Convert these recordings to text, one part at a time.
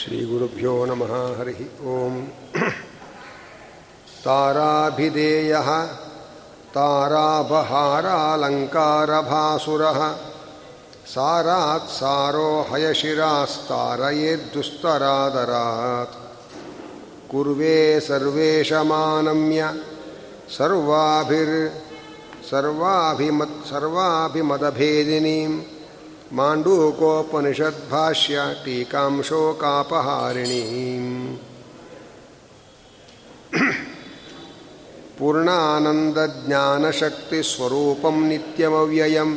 श्रीगुरुभ्यो नमः हरिः ॐ ताराभिधेयः ताराबहारालङ्कारभासुरः सारात् सारो हयशिरास्तारयेद्दुस्तरादरात् कुर्वे सर्वेशमानम्य सर्वाभिर् सर्वाभिमत् सर्वाभिमदभेदिनीं माण्डूकोपनिषद्भाष्य टीकां शोकापहारिणीम् पूर्णानन्दज्ञानशक्तिस्वरूपं नित्यमव्ययं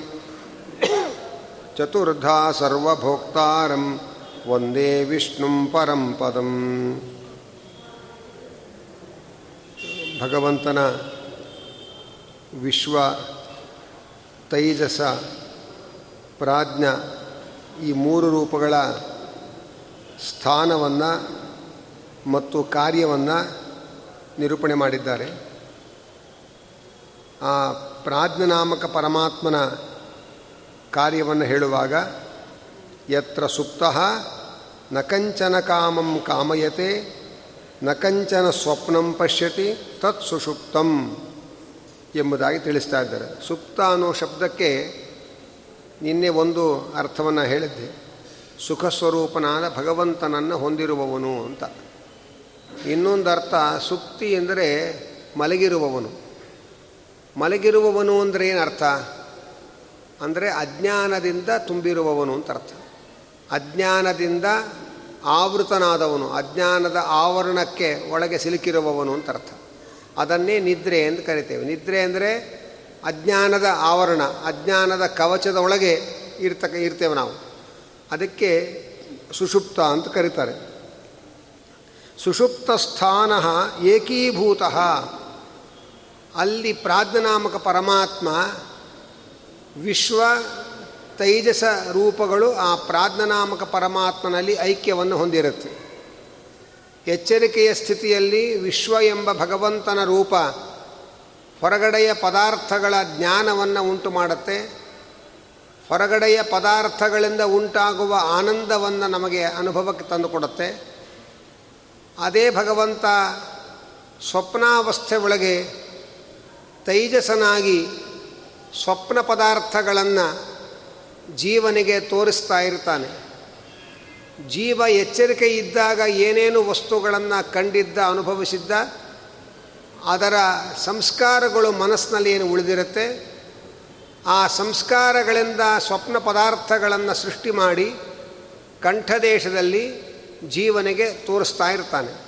चतुर्धा सर्वभोक्तारं ವಂದೇ ವಿಷ್ಣುಂ ಪರಂ ಪದಂ ಭಗವಂತನ ವಿಶ್ವ ತೈಜಸ ಪ್ರಾಜ್ಞ ಈ ಮೂರು ರೂಪಗಳ ಸ್ಥಾನವನ್ನು ಮತ್ತು ಕಾರ್ಯವನ್ನು ನಿರೂಪಣೆ ಮಾಡಿದ್ದಾರೆ. ಆ ಪ್ರಾಜ್ಞನಾಮಕ ಪರಮಾತ್ಮನ ಕಾರ್ಯವನ್ನು ಹೇಳುವಾಗ, ಯತ್ರ ಸುಪ್ತ ನ ಕಂಚನ ಕಾಮಂ ಕಾಮಯತೆ, ನ ಕಂಚನ ಸ್ವಪ್ನಂ ಪಶ್ಯತಿ ತತ್ ಸುಷುಪ್ತಂ ಎಂಬುದಾಗಿ ತಿಳಿಸ್ತಾ ಇದ್ದಾರೆ. ಸುಪ್ತ ಅನ್ನೋ ಶಬ್ದಕ್ಕೆ ನಿನ್ನೆ ಒಂದು ಅರ್ಥವನ್ನು ಹೇಳಿದ್ದೆ. ಸುಖ ಸ್ವರೂಪನಾದ ಭಗವಂತನನ್ನು ಹೊಂದಿರುವವನು ಅಂತ. ಇನ್ನೊಂದು ಅರ್ಥ ಸುಪ್ತಿ ಎಂದರೆ ಮಲಗಿರುವವನು. ಮಲಗಿರುವವನು ಅಂದರೆ ಏನರ್ಥ ಅಂದರೆ ಅಜ್ಞಾನದಿಂದ ತುಂಬಿರುವವನು ಅಂತ ಅರ್ಥ. ಅಜ್ಞಾನದಿಂದ ಆವೃತನಾದವನು, ಅಜ್ಞಾನದ ಆವರಣಕ್ಕೆ ಒಳಗೆ ಸಿಲುಕಿರುವವನು ಅಂತ ಅರ್ಥ. ಅದನ್ನೇ ನಿದ್ರೆ ಎಂದು ಕರಿತೇವೆ. ನಿದ್ರೆ ಅಂದರೆ ಅಜ್ಞಾನದ ಆವರಣ, ಅಜ್ಞಾನದ ಕವಚದ ಒಳಗೆ ಇರ್ತಕ್ಕ ಇರ್ತೇವೆ ನಾವು. ಅದಕ್ಕೆ ಸುಷುಪ್ತ ಅಂತ ಕರೀತಾರೆ. ಸುಷುಪ್ತ ಸ್ಥಾನ ಏಕೀಭೂತ. ಅಲ್ಲಿ ಪ್ರಾಜ್ಞನಾಮಕ ಪರಮಾತ್ಮ ವಿಶ್ವ ತೈಜಸ ರೂಪಗಳು ಆ ಪ್ರಾಜ್ಞನಾಮಕ ಪರಮಾತ್ಮನಲ್ಲಿ ಐಕ್ಯವನ್ನು ಹೊಂದಿರುತ್ತೆ. ಎಚ್ಚರಿಕೆಯ ಸ್ಥಿತಿಯಲ್ಲಿ ವಿಶ್ವ ಎಂಬ ಭಗವಂತನ ರೂಪ ಹೊರಗಡೆಯ ಪದಾರ್ಥಗಳ ಜ್ಞಾನವನ್ನು ಉಂಟು ಮಾಡುತ್ತೆ. ಹೊರಗಡೆಯ ಪದಾರ್ಥಗಳಿಂದ ಉಂಟಾಗುವ ಆನಂದವನ್ನು ನಮಗೆ ಅನುಭವಕ್ಕೆ ತಂದುಕೊಡುತ್ತೆ ಅದೇ ಭಗವಂತ ಸ್ವಪ್ನಾವಸ್ಥೆ ಒಳಗೆ ತೈಜಸನಾಗಿ ಸ್ವಪ್ನ ಪದಾರ್ಥಗಳನ್ನು ಜೀವನಿಗೆ ತೋರಿಸ್ತಾ ಇರ್ತಾನೆ. ಜೀವ ಎಚ್ಚರಿಕೆ ಇದ್ದಾಗ ಏನೇನು ವಸ್ತುಗಳನ್ನು ಕಂಡಿದ್ದ, ಅನುಭವಿಸಿದ್ದ ಅದರ ಸಂಸ್ಕಾರಗಳು ಮನಸ್ಸಿನಲ್ಲಿ ಏನು ಉಳಿದಿರುತ್ತೆ? ಆ ಸಂಸ್ಕಾರಗಳಿಂದ ಸ್ವಪ್ನ ಪದಾರ್ಥಗಳನ್ನು ಸೃಷ್ಟಿ ಮಾಡಿ ಕಂಠದೇಶದಲ್ಲಿ ಜೀವನಿಗೆ ತೋರಿಸ್ತಾ ಇರ್ತಾನೆ.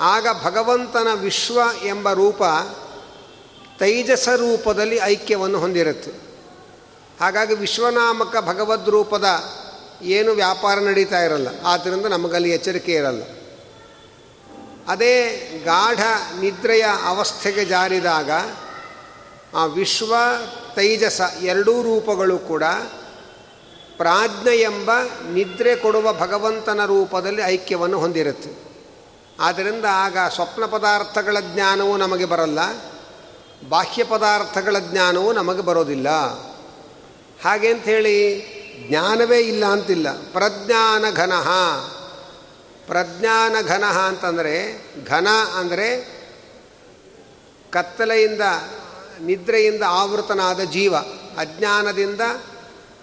ಆಗ ಭಗವಂತನ ವಿಶ್ವ ಎಂಬ ರೂಪ ತೈಜಸ ರೂಪದಲ್ಲಿ ಐಕ್ಯವನ್ನು ಹೊಂದಿರುತ್ತೆ. ಹಾಗಾಗಿ ವಿಶ್ವನಾಮಕ ಭಗವದ್ ರೂಪದ ಏನು ವ್ಯಾಪಾರ ನಡೀತಾ ಇರಲ್ಲ. ಆದ್ದರಿಂದ ನಮಗಲ್ಲಿ ಎಚ್ಚರಿಕೆ ಇರಲ್ಲ. ಅದೇ ಗಾಢ ನಿದ್ರೆಯ ಅವಸ್ಥೆಗೆ ಜಾರಿದಾಗ ಆ ವಿಶ್ವ ತೈಜಸ ಎರಡೂ ರೂಪಗಳು ಕೂಡ ಪ್ರಾಜ್ಞೆ ಎಂಬ ನಿದ್ರೆ ಕೊಡುವ ಭಗವಂತನ ರೂಪದಲ್ಲಿ ಐಕ್ಯವನ್ನು ಹೊಂದಿರುತ್ತೆ. ಆದ್ದರಿಂದ ಆಗ ಸ್ವಪ್ನ ಪದಾರ್ಥಗಳ ಜ್ಞಾನವೂ ನಮಗೆ ಬರಲ್ಲ, ಬಾಹ್ಯ ಪದಾರ್ಥಗಳ ಜ್ಞಾನವೂ ನಮಗೆ ಬರೋದಿಲ್ಲ. ಹಾಗೆ ಅಂಥೇಳಿ ಜ್ಞಾನವೇ ಇಲ್ಲ ಅಂತಿಲ್ಲ. ಪ್ರಜ್ಞಾನ ಘನ ಪ್ರಜ್ಞಾನ ಘನ ಅಂತಂದರೆ ಘನ ಅಂದರೆ ಕತ್ತಲೆಯಿಂದ, ನಿದ್ರೆಯಿಂದ ಆವೃತನಾದ ಜೀವ. ಅಜ್ಞಾನದಿಂದ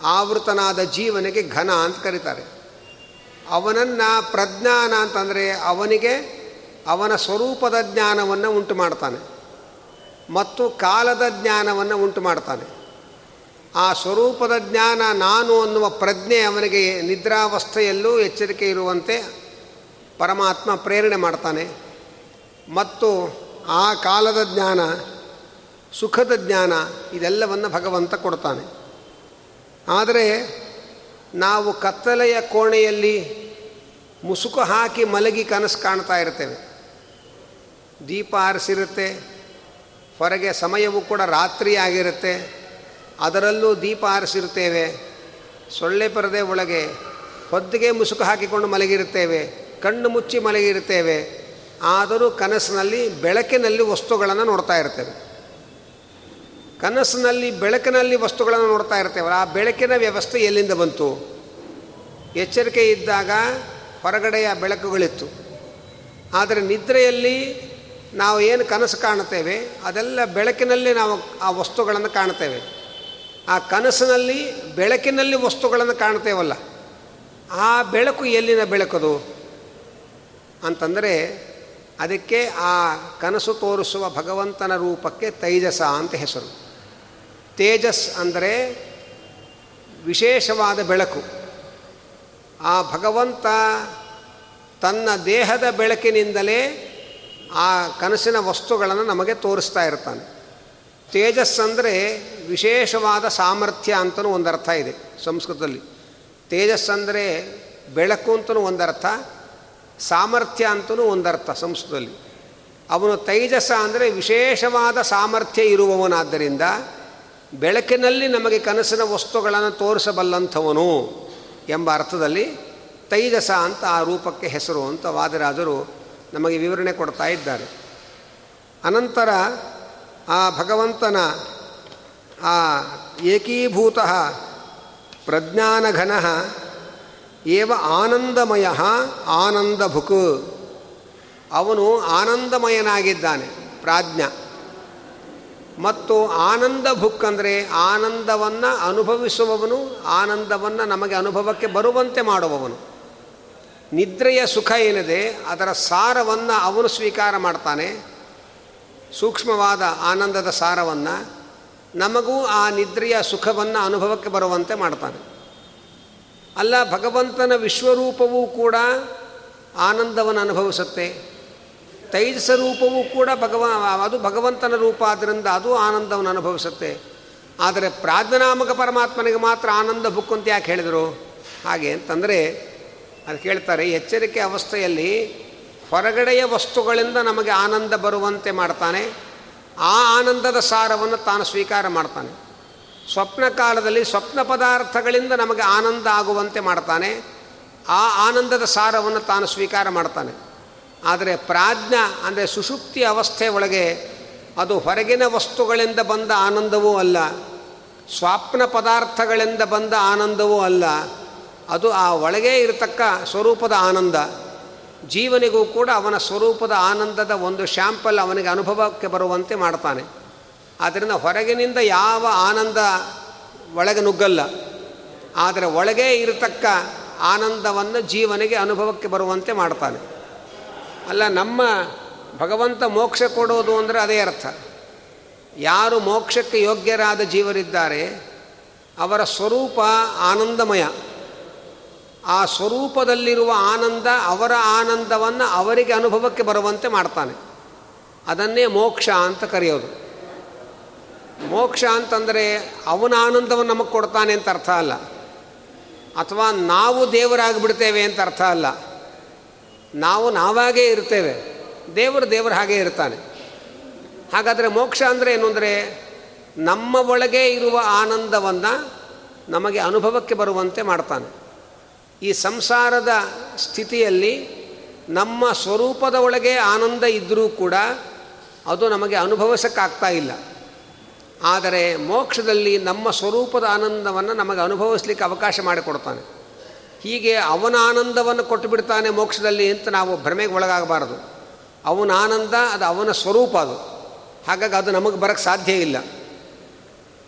ಆವೃತನಾದ ಜೀವನಿಗೆ ಘನ ಅಂತ ಕರೀತಾರೆ. ಅವನನ್ನು ಪ್ರಜ್ಞಾನ ಅಂತಂದರೆ ಅವನಿಗೆ, ಅವನ ಸ್ವರೂಪದ ಜ್ಞಾನವನ್ನು ಉಂಟು ಮಾಡ್ತಾನೆ. ಮತ್ತು ಕಾಲದ ಜ್ಞಾನವನ್ನು ಉಂಟು ಮಾಡ್ತಾನೆ. ಆ ಸ್ವರೂಪದ ಜ್ಞಾನ ನಾನು ಅನ್ನುವ ಪ್ರಜ್ಞೆ ಅವನಿಗೆ ನಿದ್ರಾವಸ್ಥೆಯಲ್ಲೂ ಎಚ್ಚರಿಕೆ ಇರುವಂತೆ ಪರಮಾತ್ಮ ಪ್ರೇರಣೆ ಮಾಡ್ತಾನೆ. ಮತ್ತು ಆ ಕಾಲದ ಜ್ಞಾನ, ಸುಖದ ಜ್ಞಾನ ಇದೆಲ್ಲವನ್ನು ಭಗವಂತ ಕೊಡ್ತಾನೆ. ಆದರೆ ನಾವು ಕತ್ತಲೆಯ ಕೋಣೆಯಲ್ಲಿ ಮುಸುಕು ಹಾಕಿ ಮಲಗಿ ಕನಸು ಕಾಣ್ತಾ ಇರ್ತೇವೆ. ದೀಪ ಆರಿಸಿರುತ್ತೆ, ಹೊರಗೆ ಸಮಯವೂ ಕೂಡ ರಾತ್ರಿ ಆಗಿರುತ್ತೆ ಅದರಲ್ಲೂ ದೀಪ ಆರಿಸಿರ್ತೇವೆ ಸೊಳ್ಳೆ ಪರದೆ ಒಳಗೆ ಹೊದ್ದಿಗೆ ಮುಸುಕು ಹಾಕಿಕೊಂಡು ಮಲಗಿರುತ್ತೇವೆ. ಕಣ್ಣು ಮುಚ್ಚಿ ಮಲಗಿರ್ತೇವೆ ಆದರೂ ಕನಸಿನಲ್ಲಿ, ಬೆಳಕಿನಲ್ಲಿ ವಸ್ತುಗಳನ್ನು ನೋಡ್ತಾ ಇರ್ತೇವೆ. ಕನಸಿನಲ್ಲಿ, ಬೆಳಕಿನಲ್ಲಿ ವಸ್ತುಗಳನ್ನು ನೋಡ್ತಾ ಇರ್ತೇವೆ ಆ ಬೆಳಕಿನ ವ್ಯವಸ್ಥೆ ಎಲ್ಲಿಂದ ಬಂತು? ಎಚ್ಚರಿಕೆ ಇದ್ದಾಗ ಹೊರಗಡೆಯ ಬೆಳಕುಗಳಿತ್ತು. ಆದರೆ ನಿದ್ರೆಯಲ್ಲಿ ನಾವು ಏನು ಕನಸು ಕಾಣುತ್ತೇವೆ? ಅದೆಲ್ಲ ಬೆಳಕಿನಲ್ಲಿ ನಾವು ಆ ವಸ್ತುಗಳನ್ನು ಕಾಣ್ತೇವೆ ಆ ಕನಸಿನಲ್ಲಿ, ಬೆಳಕಿನಲ್ಲಿ ವಸ್ತುಗಳನ್ನು ಕಾಣ್ತೇವಲ್ಲ ಆ ಬೆಳಕು ಎಲ್ಲಿನ ಬೆಳಕದು? ಅಂತಂದರೆ ಅದಕ್ಕೆ ಆ ಕನಸು ತೋರಿಸುವ ಭಗವಂತನ ರೂಪಕ್ಕೆ ತೈಜಸ ಅಂತ ಹೆಸರು. ತೇಜಸ್ ಅಂದರೆ ವಿಶೇಷವಾದ ಬೆಳಕು. ಆ ಭಗವಂತ ತನ್ನ ದೇಹದ ಬೆಳಕಿನಿಂದಲೇ ಆ ಕನಸಿನ ವಸ್ತುಗಳನ್ನು ನಮಗೆ ತೋರಿಸ್ತಾ ಇರ್ತಾನೆ. ತೇಜಸ್ ಅಂದರೆ ವಿಶೇಷವಾದ ಸಾಮರ್ಥ್ಯ ಅಂತಲೂ ಒಂದು ಅರ್ಥ ಇದೆ ಸಂಸ್ಕೃತದಲ್ಲಿ. ತೇಜಸ್ ಅಂದರೆ ಬೆಳಕು ಅಂತಲೂ ಒಂದರ್ಥ. ಸಾಮರ್ಥ್ಯ ಅಂತಲೂ ಒಂದರ್ಥ ಸಂಸ್ಕೃತದಲ್ಲಿ ಅವನು ತೈಜಸ ಅಂದರೆ ವಿಶೇಷವಾದ ಸಾಮರ್ಥ್ಯ ಇರುವವನಾದ್ದರಿಂದ ಬೆಳಕಿನಲ್ಲಿ ನಮಗೆ ಕನಸಿನ ವಸ್ತುಗಳನ್ನು ತೋರಿಸಬಲ್ಲಂಥವನು ಎಂಬ ಅರ್ಥದಲ್ಲಿ ತೈಜಸ ಅಂತ ಆ ರೂಪಕ್ಕೆ ಹೆಸರು ಅಂತ ವಾದರಾಜರು ನಮಗೆ ವಿವರಣೆ ಕೊಡ್ತಾ ಇದ್ದಾರೆ. ಅನಂತರ ಆ ಭಗವಂತನ ಆ ಏಕೀಭೂತ ಪ್ರಜ್ಞಾನಘನ ಏವ ಆನಂದಮಯ ಆನಂದಭುಕ್. ಅವನು ಆನಂದಮಯನಾಗಿದ್ದಾನೆ, ಪ್ರಾಜ್ಞ. ಮತ್ತು ಆನಂದ ಭುಕ್ ಅಂದರೆ ಆನಂದವನ್ನು ಅನುಭವಿಸುವವನು, ಆನಂದವನ್ನು ನಮಗೆ ಅನುಭವಕ್ಕೆ ಬರುವಂತೆ ಮಾಡುವವನು. ನಿದ್ರೆಯ ಸುಖ ಏನಿದೆ, ಅದರ ಸಾರವನ್ನು ಅವನು ಸ್ವೀಕಾರ ಮಾಡ್ತಾನೆ. ಸೂಕ್ಷ್ಮವಾದ ಆನಂದದ ಸಾರವನ್ನು ನಮಗೂ ಆ ನಿದ್ರೆಯ ಸುಖವನ್ನು ಅನುಭವಕ್ಕೆ ಬರುವಂತೆ ಮಾಡ್ತಾನೆ. ಅಲ್ಲ ಭಗವಂತನ ವಿಶ್ವರೂಪವೂ ಕೂಡ ಆನಂದವನ್ನು ಅನುಭವಿಸುತ್ತೆ. ತೈಜಸ ರೂಪವೂ ಕೂಡ ಭಗವ, ಅದು ಭಗವಂತನ ರೂಪ ಆದ್ದರಿಂದ ಅದು ಆನಂದವನ್ನು ಅನುಭವಿಸುತ್ತೆ. ಆದರೆ ಪ್ರಾಜ್ಞನಾಮಕ ಪರಮಾತ್ಮನಿಗೆ ಮಾತ್ರ ಆನಂದ ಬುಕ್ ಅಂತ ಯಾಕೆ ಹೇಳಿದರು? ಹಾಗೆ ಅಂತಂದರೆ ಅದು ಕೇಳ್ತಾರೆ ಎಚ್ಚರಿಕೆ ಅವಸ್ಥೆಯಲ್ಲಿ ಹೊರಗಡೆಯ ವಸ್ತುಗಳಿಂದ ನಮಗೆ ಆನಂದ ಬರುವಂತೆ ಮಾಡ್ತಾನೆ. ಆ ಆನಂದದ ಸಾರವನ್ನು ತಾನು ಸ್ವೀಕಾರ ಮಾಡ್ತಾನೆ. ಸ್ವಪ್ನ ಕಾಲದಲ್ಲಿ ಸ್ವಪ್ನ ಪದಾರ್ಥಗಳಿಂದ ನಮಗೆ ಆನಂದ ಆಗುವಂತೆ ಮಾಡ್ತಾನೆ. ಆ ಆನಂದದ ಸಾರವನ್ನು ತಾನು ಸ್ವೀಕಾರ ಮಾಡ್ತಾನೆ. ಆದರೆ ಪ್ರಾಜ್ಞ ಅಂದರೆ ಸುಷುಪ್ತಿ ಅವಸ್ಥೆ ಒಳಗೆ ಅದು ಹೊರಗಿನ ವಸ್ತುಗಳಿಂದ ಬಂದ ಆನಂದವೂ ಅಲ್ಲ, ಸ್ವಪ್ನ ಪದಾರ್ಥಗಳಿಂದ ಬಂದ ಆನಂದವೂ ಅಲ್ಲ, ಅದು ಆ ಒಳಗೆ ಇರತಕ್ಕ ಸ್ವರೂಪದ ಆನಂದ. ಜೀವನಿಗೂ ಕೂಡ ಅವನ ಸ್ವರೂಪದ ಆನಂದದ ಒಂದು ಶ್ಯಾಂಪಲ್ ಅವನಿಗೆ ಅನುಭವಕ್ಕೆ ಬರುವಂತೆ ಮಾಡ್ತಾನೆ. ಆದ್ದರಿಂದ ಹೊರಗಿನಿಂದ ಯಾವ ಆನಂದ ಒಳಗೆ ನುಗ್ಗಲ್ಲ. ಆದರೆ ಒಳಗೆ ಇರತಕ್ಕ ಆನಂದವನ್ನು ಜೀವನಿಗೆ ಅನುಭವಕ್ಕೆ ಬರುವಂತೆ ಮಾಡ್ತಾನೆ. ಅಲ್ಲ, ನಮ್ಮ ಭಗವಂತ ಮೋಕ್ಷ ಕೊಡೋದು ಅಂದರೆ ಅದೇ ಅರ್ಥ. ಯಾರು ಮೋಕ್ಷಕ್ಕೆ ಯೋಗ್ಯರಾದ ಜೀವರಿದ್ದಾರೆ, ಅವರ ಸ್ವರೂಪ ಆನಂದಮಯ. ಆ ಸ್ವರೂಪದಲ್ಲಿರುವ ಆನಂದ ಅವರ ಆನಂದವನ್ನು ಅವರಿಗೆ ಅನುಭವಕ್ಕೆ ಬರುವಂತೆ ಮಾಡ್ತಾನೆ. ಅದನ್ನೇ ಮೋಕ್ಷ ಅಂತ ಕರೆಯೋದು. ಮೋಕ್ಷ ಅಂತಂದರೆ ಅವನ ಆನಂದವನ್ನು ನಮಗೆ ಕೊಡ್ತಾನೆ ಅಂತ ಅರ್ಥ ಅಲ್ಲ. ಅಥವಾ ನಾವು ದೇವರಾಗಿಬಿಡ್ತೇವೆ ಅಂತ ಅರ್ಥ ಅಲ್ಲ. ನಾವು ನಾವಾಗೇ ಇರ್ತೇವೆ. ದೇವರು ದೇವರು ಹಾಗೇ ಇರ್ತಾನೆ. ಹಾಗಾದರೆ ಮೋಕ್ಷ ಅಂದರೆ ಏನು ಅಂದರೆ ನಮ್ಮ ಒಳಗೆ ಇರುವ ಆನಂದವನ್ನು ನಮಗೆ ಅನುಭವಕ್ಕೆ ಬರುವಂತೆ ಮಾಡ್ತಾನೆ. ಈ ಸಂಸಾರದ ಸ್ಥಿತಿಯಲ್ಲಿ ನಮ್ಮ ಸ್ವರೂಪದ ಒಳಗೆ ಆನಂದ ಇದ್ದರೂ ಕೂಡ ಅದು ನಮಗೆ ಅನುಭವಿಸೋಕ್ಕಾಗ್ತಾ ಇಲ್ಲ. ಆದರೆ ಮೋಕ್ಷದಲ್ಲಿ ನಮ್ಮ ಸ್ವರೂಪದ ಆನಂದವನ್ನು ನಮಗೆ ಅನುಭವಿಸ್ಲಿಕ್ಕೆ ಅವಕಾಶ ಮಾಡಿಕೊಡ್ತಾನೆ. ಹೀಗೆ ಅವನ ಆನಂದವನ್ನು ಕೊಟ್ಟು ಬಿಡ್ತಾನೆ ಮೋಕ್ಷದಲ್ಲಿ ಅಂತ ನಾವು ಭ್ರಮೆಗೆ ಒಳಗಾಗಬಾರದು. ಅವನ ಆನಂದ ಅದು ಅವನ ಸ್ವರೂಪ ಅದು. ಹಾಗಾಗಿ ಅದು ನಮಗೆ ಬರೋಕ್ಕೆ ಸಾಧ್ಯ ಇಲ್ಲ.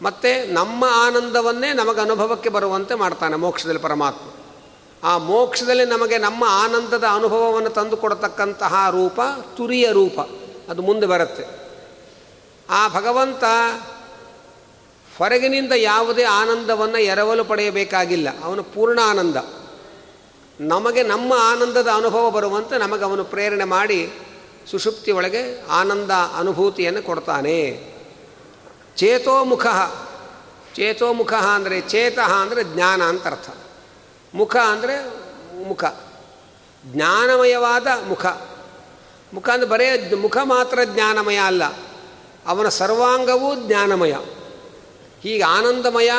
ಮತ್ತು ನಮ್ಮ ಆನಂದವನ್ನೇ ನಮಗೆ ಅನುಭವಕ್ಕೆ ಬರುವಂತೆ ಮಾಡ್ತಾನೆ ಮೋಕ್ಷದಲ್ಲಿ ಪರಮಾತ್ಮ. ಆ ಮೋಕ್ಷದಲ್ಲಿ ನಮಗೆ ನಮ್ಮ ಆನಂದದ ಅನುಭವವನ್ನು ತಂದು ಕೊಡತಕ್ಕಂತಹ ರೂಪ ತುರಿಯ ರೂಪ. ಅದು ಮುಂದೆ ಬರುತ್ತೆ. ಆ ಭಗವಂತ ಹೊರಗಿನಿಂದ ಯಾವುದೇ ಆನಂದವನ್ನು ಎರವಲು ಪಡೆಯಬೇಕಾಗಿಲ್ಲ. ಅವನು ಪೂರ್ಣ ಆನಂದ. ನಮಗೆ ನಮ್ಮ ಆನಂದದ ಅನುಭವ ಬರುವಂತೆ ನಮಗೆ ಅವನು ಪ್ರೇರಣೆ ಮಾಡಿ ಸುಷುಪ್ತಿ ಒಳಗೆ ಆನಂದ ಅನುಭೂತಿಯನ್ನು ಕೊಡ್ತಾನೆ. ಚೇತೋಮುಖ ಚೇತೋಮುಖ ಅಂದರೆ ಚೇತಃ ಅಂದರೆ ಜ್ಞಾನ ಅಂತ ಅರ್ಥ. ಮುಖ ಅಂದರೆ ಮುಖ. ಜ್ಞಾನಮಯವಾದ ಮುಖ. ಮುಖ ಅಂದರೆ ಬರೇ ಮುಖ ಮಾತ್ರ ಜ್ಞಾನಮಯ ಅಲ್ಲ. ಅವನ ಸರ್ವಾಂಗವೂ ಜ್ಞಾನಮಯ. ಹೀಗೆ ಆನಂದಮಯ,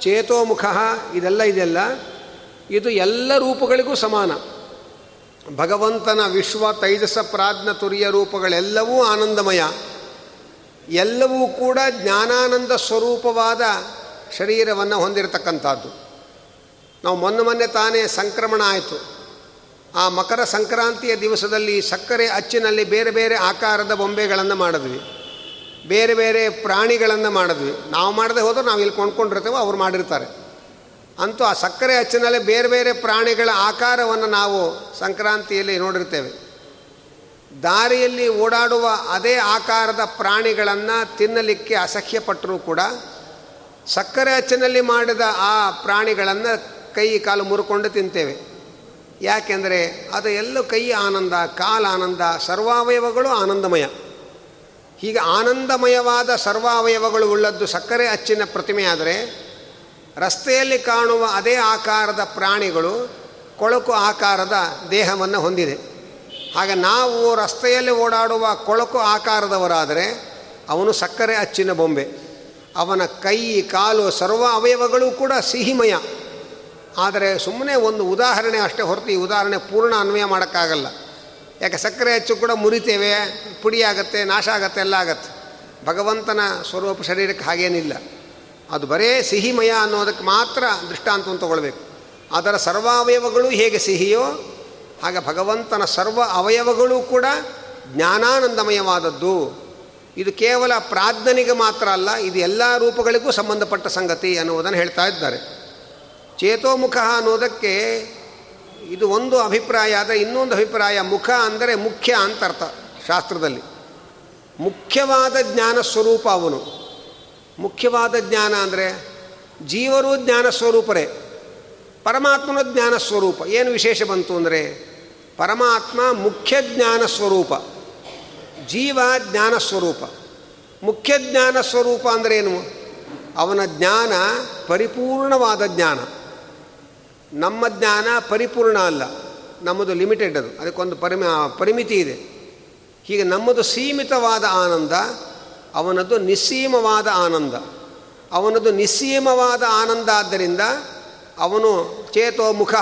ಚೇತೋಮುಖ ಇದೆಲ್ಲ ಇದೆಲ್ಲ, ಇದು ಎಲ್ಲ ರೂಪಗಳಿಗೂ ಸಮಾನ. ಭಗವಂತನ ವಿಶ್ವ, ತೈಜಸ, ಪ್ರಾಜ್ಞ, ತುರಿಯ ರೂಪಗಳೆಲ್ಲವೂ ಆನಂದಮಯ. ಎಲ್ಲವೂ ಕೂಡ ಜ್ಞಾನಾನಂದ ಸ್ವರೂಪವಾದ ಶರೀರವನ್ನು ಹೊಂದಿರತಕ್ಕಂಥದ್ದು. ನಾವು ಮೊನ್ನೆ ಮೊನ್ನೆ ತಾನೇ ಸಂಕ್ರಮಣ ಆಯಿತು. ಆ ಮಕರ ಸಂಕ್ರಾಂತಿಯ ದಿವಸದಲ್ಲಿ ಸಕ್ಕರೆ ಅಚ್ಚಿನಲ್ಲಿ ಬೇರೆ ಬೇರೆ ಆಕಾರದ ಬೊಂಬೆಗಳನ್ನು ಮಾಡಿದ್ವಿ. ಬೇರೆ ಬೇರೆ ಪ್ರಾಣಿಗಳನ್ನು ಮಾಡಿದ್ವಿ. ನಾವು ಮಾಡದೆ ಹೋದ್ರೆ ನಾವು ಇಲ್ಲಿ ಕೊಂಡ್ಕೊಂಡಿರ್ತೇವೆ, ಅವ್ರು ಮಾಡಿರ್ತಾರೆ. ಅಂತೂ ಆ ಸಕ್ಕರೆ ಅಚ್ಚಿನಲ್ಲಿ ಬೇರೆ ಬೇರೆ ಪ್ರಾಣಿಗಳ ಆಕಾರವನ್ನು ನಾವು ಸಂಕ್ರಾಂತಿಯಲ್ಲಿ ನೋಡಿರ್ತೇವೆ. ದಾರಿಯಲ್ಲಿ ಓಡಾಡುವ ಅದೇ ಆಕಾರದ ಪ್ರಾಣಿಗಳನ್ನು ತಿನ್ನಲಿಕ್ಕೆ ಅಸಹ್ಯಪಟ್ಟರೂ ಕೂಡ ಸಕ್ಕರೆ ಅಚ್ಚಿನಲ್ಲಿ ಮಾಡಿದ ಆ ಪ್ರಾಣಿಗಳನ್ನು ಕೈ ಕಾಲು ಮುರುಕೊಂಡು ತಿಂತೇವೆ. ಯಾಕೆಂದರೆ ಅದು ಎಲ್ಲೂ ಕೈ ಆನಂದ ಕಾಲ ಆನಂದ ಸರ್ವಾವಯವಗಳು ಆನಂದಮಯ. ಹೀಗೆ ಆನಂದಮಯವಾದ ಸರ್ವಾವಯವಗಳು ಉಳ್ಳದ್ದು ಸಕ್ಕರೆ ಅಚ್ಚಿನ ಪ್ರತಿಮೆಯಾದರೆ ರಸ್ತೆಯಲ್ಲಿ ಕಾಣುವ ಅದೇ ಆಕಾರದ ಪ್ರಾಣಿಗಳು ಕೊಳಕು ಆಕಾರದ ದೇಹವನ್ನು ಹೊಂದಿದೆ. ಹಾಗೆ ನಾವು ರಸ್ತೆಯಲ್ಲಿ ಓಡಾಡುವ ಕೊಳಕು ಆಕಾರದವರಾದರೆ ಅವನು ಸಕ್ಕರೆ ಅಚ್ಚಿನ ಬೊಂಬೆ. ಅವನ ಕೈ, ಕಾಲು, ಸರ್ವ ಅವಯವಗಳು ಕೂಡ ಸಿಹಿಮಯ. ಆದರೆ ಸುಮ್ಮನೆ ಒಂದು ಉದಾಹರಣೆ ಅಷ್ಟೇ ಹೊರತು ಈ ಉದಾಹರಣೆ ಪೂರ್ಣ ಅನ್ವಯ ಮಾಡೋಕ್ಕಾಗಲ್ಲ. ಯಾಕೆ ಸಕ್ಕರೆ ಹೆಚ್ಚು ಕೂಡ ಮುರಿತೇವೆ, ಪುಡಿ ಆಗುತ್ತೆ, ನಾಶ ಆಗುತ್ತೆ, ಎಲ್ಲ ಆಗತ್ತೆ. ಭಗವಂತನ ಸ್ವರೂಪ ಶರೀರಕ್ಕೆ ಹಾಗೇನಿಲ್ಲ. ಅದು ಬರೇ ಸಿಹಿಮಯ ಅನ್ನೋದಕ್ಕೆ ಮಾತ್ರ ದೃಷ್ಟಾಂತವನ್ನು ತಗೊಳ್ಬೇಕು. ಅದರ ಸರ್ವಾವಯವಗಳು ಹೇಗೆ ಸಿಹಿಯೋ, ಹಾಗೆ ಭಗವಂತನ ಸರ್ವ ಅವಯವಗಳು ಕೂಡ ಜ್ಞಾನಾನಂದಮಯವಾದದ್ದು. ಇದು ಕೇವಲ ಪ್ರಾಜ್ಞನಿಗೆ ಮಾತ್ರ ಅಲ್ಲ, ಇದು ಎಲ್ಲ ರೂಪಗಳಿಗೂ ಸಂಬಂಧಪಟ್ಟ ಸಂಗತಿ ಅನ್ನುವುದನ್ನು ಹೇಳ್ತಾ ಇದ್ದಾರೆ. ಚೇತೋಮುಖ ಅನ್ನೋದಕ್ಕೆ ಇದು ಒಂದು ಅಭಿಪ್ರಾಯ ಆದರೆ ಇನ್ನೊಂದು ಅಭಿಪ್ರಾಯ ಮುಖ ಅಂದರೆ ಮುಖ್ಯ ಅಂತ ಅರ್ಥ ಶಾಸ್ತ್ರದಲ್ಲಿ. ಮುಖ್ಯವಾದ ಜ್ಞಾನ ಸ್ವರೂಪ ಅವನು. ಮುಖ್ಯವಾದ ಜ್ಞಾನ ಅಂದರೆ ಜೀವರು ಜ್ಞಾನ ಸ್ವರೂಪರೇ. ಪರಮಾತ್ಮನ ಜ್ಞಾನ ಸ್ವರೂಪ. ಏನು ವಿಶೇಷ ಬಂತು ಅಂದರೆ ಪರಮಾತ್ಮ ಮುಖ್ಯ ಜ್ಞಾನ ಸ್ವರೂಪ. ಜೀವ ಜ್ಞಾನ ಸ್ವರೂಪ. ಮುಖ್ಯ ಜ್ಞಾನ ಸ್ವರೂಪ ಏನು? ಅವನ ಜ್ಞಾನ ಪರಿಪೂರ್ಣವಾದ ಜ್ಞಾನ. ನಮ್ಮ ಜ್ಞಾನ ಪರಿಪೂರ್ಣ ಅಲ್ಲ. ನಮ್ಮದು ಲಿಮಿಟೆಡ್ ಅದು. ಅದಕ್ಕೊಂದು ಪರಿಮ, ಪರಿಮಿತಿ ಇದೆ. ಹೀಗೆ ನಮ್ಮದು ಸೀಮಿತವಾದ ಆನಂದ, ಅವನದು ನಿಸ್ಸೀಮವಾದ ಆನಂದ. ಅವನದು ನಿಸ್ಸೀಮವಾದ ಆನಂದ ಆದ್ದರಿಂದ ಅವನು ಚೇತೋಮುಖ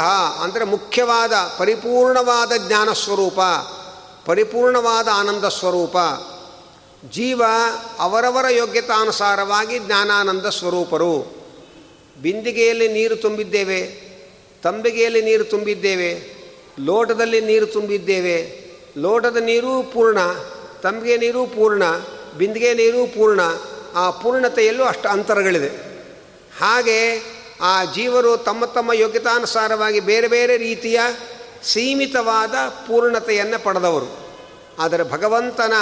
ಅಂದರೆ ಮುಖ್ಯವಾದ, ಪರಿಪೂರ್ಣವಾದ ಜ್ಞಾನ ಸ್ವರೂಪ, ಪರಿಪೂರ್ಣವಾದ ಆನಂದ ಸ್ವರೂಪ. ಜೀವ ಅವರವರ ಯೋಗ್ಯತಾನುಸಾರವಾಗಿ ಜ್ಞಾನಾನಂದ ಸ್ವರೂಪರು. ಬಿಂದಿಗೆಯಲ್ಲಿ ನೀರು ತುಂಬಿದ್ದೇವೆ. ತಂಬಿಗೆಯಲ್ಲಿ ನೀರು ತುಂಬಿದ್ದೇವೆ, ಲೋಟದಲ್ಲಿ ನೀರು ತುಂಬಿದ್ದೇವೆ. ಲೋಟದ ನೀರು ಪೂರ್ಣ, ತಂಬಿಗೆ ನೀರು ಪೂರ್ಣ, ಬಿಂದಿಗೆ ನೀರು ಪೂರ್ಣ, ಆ ಪೂರ್ಣತೆಯಲ್ಲೂ ಅಷ್ಟು ಅಂತರಗಳಿದೆ. ಹಾಗೆ ಆ ಜೀವರು ತಮ್ಮ ತಮ್ಮ ಯೋಗ್ಯತಾನುಸಾರವಾಗಿ ಬೇರೆ ಬೇರೆ ರೀತಿಯ ಸೀಮಿತವಾದ ಪೂರ್ಣತೆಯನ್ನು ಪಡೆದವರು. ಆದರೆ ಭಗವಂತನ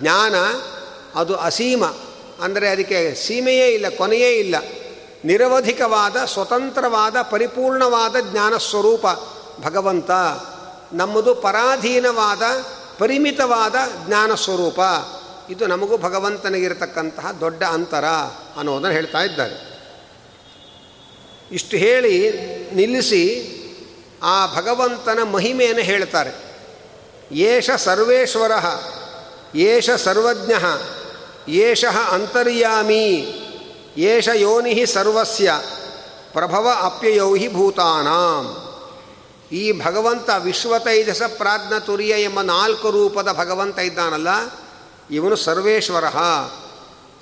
ಜ್ಞಾನ ಅದು ಅಸೀಮ. ಅಂದರೆ ಅದಕ್ಕೆ ಸೀಮೆಯೇ ಇಲ್ಲ, ಕೊನೆಯೇ ಇಲ್ಲ. ನಿರವಧಿಕವಾದ, ಸ್ವತಂತ್ರವಾದ, ಪರಿಪೂರ್ಣವಾದ ಜ್ಞಾನ ಸ್ವರೂಪ ಭಗವಂತ ನಮ್ಮದು ಪರಾಧೀನವಾದ, ಪರಿಮಿತವಾದ ಜ್ಞಾನ ಸ್ವರೂಪ. ಇದು ನಮಗೂ ಭಗವಂತನಿಗಿರತಕ್ಕಂತಹ ದೊಡ್ಡ ಅಂತರ ಅನ್ನೋದನ್ನು ಹೇಳ್ತಾ ಇದ್ದಾರೆ. ಇಷ್ಟು ಹೇಳಿ ನಿಲ್ಲಿಸಿ ಆ ಭಗವಂತನ ಮಹಿಮೆಯನ್ನು ಹೇಳ್ತಾರೆ. ಏಷ ಸರ್ವೇಶ್ವರ, ಏಷ ಸರ್ವಜ್ಞ, ಏಷ ಅಂತರ್ಯಾಮಿ ಏಷ ಯೋನಿ ಸರ್ವಸ್ಯ ಪ್ರಭವ ಅಪ್ಯಯೌಹಿ ಭೂತಾನಾಂ. ಈ ಭಗವಂತ ವಿಶ್ವತೈಜಸ ಪ್ರಾಜ್ಞ ತುರಿಯ ಎಂಬ ನಾಲ್ಕು ರೂಪದ ಭಗವಂತ ಇದ್ದಾನಲ್ಲ, ಇವನು ಸರ್ವೇಶ್ವರ.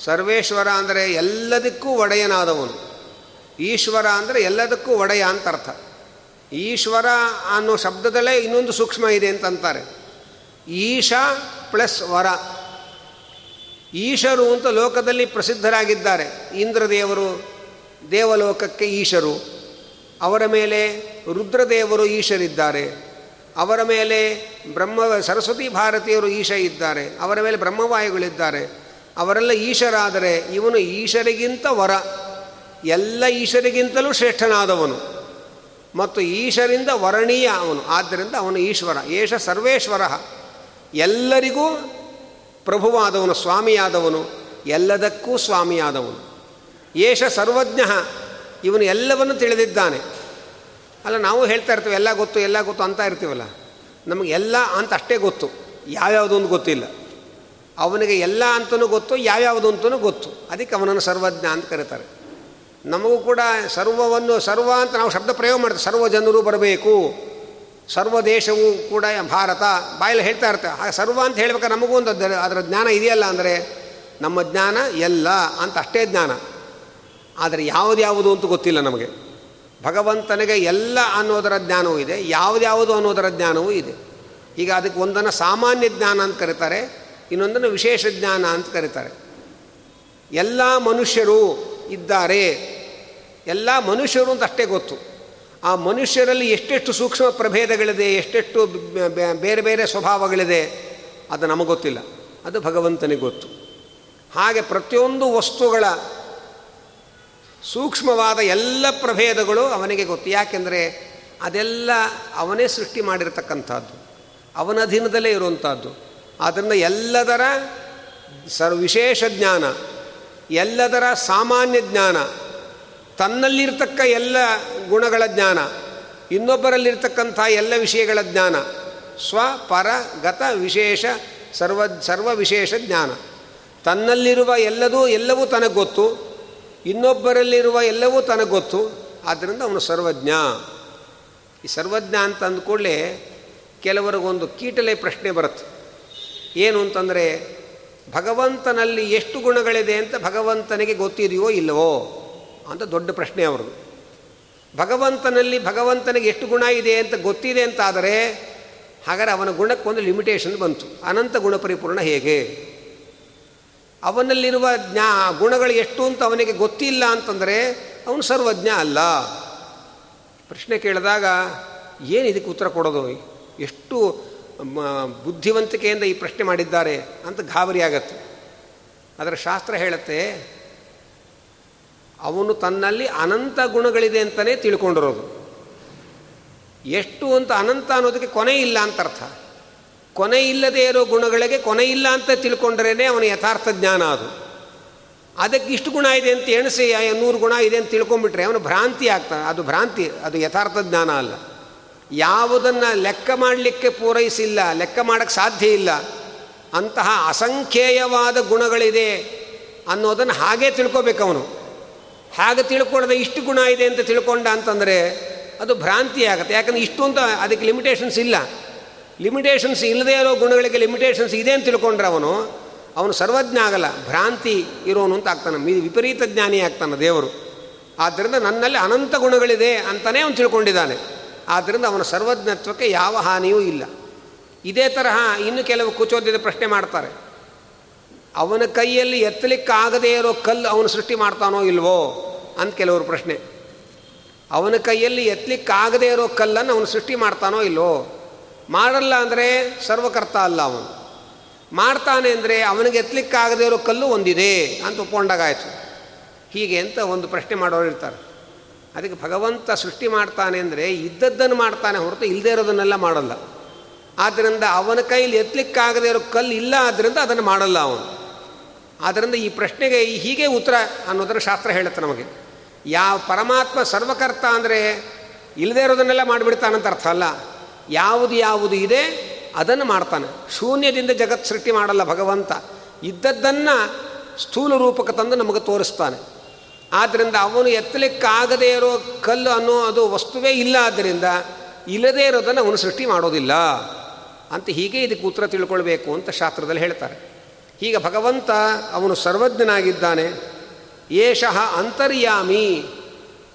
ಸರ್ವೇಶ್ವರ ಅಂದರೆ ಎಲ್ಲದಕ್ಕೂ ಒಡೆಯನಾದವನು. ಈಶ್ವರ ಅಂದರೆ ಎಲ್ಲದಕ್ಕೂ ಒಡೆಯ ಅಂತ ಅರ್ಥ. ಈಶ್ವರ ಅನ್ನೋ ಶಬ್ದದಲ್ಲೇ ಇನ್ನೊಂದು ಸೂಕ್ಷ್ಮ ಇದೆ ಅಂತಂತಾರೆ. ಈಶ ಪ್ಲಸ್ ವರ. ಈಶರು ಅಂತ ಲೋಕದಲ್ಲಿ ಪ್ರಸಿದ್ಧರಾಗಿದ್ದಾರೆ. ಇಂದ್ರದೇವರು ದೇವಲೋಕಕ್ಕೆ ಈಶರು. ಅವರ ಮೇಲೆ ರುದ್ರದೇವರು ಈಶರಿದ್ದಾರೆ. ಅವರ ಮೇಲೆ ಬ್ರಹ್ಮ, ಸರಸ್ವತಿ ಭಾರತೀಯರು ಈಶ ಇದ್ದಾರೆ. ಅವರ ಮೇಲೆ ಬ್ರಹ್ಮವಾಯುಗಳಿದ್ದಾರೆ. ಅವರೆಲ್ಲ ಈಶರಾದರೆ ಇವನು ಈಶರಿಗಿಂತ ವರ. ಎಲ್ಲ ಈಶರಿಗಿಂತಲೂ ಶ್ರೇಷ್ಠನಾದವನು. ಮತ್ತು ಈಶರಿಂದ ವರಣೀಯ ಅವನು. ಆದ್ದರಿಂದ ಅವನು ಈಶ್ವರ. ಏಷ ಸರ್ವೇಶ್ವರ. ಎಲ್ಲರಿಗೂ ಪ್ರಭುವಾದವನು, ಸ್ವಾಮಿಯಾದವನು, ಎಲ್ಲದಕ್ಕೂ ಸ್ವಾಮಿಯಾದವನು. ಏಷ ಸರ್ವಜ್ಞ, ಇವನು ಎಲ್ಲವನ್ನು ತಿಳಿದಿದ್ದಾನೆ. ಅಲ್ಲ, ನಾವು ಹೇಳ್ತಾ ಇರ್ತೀವಿ, ಎಲ್ಲ ಗೊತ್ತು ಎಲ್ಲ ಗೊತ್ತು ಅಂತ ಇರ್ತೀವಲ್ಲ. ನಮಗೆ ಎಲ್ಲ ಅಂತ ಅಷ್ಟೇ ಗೊತ್ತು, ಯಾವ್ಯಾವುದು ಒಂದು ಗೊತ್ತಿಲ್ಲ. ಅವನಿಗೆ ಎಲ್ಲ ಅಂತಲೂ ಗೊತ್ತು, ಯಾವ್ಯಾವುದು ಅಂತಲೂ ಗೊತ್ತು. ಅದಕ್ಕೆ ಅವನನ್ನು ಸರ್ವಜ್ಞ ಅಂತ ಕರೀತಾರೆ. ನಮಗೂ ಕೂಡ ಸರ್ವವನ್ನು, ಸರ್ವ ಅಂತ ನಾವು ಶಬ್ದ ಪ್ರಯೋಗ ಮಾಡ್ತೀವಿ ಸರ್ವ ಜನರು ಬರಬೇಕು. ಸರ್ವ ದೇಶವೂ ಕೂಡ ಭಾರತ ಬಾಯಲ್ಲಿ ಹೇಳ್ತಾ ಇರ್ತವೆ ಆ ಸರ್ವ ಅಂತ ಹೇಳ್ಬೇಕು ನಮಗೂ ಒಂದು ಅದರ ಜ್ಞಾನ ಇದೆಯಲ್ಲ ಅಂದರೆ ನಮ್ಮ ಜ್ಞಾನ ಎಲ್ಲ ಅಂತ ಅಷ್ಟೇ ಜ್ಞಾನ. ಆದರೆ ಯಾವುದು ಯಾವುದು ಅಂತ ಗೊತ್ತಿಲ್ಲ ನಮಗೆ. ಭಗವಂತನಿಗೆ ಎಲ್ಲ ಅನ್ನೋದರ ಜ್ಞಾನವೂ ಇದೆ ಯಾವುದ್ಯಾವುದು ಅನ್ನೋದರ ಜ್ಞಾನವೂ ಇದೆ. ಈಗ ಅದಕ್ಕೆ ಒಂದನ್ನು ಸಾಮಾನ್ಯ ಜ್ಞಾನ ಅಂತ ಕರೀತಾರೆ, ಇನ್ನೊಂದನ್ನು ವಿಶೇಷ ಜ್ಞಾನ ಅಂತ ಕರೀತಾರೆ. ಎಲ್ಲ ಮನುಷ್ಯರು ಇದ್ದಾರೆ. ಎಲ್ಲ ಮನುಷ್ಯರು ಅಂತ ಅಷ್ಟೇ ಗೊತ್ತು. ಆ ಮನುಷ್ಯರಲ್ಲಿ ಎಷ್ಟೆಷ್ಟು ಸೂಕ್ಷ್ಮ ಪ್ರಭೇದಗಳಿದೆ, ಎಷ್ಟೆಷ್ಟು ಬೇರೆ ಬೇರೆ ಸ್ವಭಾವಗಳಿದೆ, ಅದು ನಮಗೆ ಗೊತ್ತಿಲ್ಲ. ಅದು ಭಗವಂತನಿಗೆ ಗೊತ್ತು. ಹಾಗೆ ಪ್ರತಿಯೊಂದು ವಸ್ತುಗಳ ಸೂಕ್ಷ್ಮವಾದ ಎಲ್ಲ ಪ್ರಭೇದಗಳು ಅವನಿಗೆ ಗೊತ್ತು. ಯಾಕೆಂದರೆ ಅದೆಲ್ಲ ಅವನೇ ಸೃಷ್ಟಿ ಮಾಡಿರತಕ್ಕಂಥದ್ದು. ಅವನ ಅಧೀನದಲ್ಲೇ ಇರುವಂಥದ್ದು. ಆದ್ದರಿಂದ ಎಲ್ಲದರ ಸರ್ ವಿಶೇಷ ಜ್ಞಾನ, ಎಲ್ಲದರ ಸಾಮಾನ್ಯ ಜ್ಞಾನ ತನ್ನಲ್ಲಿರ್ತಕ್ಕ ಎಲ್ಲ ಗುಣಗಳ ಜ್ಞಾನ, ಇನ್ನೊಬ್ಬರಲ್ಲಿರ್ತಕ್ಕಂಥ ಎಲ್ಲ ವಿಷಯಗಳ ಜ್ಞಾನ, ಸ್ವ, ಪರ, ಗತ, ವಿಶೇಷ, ಸರ್ವ ಸರ್ವ ವಿಶೇಷ ಜ್ಞಾನ. ತನ್ನಲ್ಲಿರುವ ಎಲ್ಲದೂ, ಎಲ್ಲವೂ ತನಗೆ ಗೊತ್ತು, ಇನ್ನೊಬ್ಬರಲ್ಲಿರುವ ಎಲ್ಲವೂ ತನಗೆ ಗೊತ್ತು ಆದ್ದರಿಂದ ಅವನು ಸರ್ವಜ್ಞ. ಈ ಸರ್ವಜ್ಞ ಅಂತ ಅಂದ್ಕೊಳ್ಳೆ ಕೆಲವರಿಗೊಂದು ಕೀಟಲೆ ಪ್ರಶ್ನೆ ಬರುತ್ತೆ. ಏನು ಅಂತಂದರೆ, ಭಗವಂತನಲ್ಲಿ ಎಷ್ಟು ಗುಣಗಳಿದೆ ಅಂತ ಭಗವಂತನಿಗೆ ಗೊತ್ತಿದೆಯೋ ಇಲ್ಲವೋ? ಅಂತ ದೊಡ್ಡ ಪ್ರಶ್ನೆ ಅವರು ಭಗವಂತನಲ್ಲಿ ಭಗವಂತನಿಗೆ ಎಷ್ಟು ಗುಣ ಇದೆ ಅಂತ ಗೊತ್ತಿದೆ ಅಂತಾದರೆ, ಹಾಗಾದರೆ ಅವನ ಗುಣಕ್ಕೊಂದು ಲಿಮಿಟೇಷನ್ ಬಂತು. ಅನಂತ ಗುಣ ಪರಿಪೂರ್ಣ ಹೇಗೆ? ಅವನಲ್ಲಿರುವ ಜ್ಞಾ, ಗುಣಗಳು ಎಷ್ಟು ಅಂತ ಅವನಿಗೆ ಗೊತ್ತಿಲ್ಲ ಅಂತಂದರೆ, ಅವನು ಸರ್ವಜ್ಞ ಅಲ್ಲ. ಪ್ರಶ್ನೆ ಕೇಳಿದಾಗ, ಏನು ಇದಕ್ಕೆ ಉತ್ತರ ಕೊಡೋದು? ಎಷ್ಟು ಬುದ್ಧಿವಂತಿಕೆಯಿಂದ ಈ ಪ್ರಶ್ನೆ ಮಾಡಿದ್ದಾರೆ ಅಂತ ಗಾಬರಿ ಆಗತ್ತೆ. ಅದರ ಶಾಸ್ತ್ರ ಹೇಳುತ್ತೆ ಅವನು ತನ್ನಲ್ಲಿ ಅನಂತ ಗುಣಗಳಿದೆ ಅಂತಲೇ ತಿಳ್ಕೊಂಡಿರೋದು. ಎಷ್ಟು ಅಂತ ಅನಂತ ಅನ್ನೋದಕ್ಕೆ ಕೊನೆ ಇಲ್ಲ ಅಂತ ಅರ್ಥ. ಕೊನೆ ಇಲ್ಲದೆ ಇರೋ ಗುಣಗಳಿಗೆ ಕೊನೆ ಇಲ್ಲ ಅಂತ ತಿಳ್ಕೊಂಡ್ರೇ ಅವನ ಯಥಾರ್ಥ ಜ್ಞಾನ ಅದು. ಅದಕ್ಕೆ ಇಷ್ಟು ಗುಣ ಇದೆ ಅಂತ ಎಣಿಸಿ ನೂರು ಗುಣ ಇದೆ ಅಂತ ತಿಳ್ಕೊಂಬಿಟ್ರೆ ಅವನು ಭ್ರಾಂತಿ ಆಗ್ತಾನೆ ಅದು ಭ್ರಾಂತಿ, ಅದು ಯಥಾರ್ಥ ಜ್ಞಾನ ಅಲ್ಲ. ಯಾವುದನ್ನು ಲೆಕ್ಕ ಮಾಡಲಿಕ್ಕೆ ಪೂರೈಸಿಲ್ಲ, ಲೆಕ್ಕ ಮಾಡೋಕ್ಕೆ ಸಾಧ್ಯ ಇಲ್ಲ, ಅಂತಹ ಅಸಂಖ್ಯೇಯವಾದ ಗುಣಗಳಿದೆ ಅನ್ನೋದನ್ನು ಹಾಗೇ ತಿಳ್ಕೊಬೇಕು ಅವನು. ಹಾಗೆ ತಿಳ್ಕೊಳ್ಳದೆ ಇಷ್ಟು ಗುಣ ಇದೆ ಅಂತ ತಿಳ್ಕೊಂಡ ಅಂತಂದರೆ ಅದು ಭ್ರಾಂತಿ ಆಗುತ್ತೆ. ಯಾಕಂದರೆ ಇಷ್ಟು ಅಂತ ಅದಕ್ಕೆ ಲಿಮಿಟೇಷನ್ಸ್ ಇಲ್ಲ. ಲಿಮಿಟೇಷನ್ಸ್ ಇಲ್ಲದೇ ಇರೋ ಗುಣಗಳಿಗೆ ಲಿಮಿಟೇಷನ್ಸ್ ಇದೆ ಅಂತ ತಿಳ್ಕೊಂಡ್ರೆ ಅವನು ಅವನು ಸರ್ವಜ್ಞ ಆಗಲ್ಲ. ಭ್ರಾಂತಿ ಇರೋನು ಅಂತ ಆಗ್ತಾನೆ. ಮೀ ವಿಪರೀತ ಜ್ಞಾನಿ ಆಗ್ತಾನೆ ದೇವರು. ಆದ್ದರಿಂದ ನನ್ನಲ್ಲಿ ಅನಂತ ಗುಣಗಳಿದೆ ಅಂತಲೇ ಅವನು ತಿಳ್ಕೊಂಡಿದ್ದಾನೆ. ಆದ್ದರಿಂದ ಅವನ ಸರ್ವಜ್ಞತ್ವಕ್ಕೆ ಯಾವ ಹಾನಿಯೂ ಇಲ್ಲ. ಇದೇ ತರಹ ಇನ್ನು ಕೆಲವು ಕುಚೋದ್ಯದ ಪ್ರಶ್ನೆ ಮಾಡ್ತಾರೆ. ಅವನ ಕೈಯಲ್ಲಿ ಎತ್ತಲಿಕ್ಕಾಗದೇ ಇರೋ ಕಲ್ಲು ಅವನು ಸೃಷ್ಟಿ ಮಾಡ್ತಾನೋ ಇಲ್ವೋ ಅಂತ ಕೆಲವರು ಪ್ರಶ್ನೆ. ಅವನ ಕೈಯಲ್ಲಿ ಎತ್ತಲಿಕ್ಕಾಗದೇ ಇರೋ ಕಲ್ಲನ್ನು ಅವನು ಸೃಷ್ಟಿ ಮಾಡ್ತಾನೋ ಇಲ್ವೋ? ಮಾಡಲ್ಲ ಅಂದರೆ ಸರ್ವಕರ್ತ ಅಲ್ಲ ಅವನು. ಮಾಡ್ತಾನೆ ಅಂದರೆ ಅವನಿಗೆ ಎತ್ತಲಿಕ್ಕಾಗದೇ ಇರೋ ಕಲ್ಲು ಒಂದಿದೆ ಅಂತ ಒಪ್ಕೊಂಡಾಗಾಯ್ತು. ಹೀಗೆ ಅಂತ ಒಂದು ಪ್ರಶ್ನೆ ಮಾಡೋರು ಇರ್ತಾರೆ. ಅದಕ್ಕೆ ಭಗವಂತ ಸೃಷ್ಟಿ ಮಾಡ್ತಾನೆ ಅಂದರೆ ಇದ್ದದ್ದನ್ನು ಮಾಡ್ತಾನೆ ಹೊರತು ಇಲ್ಲದೇ ಇರೋದನ್ನೆಲ್ಲ ಮಾಡಲ್ಲ. ಆದ್ದರಿಂದ ಅವನ ಕೈಯಲ್ಲಿ ಎತ್ತಲಿಕ್ಕಾಗದೇ ಇರೋ ಕಲ್ಲು ಇಲ್ಲ ಆದ್ದರಿಂದ ಅದನ್ನು ಮಾಡಲ್ಲ ಅವನು. ಆದ್ದರಿಂದ ಈ ಪ್ರಶ್ನೆಗೆ ಹೀಗೆ ಉತ್ತರ ಅನ್ನೋದನ್ನು ಶಾಸ್ತ್ರ ಹೇಳುತ್ತೆ ನಮಗೆ. ಯಾವ ಪರಮಾತ್ಮ ಸರ್ವಕರ್ತ ಅಂದರೆ ಇಲ್ಲದೇ ಇರೋದನ್ನೆಲ್ಲ ಮಾಡಿಬಿಡ್ತಾನಂತ ಅರ್ಥ ಅಲ್ಲ. ಯಾವುದು ಯಾವುದು ಇದೆ ಅದನ್ನು ಮಾಡ್ತಾನೆ. ಶೂನ್ಯದಿಂದ ಜಗತ್ ಸೃಷ್ಟಿ ಮಾಡಲ್ಲ ಭಗವಂತ. ಇದ್ದದ್ದನ್ನು ಸ್ಥೂಲ ರೂಪಕ ತಂದು ನಮಗೆ ತೋರಿಸ್ತಾನೆ. ಆದ್ದರಿಂದ ಅವನು ಎತ್ತಲಿಕ್ಕಾಗದೇ ಇರೋ ಕಲ್ಲು ಅನ್ನೋ ಅದು ವಸ್ತುವೇ ಇಲ್ಲ ಆದ್ದರಿಂದ ಇಲ್ಲದೇ ಇರೋದನ್ನು ಅವನು ಸೃಷ್ಟಿ ಮಾಡೋದಿಲ್ಲ ಅಂತ ಹೀಗೆ ಇದಕ್ಕೆ ಉತ್ತರ ತಿಳ್ಕೊಳ್ಬೇಕು ಅಂತ ಶಾಸ್ತ್ರದಲ್ಲಿ ಹೇಳ್ತಾರೆ. ಹೀಗೆ ಭಗವಂತ ಅವನು ಸರ್ವಜ್ಞನಾಗಿದ್ದಾನೆ. ಏಷಃ ಅಂತರ್ಯಾಮಿ.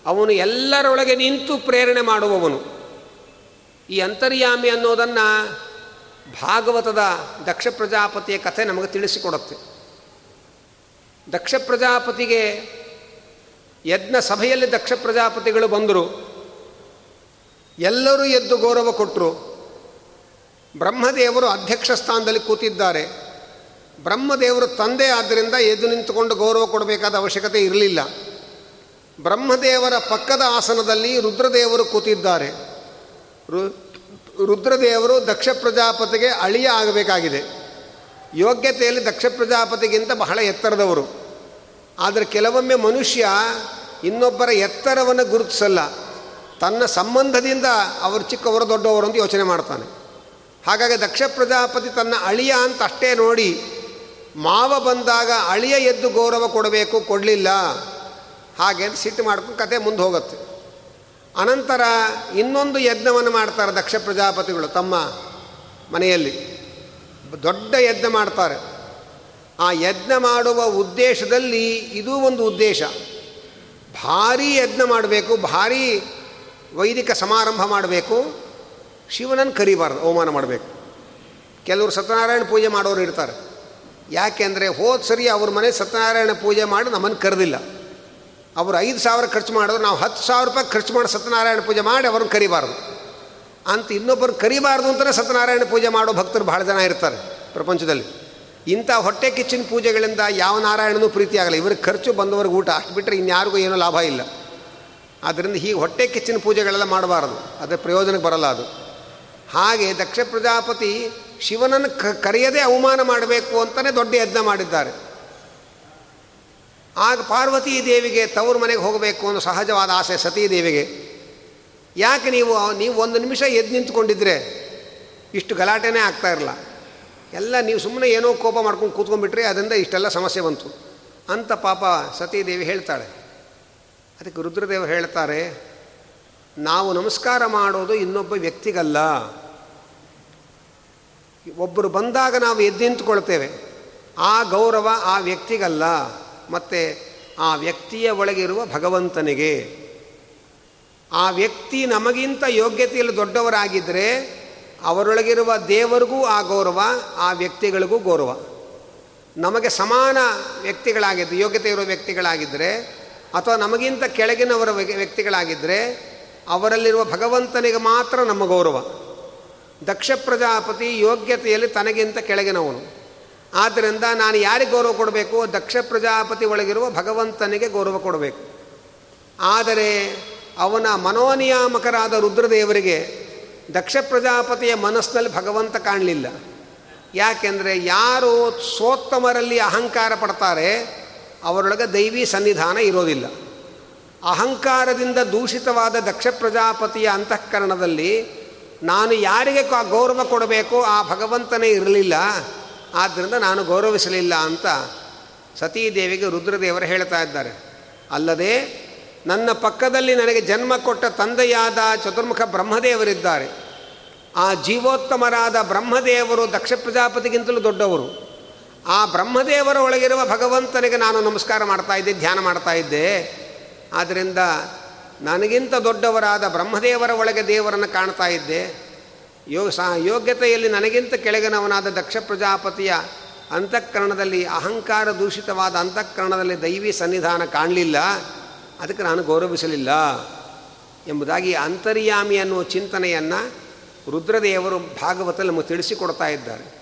ಅವನು ಎಲ್ಲರೊಳಗೆ ನಿಂತು ಪ್ರೇರಣೆ ಮಾಡುವವನು. ಈ ಅಂತರ್ಯಾಮಿ ಅನ್ನೋದನ್ನು ಭಾಗವತದ ದಕ್ಷ ಪ್ರಜಾಪತಿಯ ಕಥೆ ನಮಗೆ ತಿಳಿಸಿಕೊಡುತ್ತೆ. ದಕ್ಷ ಪ್ರಜಾಪತಿಗೆ ಯಜ್ಞ ಸಭೆಯಲ್ಲಿ ದಕ್ಷ ಪ್ರಜಾಪತಿಗಳು ಬಂದರು. ಎಲ್ಲರೂ ಎದ್ದು ಗೌರವ ಕೊಟ್ಟರು ಬ್ರಹ್ಮದೇವರು ಅಧ್ಯಕ್ಷ ಸ್ಥಾನದಲ್ಲಿ ಕೂತಿದ್ದಾರೆ. ಬ್ರಹ್ಮದೇವರು ತಂದೆ ಆದ್ದರಿಂದ ಎದ್ದು ನಿಂತುಕೊಂಡು ಗೌರವ ಕೊಡಬೇಕಾದ ಅವಶ್ಯಕತೆ ಇರಲಿಲ್ಲ. ಬ್ರಹ್ಮದೇವರ ಪಕ್ಕದ ಆಸನದಲ್ಲಿ ರುದ್ರದೇವರು ಕೂತಿದ್ದಾರೆ. ರುದ್ರದೇವರು ದಕ್ಷ ಪ್ರಜಾಪತಿಗೆ ಅಳಿಯ ಆಗಬೇಕಾಗಿದೆ. ಯೋಗ್ಯತೆಯಲ್ಲಿ ದಕ್ಷ ಪ್ರಜಾಪತಿಗಿಂತ ಬಹಳ ಎತ್ತರದವರು. ಆದರೆ ಕೆಲವೊಮ್ಮೆ ಮನುಷ್ಯ ಇನ್ನೊಬ್ಬರ ಎತ್ತರವನ್ನು ಗುರುತಿಸಲ್ಲ. ತನ್ನ ಸಂಬಂಧದಿಂದ ಅವರು ಚಿಕ್ಕವರು ದೊಡ್ಡವರು ಅಂತ ಯೋಚನೆ ಮಾಡ್ತಾನೆ. ಹಾಗಾಗಿ ದಕ್ಷ ಪ್ರಜಾಪತಿ ತನ್ನ ಅಳಿಯ ಅಂತ ಅಷ್ಟೇ ನೋಡಿ ಮಾವ ಬಂದಾಗ ಅಳಿಯ ಎದ್ದು ಗೌರವ ಕೊಡಬೇಕು, ಕೊಡಲಿಲ್ಲ. ಹಾಗೆ ಅಂತ ಸಿಟ್ಟು ಮಾಡ್ಕೊಂಡು ಕತೆ ಮುಂದೆ ಹೋಗುತ್ತೆ. ಅನಂತರ ಇನ್ನೊಂದು ಯಜ್ಞವನ್ನು ಮಾಡ್ತಾರೆ ದಕ್ಷ ಪ್ರಜಾಪತಿಗಳು ತಮ್ಮ ಮನೆಯಲ್ಲಿ. ದೊಡ್ಡ ಯಜ್ಞ ಮಾಡ್ತಾರೆ. ಆ ಯಜ್ಞ ಮಾಡುವ ಉದ್ದೇಶದಲ್ಲಿ ಇದೂ ಒಂದು ಉದ್ದೇಶ. ಭಾರೀ ಯಜ್ಞ ಮಾಡಬೇಕು, ಭಾರೀ ವೈದಿಕ ಸಮಾರಂಭ ಮಾಡಬೇಕು. ಶಿವನನ್ನು ಕರಿಬಾರ್ದು, ಅವಮಾನ ಮಾಡಬೇಕು. ಕೆಲವರು ಸತ್ಯನಾರಾಯಣ ಪೂಜೆ ಮಾಡೋರು ಇರ್ತಾರೆ. ಯಾಕೆಂದರೆ ಹೋದ ಸರಿ ಅವ್ರ ಮನೆ ಸತ್ಯನಾರಾಯಣ ಪೂಜೆ ಮಾಡಿ ನಮ್ಮನ್ನು ಕರೆದಿಲ್ಲ. ಅವರು ಐದು ಸಾವಿರ ಖರ್ಚು ಮಾಡಿದ್ರು, ನಾವು ಹತ್ತು ಸಾವಿರ ರೂಪಾಯಿ ಖರ್ಚು ಮಾಡಿ ಸತ್ಯನಾರಾಯಣ ಪೂಜೆ ಮಾಡಿ ಅವ್ರನ್ನ ಕರಿಬಾರ್ದು. ಅಂತ ಇನ್ನೊಬ್ಬರು ಕರಿಬಾರ್ದು ಅಂತಲೇ ಸತ್ಯನಾರಾಯಣ ಪೂಜೆ ಮಾಡೋ ಭಕ್ತರು ಭಾಳ ಜನ ಇರ್ತಾರೆ ಪ್ರಪಂಚದಲ್ಲಿ. ಇಂಥ ಹೊಟ್ಟೆ ಕಿಚ್ಚಿನ ಪೂಜೆಗಳಿಂದ ಯಾವ ನಾರಾಯಣನೂ ಪ್ರೀತಿ ಆಗಲ್ಲ. ಇವ್ರಿಗೆ ಖರ್ಚು ಬಂದವ್ರಿಗೆ ಊಟ ಅಷ್ಟು ಬಿಟ್ಟರೆ ಇನ್ಯಾರಿಗೂ ಏನೂ ಲಾಭ ಇಲ್ಲ. ಆದ್ದರಿಂದ ಹೀಗೆ ಹೊಟ್ಟೆ ಕಿಚ್ಚಿನ ಪೂಜೆಗಳೆಲ್ಲ ಮಾಡಬಾರ್ದು. ಅದೇ ಪ್ರಯೋಜನಕ್ಕೆ ಬರಲ್ಲ ಅದು. ಹಾಗೆ ದಕ್ಷ ಪ್ರಜಾಪತಿ ಶಿವನನ್ನು ಕ ಕರೆಯದೇ ಅವಮಾನ ಮಾಡಬೇಕು ಅಂತಲೇ ದೊಡ್ಡ ಯಜ್ಞ ಮಾಡಿದ್ದಾರೆ. ಆಗ ಪಾರ್ವತೀ ದೇವಿಗೆ ತವರು ಮನೆಗೆ ಹೋಗಬೇಕು ಅನ್ನೋ ಸಹಜವಾದ ಆಸೆ ಸತೀ ದೇವಿಗೆ. ಯಾಕೆ ನೀವು ನೀವು ಒಂದು ನಿಮಿಷ ಎದ್ದು ನಿಂತ್ಕೊಂಡಿದ್ರೆ ಇಷ್ಟು ಗಲಾಟೆನೇ ಆಗ್ತಾ ಇರಲ್ಲ. ಎಲ್ಲ ನೀವು ಸುಮ್ಮನೆ ಏನೋ ಕೋಪ ಮಾಡ್ಕೊಂಡು ಕೂತ್ಕೊಂಡ್ಬಿಟ್ರೆ ಅದರಿಂದ ಇಷ್ಟೆಲ್ಲ ಸಮಸ್ಯೆ ಬಂತು. ಅಂತ ಪಾಪ ಸತೀದೇವಿ ಹೇಳ್ತಾಳೆ. ಅದಕ್ಕೆ ರುದ್ರದೇವರು ಹೇಳ್ತಾರೆ, ನಾವು ನಮಸ್ಕಾರ ಮಾಡೋದು ಇನ್ನೊಬ್ಬ ವ್ಯಕ್ತಿಗಲ್ಲ. ಒಬ್ಬರು ಬಂದಾಗ ನಾವು ಎದ್ದು ನಿಂತ್ಕೊಳ್ತೇವೆ. ಆ ಗೌರವ ಆ ವ್ಯಕ್ತಿಗಲ್ಲ, ಮತ್ತು ಆ ವ್ಯಕ್ತಿಯ ಒಳಗಿರುವ ಭಗವಂತನಿಗೆ. ಆ ವ್ಯಕ್ತಿ ನಮಗಿಂತ ಯೋಗ್ಯತೆಯಲ್ಲಿ ದೊಡ್ಡವರಾಗಿದ್ದರೆ ಅವರೊಳಗಿರುವ ದೇವರಿಗೂ ಆ ಗೌರವ, ಆ ವ್ಯಕ್ತಿಗಳಿಗೂ ಗೌರವ. ನಮಗೆ ಸಮಾನ ವ್ಯಕ್ತಿಗಳಾಗಿದ್ದು, ಯೋಗ್ಯತೆ ಇರುವ ವ್ಯಕ್ತಿಗಳಾಗಿದ್ದರೆ ಅಥವಾ ನಮಗಿಂತ ಕೆಳಗಿನವರ ವ್ಯಕ್ತಿಗಳಾಗಿದ್ದರೆ ಅವರಲ್ಲಿರುವ ಭಗವಂತನಿಗೆ ಮಾತ್ರ ನಮ್ಮ ಗೌರವ. ದಕ್ಷ ಪ್ರಜಾಪತಿ ಯೋಗ್ಯತೆಯಲ್ಲಿ ತನಗಿಂತ ಕೆಳಗಿನವನು. ಆದ್ದರಿಂದ ನಾನು ಯಾರಿಗೆ ಗೌರವ ಕೊಡಬೇಕು? ದಕ್ಷ ಪ್ರಜಾಪತಿ ಒಳಗಿರುವ ಭಗವಂತನಿಗೆ ಗೌರವ ಕೊಡಬೇಕು. ಆದರೆ ಅವನ ಮನೋನಿಯಾಮಕರಾದ ರುದ್ರದೇವರಿಗೆ ದಕ್ಷ ಪ್ರಜಾಪತಿಯ ಮನಸ್ಸಿನಲ್ಲಿ ಭಗವಂತ ಕಾಣಲಿಲ್ಲ. ಯಾಕೆಂದರೆ ಯಾರು ಸೋತ್ತಮರಲ್ಲಿ ಅಹಂಕಾರ ಪಡ್ತಾರೆ, ಅವರೊಳಗೆ ದೈವಿ ಸನ್ನಿಧಾನ ಇರೋದಿಲ್ಲ. ಅಹಂಕಾರದಿಂದ ದೂಷಿತವಾದ ದಕ್ಷ ಪ್ರಜಾಪತಿಯ ಅಂತಃಕರಣದಲ್ಲಿ ನಾನು ಯಾರಿಗೆ ಗೌರವ ಕೊಡಬೇಕು? ಆ ಭಗವಂತನೇ ಇರಲಿಲ್ಲ. ಆದ್ದರಿಂದ ನಾನು ಗೌರವಿಸಲಿಲ್ಲ ಅಂತ ಸತೀದೇವಿಗೆ ರುದ್ರದೇವರು ಹೇಳ್ತಾ ಇದ್ದಾರೆ. ಅಲ್ಲದೆ ನನ್ನ ಪಕ್ಕದಲ್ಲಿ ನನಗೆ ಜನ್ಮ ಕೊಟ್ಟ ತಂದೆಯಾದ ಚತುರ್ಮುಖ ಬ್ರಹ್ಮದೇವರಿದ್ದಾರೆ. ಆ ಜೀವೋತ್ತಮರಾದ ಬ್ರಹ್ಮದೇವರು ದಕ್ಷ ಪ್ರಜಾಪತಿಗಿಂತಲೂ ದೊಡ್ಡವರು. ಆ ಬ್ರಹ್ಮದೇವರ ಒಳಗಿರುವ ಭಗವಂತನಿಗೆ ನಾನು ನಮಸ್ಕಾರ ಮಾಡ್ತಾ ಇದ್ದೆ, ಧ್ಯಾನ ಮಾಡ್ತಾ ಇದ್ದೆ. ಆದ್ದರಿಂದ ನನಗಿಂತ ದೊಡ್ಡವರಾದ ಬ್ರಹ್ಮದೇವರ ಒಳಗೆ ದೇವರನ್ನು ಕಾಣ್ತಾ ಇದ್ದೆ. ಯೋ ಸಾ ಯೋಗ್ಯತೆಯಲ್ಲಿ ನನಗಿಂತ ಕೆಳಗಿನವನಾದ ದಕ್ಷ ಪ್ರಜಾಪತಿಯ ಅಂತಃಕರಣದಲ್ಲಿ ಅಹಂಕಾರ ದೂಷಿತವಾದ ಅಂತಃಕರಣದಲ್ಲಿ ದೈವಿ ಸನ್ನಿಧಾನ ಕಾಣಲಿಲ್ಲ. ಅದಕ್ಕೆ ನಾನು ಗೌರವಿಸಲಿಲ್ಲ ಎಂಬುದಾಗಿ ಅಂತರ್ಯಾಮಿ ಅನ್ನುವ ಚಿಂತನೆಯನ್ನು ರುದ್ರದೇವರು ಭಾಗವತಲ್ಲಿ ನಮಗೆ ತಿಳಿಸಿಕೊಡ್ತಾ ಇದ್ದಾರೆ.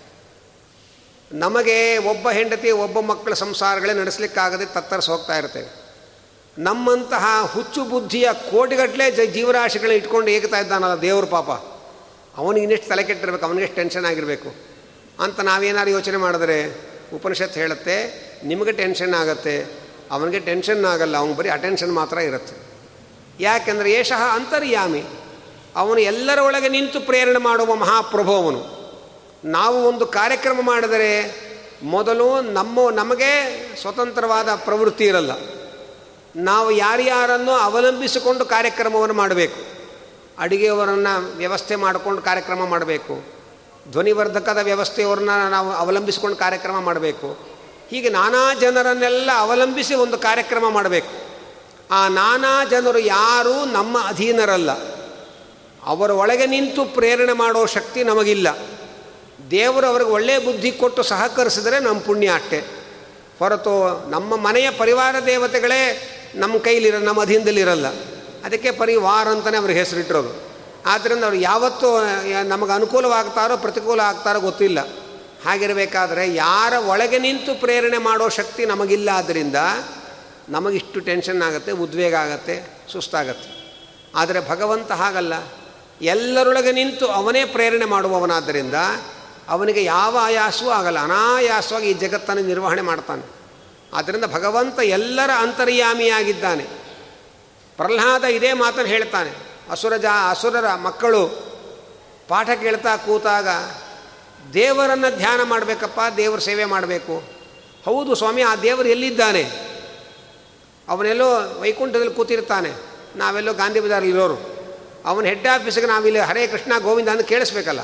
ನಮಗೆ ಒಬ್ಬ ಹೆಂಡತಿ, ಒಬ್ಬ ಮಕ್ಕಳ ಸಂಸಾರಗಳೇ ನಡೆಸಲಿಕ್ಕಾಗದೆ ತತ್ತರಿಸಿ ಹೋಗ್ತಾ ಇರ್ತೇವೆ. ನಮ್ಮಂತಹ ಹುಚ್ಚು ಬುದ್ಧಿಯ ಕೋಟಿಗಟ್ಟಲೆ ಜ ಜೀವರಾಶಿಗಳನ್ನ ಇಟ್ಕೊಂಡು ಏಗ್ತಾ ಇದ್ದಾನಲ್ಲ ದೇವ್ರ ಪಾಪ. ಅವನಿಗೆ ಇನ್ನೆಷ್ಟು ತಲೆ ಕೆಟ್ಟಿರ್ಬೇಕು ಅವನಿಗೆಷ್ಟು ಟೆನ್ಷನ್ ಆಗಿರಬೇಕು. ಅಂತ ನಾವೇನಾದ್ರು ಯೋಚನೆ ಮಾಡಿದ್ರೆ ಉಪನಿಷತ್ ಹೇಳುತ್ತೆ, ನಿಮಗೆ ಟೆನ್ಷನ್ ಆಗುತ್ತೆ, ಅವನಿಗೆ ಟೆನ್ಷನ್ ಆಗಲ್ಲ ಅವನು ಬರೀ ಅಟೆನ್ಷನ್ ಮಾತ್ರ ಇರುತ್ತೆ. ಯಾಕೆಂದರೆ ಏಷಃ ಅಂತರ್ಯಾಮಿ. ಅವನು ಎಲ್ಲರ ಒಳಗೆ ನಿಂತು ಪ್ರೇರಣೆ ಮಾಡುವ ಮಹಾಪ್ರಭು ಅವನು. ನಾವು ಒಂದು ಕಾರ್ಯಕ್ರಮ ಮಾಡಿದರೆ ಮೊದಲು ನಮ್ಮ, ನಮಗೆ ಸ್ವತಂತ್ರವಾದ ಪ್ರವೃತ್ತಿ ಇರಲ್ಲ. ನಾವು ಯಾರ್ಯಾರನ್ನು ಅವಲಂಬಿಸಿಕೊಂಡು ಕಾರ್ಯಕ್ರಮವನ್ನು ಮಾಡಬೇಕು, ಅಡುಗೆಯವರನ್ನು ವ್ಯವಸ್ಥೆ ಮಾಡಿಕೊಂಡು ಕಾರ್ಯಕ್ರಮ ಮಾಡಬೇಕು, ಧ್ವನಿವರ್ಧಕದ ವ್ಯವಸ್ಥೆಯವ್ರನ್ನ ನಾವು ಅವಲಂಬಿಸಿಕೊಂಡು ಕಾರ್ಯಕ್ರಮ ಮಾಡಬೇಕು, ಹೀಗೆ ನಾನಾ ಜನರನ್ನೆಲ್ಲ ಅವಲಂಬಿಸಿ ಒಂದು ಕಾರ್ಯಕ್ರಮ ಮಾಡಬೇಕು. ಆ ನಾನಾ ಜನರು ಯಾರೂ ನಮ್ಮ ಅಧೀನರಲ್ಲ. ಅವರ ಒಳಗೆ ನಿಂತು ಪ್ರೇರಣೆ ಮಾಡೋ ಶಕ್ತಿ ನಮಗಿಲ್ಲ. ದೇವರು ಅವ್ರಿಗೆ ಒಳ್ಳೆಯ ಬುದ್ಧಿ ಕೊಟ್ಟು ಸಹಕರಿಸಿದರೆ ನಮ್ಮ ಪುಣ್ಯ ಅಷ್ಟೆ. ಹೊರತು ನಮ್ಮ ಮನೆಯ ಪರಿವಾರ ದೇವತೆಗಳೇ ನಮ್ಮ ಕೈಲಿರೋ, ನಮ್ಮ ಅಧೀನದಲ್ಲಿರಲ್ಲ. ಅದಕ್ಕೆ ಪರಿವಾರ ಅಂತಲೇ ಅವ್ರಿಗೆ ಹೆಸರಿಟ್ಟಿರೋದು ಆದ್ದರಿಂದ ಅವ್ರು ಯಾವತ್ತೂ ನಮಗೆ ಅನುಕೂಲವಾಗ್ತಾರೋ ಪ್ರತಿಕೂಲ ಆಗ್ತಾರೋ ಗೊತ್ತಿಲ್ಲ. ಹಾಗಿರಬೇಕಾದ್ರೆ ಯಾರ ಒಳಗೆ ನಿಂತು ಪ್ರೇರಣೆ ಮಾಡೋ ಶಕ್ತಿ ನಮಗಿಲ್ಲ ಆದ್ದರಿಂದ ನಮಗಿಷ್ಟು ಟೆನ್ಷನ್ ಆಗುತ್ತೆ, ಉದ್ವೇಗ ಆಗುತ್ತೆ, ಸುಸ್ತಾಗತ್ತೆ. ಆದರೆ ಭಗವಂತ ಹಾಗಲ್ಲ. ಎಲ್ಲರೊಳಗೆ ನಿಂತು ಅವನೇ ಪ್ರೇರಣೆ ಮಾಡುವವನಾದ್ದರಿಂದ ಅವನಿಗೆ ಯಾವ ಆಯಾಸವೂ ಆಗಲ್ಲ. ಅನಾಯಾಸವಾಗಿ ಈ ಜಗತ್ತನ್ನು ನಿರ್ವಹಣೆ ಮಾಡ್ತಾನೆ. ಆದ್ದರಿಂದ ಭಗವಂತ ಎಲ್ಲರ ಅಂತರ್ಯಾಮಿಯಾಗಿದ್ದಾನೆ. ಪ್ರಹ್ಲಾದ ಇದೇ ಮಾತನ್ನು ಹೇಳ್ತಾನೆ. ಅಸುರ ಜಾ, ಅಸುರರ ಮಕ್ಕಳು ಪಾಠ ಕೇಳ್ತಾ ಕೂತಾಗ, ದೇವರನ್ನು ಧ್ಯಾನ ಮಾಡಬೇಕಪ್ಪ, ದೇವರ ಸೇವೆ ಮಾಡಬೇಕು. ಹೌದು ಸ್ವಾಮಿ, ಆ ದೇವರು ಎಲ್ಲಿದ್ದಾನೆ? ಅವನೆಲ್ಲೋ ವೈಕುಂಠದಲ್ಲಿ ಕೂತಿರ್ತಾನೆ. ನಾವೆಲ್ಲೋ ಗಾಂಧಿ ಬಜಾರಲ್ಲಿರೋರು ಅವನ ಹೆಡ್ ಆಫೀಸಿಗೆ ನಾವಿಲ್ಲಿ ಹರೇ ಕೃಷ್ಣ ಗೋವಿಂದ ಅಂತ ಕೇಳಿಸ್ಬೇಕಲ್ಲ.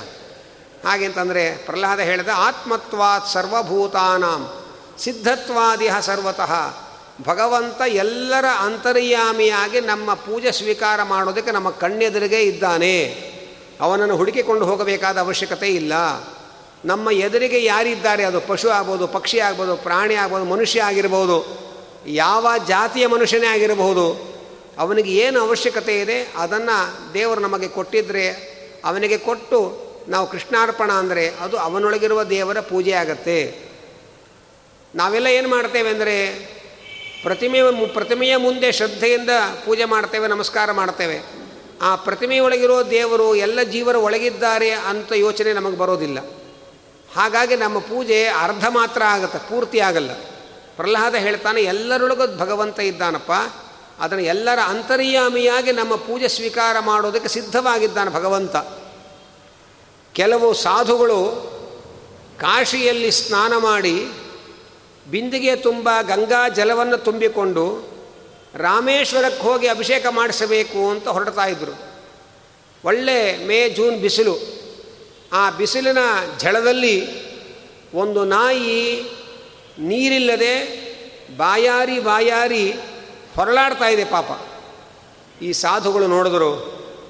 ಹಾಗೆ ಅಂತಂದರೆ ಪ್ರಹ್ಲಾದ ಹೇಳಿದ, ಆತ್ಮತ್ವಾತ್ ಸರ್ವಭೂತಾನಾಂ. ಸಿದ್ಧತ್ವಾದಿಹ ಸರ್ವತಃ. ಭಗವಂತ ಎಲ್ಲರ ಅಂತರ್ಯಾಮಿಯಾಗಿ ನಮ್ಮ ಪೂಜೆ ಸ್ವೀಕಾರ ಮಾಡೋದಕ್ಕೆ ನಮ್ಮ ಕಣ್ಣೆದುರಿಗೆ ಇದ್ದಾನೆ. ಅವನನ್ನು ಹುಡುಕಿಕೊಂಡು ಹೋಗಬೇಕಾದ ಅವಶ್ಯಕತೆ ಇಲ್ಲ. ನಮ್ಮ ಎದುರಿಗೆ ಯಾರಿದ್ದಾರೆ? ಅದು ಪಶು ಆಗ್ಬೋದು, ಪಕ್ಷಿ ಆಗ್ಬೋದು, ಪ್ರಾಣಿ ಆಗ್ಬೋದು, ಮನುಷ್ಯ ಆಗಿರ್ಬೋದು. ಯಾವ ಜಾತಿಯ ಮನುಷ್ಯನೇ ಆಗಿರಬಹುದು? ಅವನಿಗೆ ಏನು ಅವಶ್ಯಕತೆ ಇದೆ? ಅದನ್ನು ದೇವರು ನಮಗೆ ಕೊಟ್ಟಿದ್ದರೆ ಅವನಿಗೆ ಕೊಟ್ಟು ನಾವು ಕೃಷ್ಣಾರ್ಪಣ ಅಂದರೆ ಅದು ಅವನೊಳಗಿರುವ ದೇವರ ಪೂಜೆ ಆಗತ್ತೆ ನಾವೆಲ್ಲ ಏನು ಮಾಡ್ತೇವೆ ಅಂದರೆ ಪ್ರತಿಮೆ ಪ್ರತಿಮೆಯ ಮುಂದೆ ಶ್ರದ್ಧೆಯಿಂದ ಪೂಜೆ ಮಾಡ್ತೇವೆ, ನಮಸ್ಕಾರ ಮಾಡ್ತೇವೆ. ಆ ಪ್ರತಿಮೆಯೊಳಗಿರೋ ದೇವರು ಎಲ್ಲ ಜೀವರು ಒಳಗಿದ್ದಾರೆ ಅಂತ ಯೋಚನೆ ನಮಗೆ ಬರೋದಿಲ್ಲ. ಹಾಗಾಗಿ ನಮ್ಮ ಪೂಜೆ ಅರ್ಧ ಮಾತ್ರ ಆಗುತ್ತೆ, ಪೂರ್ತಿ ಆಗಲ್ಲ. ಪ್ರಹ್ಲಾದ ಹೇಳ್ತಾನೆ, ಎಲ್ಲರೊಳಗೂ ಭಗವಂತ ಇದ್ದಾನಪ್ಪ, ಅದನ್ನು ಎಲ್ಲರ ಅಂತರ್ಯಾಮಿಯಾಗಿ ನಮ್ಮ ಪೂಜೆ ಸ್ವೀಕಾರ ಮಾಡೋದಕ್ಕೆ ಸಿದ್ಧವಾಗಿದ್ದಾನೆ ಭಗವಂತ. ಕೆಲವು ಸಾಧುಗಳು ಕಾಶಿಯಲ್ಲಿ ಸ್ನಾನ ಮಾಡಿ ಬಿಂದಿಗೆ ತುಂಬ ಗಂಗಾ ಜಲವನ್ನು ತುಂಬಿಕೊಂಡು ರಾಮೇಶ್ವರಕ್ಕೆ ಹೋಗಿ ಅಭಿಷೇಕ ಮಾಡಿಸಬೇಕು ಅಂತ ಹೊರಡ್ತಾ ಇದ್ದರು ಒಳ್ಳೆ ಮೇ, ಜೂನ್ ಬಿಸಿಲು. ಆ ಬಿಸಿಲಿನ ಝಳದಲ್ಲಿ ಒಂದು ನಾಯಿ ನೀರಿಲ್ಲದೆ ಬಾಯಾರಿ ಬಾಯಾರಿ ಹೊರಳಾಡ್ತಾ ಇದೆ ಪಾಪ. ಈ ಸಾಧುಗಳು ನೋಡಿದ್ರು,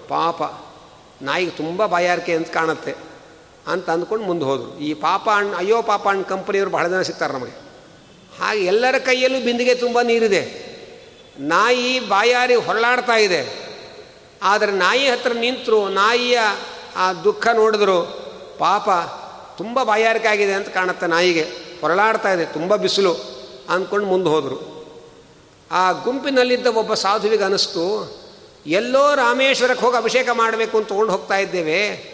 ಪಾಪ, ನಾಯಿಗೆ ತುಂಬ ಬಾಯಾರಿಕೆ ಅಂತ ಕಾಣುತ್ತೆ ಅಂತ ಅಂದ್ಕೊಂಡು ಮುಂದೆ ಹೋದರು. ಈ ಪಾಪ ಅಣ್ಣ ಅಯ್ಯೋ ಪಾಪ ಅಣ್ಣ ಕಂಪನಿಯವರು ಬಹಳ ಜನ ಸಿಗ್ತಾರೆ ನಮಗೆ. ಹಾಗೆ ಎಲ್ಲರ ಕೈಯಲ್ಲೂ ಬಿಂದಿಗೆ ತುಂಬ ನೀರಿದೆ. ನಾಯಿ ಬಾಯಾರಿ ಹೊರಳಾಡ್ತಾ ಇದೆ. ಆದರೆ ನಾಯಿ ಹತ್ರ ನಿಂತರು, ನಾಯಿಯ ಆ ದುಃಖ ನೋಡಿದ್ರು, ಪಾಪ ತುಂಬ ಬಾಯಾರಿಕೆ ಆಗಿದೆ ಅಂತ ಕಾಣುತ್ತೆ ನಾಯಿಗೆ. ಹೊರಳಾಡ್ತಾ ಇದೆ, ತುಂಬ ಬಿಸಿಲು ಅಂದ್ಕೊಂಡು ಮುಂದೆ ಹೋದರು. ಆ ಗುಂಪಿನಲ್ಲಿದ್ದ ಒಬ್ಬ ಸಾಧುವಿಗೆ ಅನಿಸ್ತು, ಎಲ್ಲೋ ರಾಮೇಶ್ವರಕ್ಕೆ ಹೋಗಿ ಅಭಿಷೇಕ ಮಾಡಬೇಕು ಅಂತ ತೊಗೊಂಡು ಹೋಗ್ತಾ ಇದ್ದೇವೆ.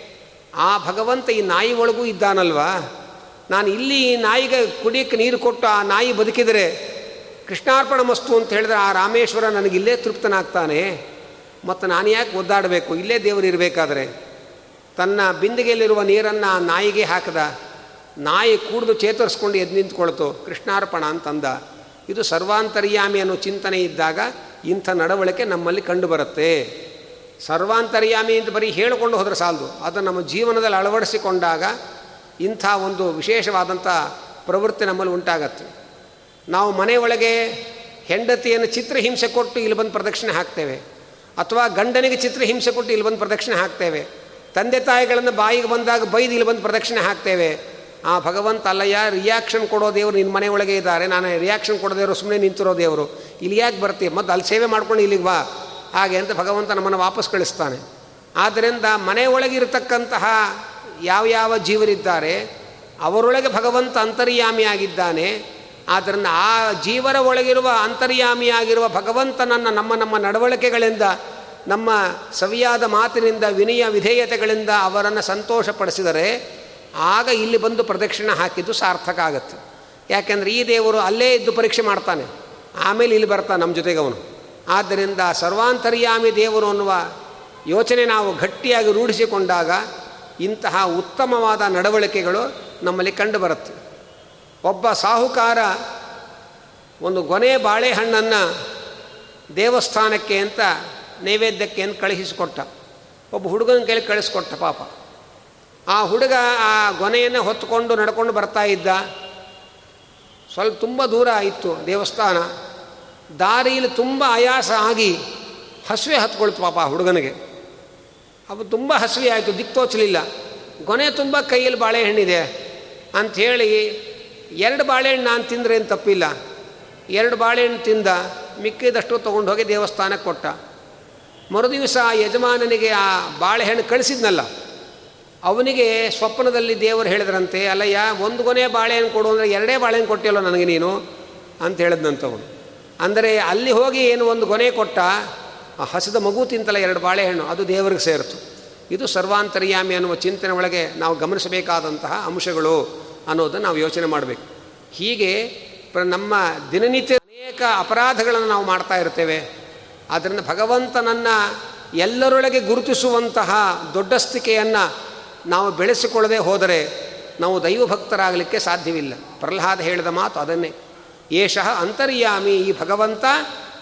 ಆ ಭಗವಂತ ಈ ನಾಯಿ ಒಳಗೂ ಇದ್ದಾನಲ್ವಾ? ನಾನು ಇಲ್ಲಿ ನಾಯಿಗೆ ಕುಡಿಯಕ್ಕೆ ನೀರು ಕೊಟ್ಟು ಆ ನಾಯಿ ಬದುಕಿದರೆ ಕೃಷ್ಣಾರ್ಪಣ ಮಸ್ತು ಅಂತ ಹೇಳಿದ್ರೆ ಆ ರಾಮೇಶ್ವರ ನನಗಿಲ್ಲೇ ತೃಪ್ತನಾಗ್ತಾನೆ. ಮತ್ತು ನಾನು ಯಾಕೆ ಒದ್ದಾಡಬೇಕು? ಇಲ್ಲೇ ದೇವರು ಇರಬೇಕಾದ್ರೆ. ತನ್ನ ಬಿಂದಿಗೆಯಲ್ಲಿರುವ ನೀರನ್ನು ಆ ನಾಯಿಗೆ ಹಾಕಿದ. ನಾಯಿ ಕೂಡಿದು ಚೇತರಿಸ್ಕೊಂಡು ಎದ್ದು ನಿಂತ್ಕೊಳ್ತು. ಕೃಷ್ಣಾರ್ಪಣ ಅಂತಂದ. ಇದು ಸರ್ವಾಂತರ್ಯಾಮಿ ಅನ್ನೋ ಚಿಂತನೆ ಇದ್ದಾಗ ಇಂಥ ನಡವಳಿಕೆ ನಮ್ಮಲ್ಲಿ ಕಂಡುಬರುತ್ತೆ. ಸರ್ವಾಂತರ್ಯಾಮಿ ಅಂತ ಬರೀ ಹೇಳಿಕೊಂಡು ಹೋದ್ರೆ ಸಾಲದು. ಅದು ನಮ್ಮ ಜೀವನದಲ್ಲಿ ಅಳವಡಿಸಿಕೊಂಡಾಗ ಇಂಥ ಒಂದು ವಿಶೇಷವಾದಂಥ ಪ್ರವೃತ್ತಿ ನಮ್ಮಲ್ಲಿ ಉಂಟಾಗತ್ತೆ. ನಾವು ಮನೆಯೊಳಗೆ ಹೆಂಡತಿಯನ್ನು ಚಿತ್ರಹಿಂಸೆ ಕೊಟ್ಟು ಇಲ್ಲಿ ಬಂದು ಪ್ರದಕ್ಷಿಣೆ ಹಾಕ್ತೇವೆ. ಅಥವಾ ಗಂಡನಿಗೆ ಚಿತ್ರಹಿಂಸೆ ಕೊಟ್ಟು ಇಲ್ಲಿ ಬಂದು ಪ್ರದಕ್ಷಿಣೆ ಹಾಕ್ತೇವೆ. ತಂದೆ ತಾಯಿಗಳನ್ನು ಬಾಯಿಗೆ ಬಂದಾಗ ಬೈದು ಇಲ್ಲಿ ಬಂದು ಪ್ರದಕ್ಷಿಣೆ ಹಾಕ್ತೇವೆ. ಆ ಭಗವಂತ ಅಲ್ಲಯ್ಯ ರಿಯಾಕ್ಷನ್ ಕೊಡೋ ದೇವರು ನಿನ್ನ ಮನೆಯೊಳಗೆ ಇದ್ದಾರೆ. ನಾನು ರಿಯಾಕ್ಷನ್ ಕೊಡೋದೇವರು ಸುಮ್ಮನೆ ನಿಂತಿರೋ ದೇವರು. ಇಲ್ಲಿ ಯಾಕೆ ಬರ್ತೀವಿ ಮತ್ತು ಅಲ್ಲಿ ಸೇವೆ ಮಾಡ್ಕೊಂಡು ಇಲ್ಲಿಗೆ ಬಾ. ಹಾಗೆ ಅಂತ ಭಗವಂತ ನಮ್ಮನ್ನು ವಾಪಸ್ ಕಳಿಸ್ತಾನೆ. ಆದ್ದರಿಂದ ಮನೆಯೊಳಗಿರತಕ್ಕಂತಹ ಯಾವ ಯಾವ ಜೀವರಿದ್ದಾರೆ, ಅವರೊಳಗೆ ಭಗವಂತ ಅಂತರ್ಯಾಮಿಯಾಗಿದ್ದಾನೆ, ಆದ್ದರಿಂದ ಆ ಜೀವರ ಒಳಗಿರುವ ಅಂತರ್ಯಾಮಿಯಾಗಿರುವ ಭಗವಂತನನ್ನು ನಮ್ಮ ನಮ್ಮ ನಡವಳಿಕೆಗಳಿಂದ, ನಮ್ಮ ಸವಿಯಾದ ಮಾತಿನಿಂದ, ವಿನಯ ವಿಧೇಯತೆಗಳಿಂದ ಅವರನ್ನು ಸಂತೋಷಪಡಿಸಿದರೆ, ಆಗ ಇಲ್ಲಿ ಬಂದು ಪ್ರದಕ್ಷಿಣೆ ಹಾಕಿದ್ದು ಸಾರ್ಥಕ ಆಗುತ್ತೆ. ಯಾಕೆಂದರೆ ಈ ದೇವರು ಅಲ್ಲೇ ಇದ್ದು ಪರೀಕ್ಷೆ ಮಾಡ್ತಾನೆ, ಆಮೇಲೆ ಇಲ್ಲಿ ಬರ್ತಾನೆ ನಮ್ಮ ಜೊತೆಗೆ ಅವನು. ಆದ್ದರಿಂದ ಸರ್ವಾಂತರ್ಯಾಮಿ ದೇವರು ಅನ್ನುವ ಯೋಚನೆ ನಾವು ಗಟ್ಟಿಯಾಗಿ ರೂಢಿಸಿಕೊಂಡಾಗ ಇಂತಹ ಉತ್ತಮವಾದ ನಡವಳಿಕೆಗಳು ನಮ್ಮಲ್ಲಿ ಕಂಡುಬರುತ್ತೆ. ಒಬ್ಬ ಸಾಹುಕಾರ ಒಂದು ಗೊನೆ ಬಾಳೆಹಣ್ಣನ್ನು ದೇವಸ್ಥಾನಕ್ಕೆ ಅಂತ ನೈವೇದ್ಯಕ್ಕೆ ಅಂತ ಕಳುಹಿಸಿಕೊಟ್ಟ. ಒಬ್ಬ ಹುಡುಗನ ಕೇಳಿ ಕಳಿಸ್ಕೊಟ್ಟ ಪಾಪ. ಆ ಹುಡುಗ ಆ ಗೊನೆಯನ್ನು ಹೊತ್ತುಕೊಂಡು ನಡ್ಕೊಂಡು ಬರ್ತಾ ಇದ್ದ. ಸ್ವಲ್ಪ ತುಂಬ ದೂರ ಇತ್ತು ದೇವಸ್ಥಾನ. ದಾರಿಯಲ್ಲಿ ತುಂಬ ಆಯಾಸ ಆಗಿ ಹಸುವೆ ಹತ್ಕೊಳ್ತು ಪಾಪ ಆ ಹುಡುಗನಿಗೆ. ಅವು ತುಂಬ ಹಸಿವೆ ಆಯಿತು ದಿಕ್ತೋಚಲಿಲ್ಲ. ಗೊನೆ ತುಂಬ ಕೈಯಲ್ಲಿ ಬಾಳೆಹಣ್ಣಿದೆ ಅಂಥೇಳಿ ಎರಡು ಬಾಳೆಹಣ್ಣು ನಾನು ತಿಂದರೆ ಏನು ತಪ್ಪಿಲ್ಲ. ಎರಡು ಬಾಳೆಹಣ್ಣು ತಿಂದ ಮಿಕ್ಕಿದಷ್ಟು ತೊಗೊಂಡು ಹೋಗಿ ದೇವಸ್ಥಾನಕ್ಕೆ ಕೊಟ್ಟ. ಮರುದಿವಸ ಯಜಮಾನನಿಗೆ ಆ ಬಾಳೆಹಣ್ಣು ಕಳಿಸಿದ್ನಲ್ಲ. ಅವನಿಗೆ ಸ್ವಪ್ನದಲ್ಲಿ ದೇವರು ಹೇಳಿದ್ರಂತೆ, ಅಲ್ಲಯ್ಯ, ಒಂದು ಕೊನೆ ಬಾಳೆಹಣ್ಣು ಕೊಡು ಅಂದರೆ ಎರಡೇ ಬಾಳೆಹಣ್ಣು ಕೊಟ್ಟಿಲ್ಲ ನನಗೆ ನೀನು? ಅಂತ ಹೇಳಿದ್ನಂತವನು. ಅಂದರೆ ಅಲ್ಲಿ ಹೋಗಿ ಏನು ಒಂದು ಕೊನೆ ಕೊಟ್ಟ ಆ ಹಸಿದ ಮಗು ತಿಂತಲ್ಲ ಎರಡು ಬಾಳೆಹಣ್ಣು, ಅದು ದೇವರಿಗೆ ಸೇರಿತು. ಇದು ಸರ್ವಾಂತರ್ಯಾಮಿ ಅನ್ನುವ ಚಿಂತನೆ ಒಳಗೆ ನಾವು ಗಮನಿಸಬೇಕಾದಂತಹ ಅಂಶಗಳು ಅನ್ನೋದನ್ನು ನಾವು ಯೋಚನೆ ಮಾಡಬೇಕು. ಹೀಗೆ ನಮ್ಮ ದಿನನಿತ್ಯ ಅನೇಕ ಅಪರಾಧಗಳನ್ನು ನಾವು ಮಾಡ್ತಾ ಇರ್ತೇವೆ. ಆದ್ದರಿಂದ ಭಗವಂತನನ್ನು ಎಲ್ಲರೊಳಗೆ ಗುರುತಿಸುವಂತಹ ದೊಡ್ಡಸ್ತಿಕೆಯನ್ನು ನಾವು ಬೆಳೆಸಿಕೊಳ್ಳದೆ ಹೋದರೆ ನಾವು ದೈವಭಕ್ತರಾಗಲಿಕ್ಕೆ ಸಾಧ್ಯವಿಲ್ಲ. ಪ್ರಹ್ಲಾದ ಹೇಳಿದ ಮಾತು ಅದನ್ನೇ. ಏಷಃ ಅಂತರ್ಯಾಮಿ ಈ ಭಗವಂತ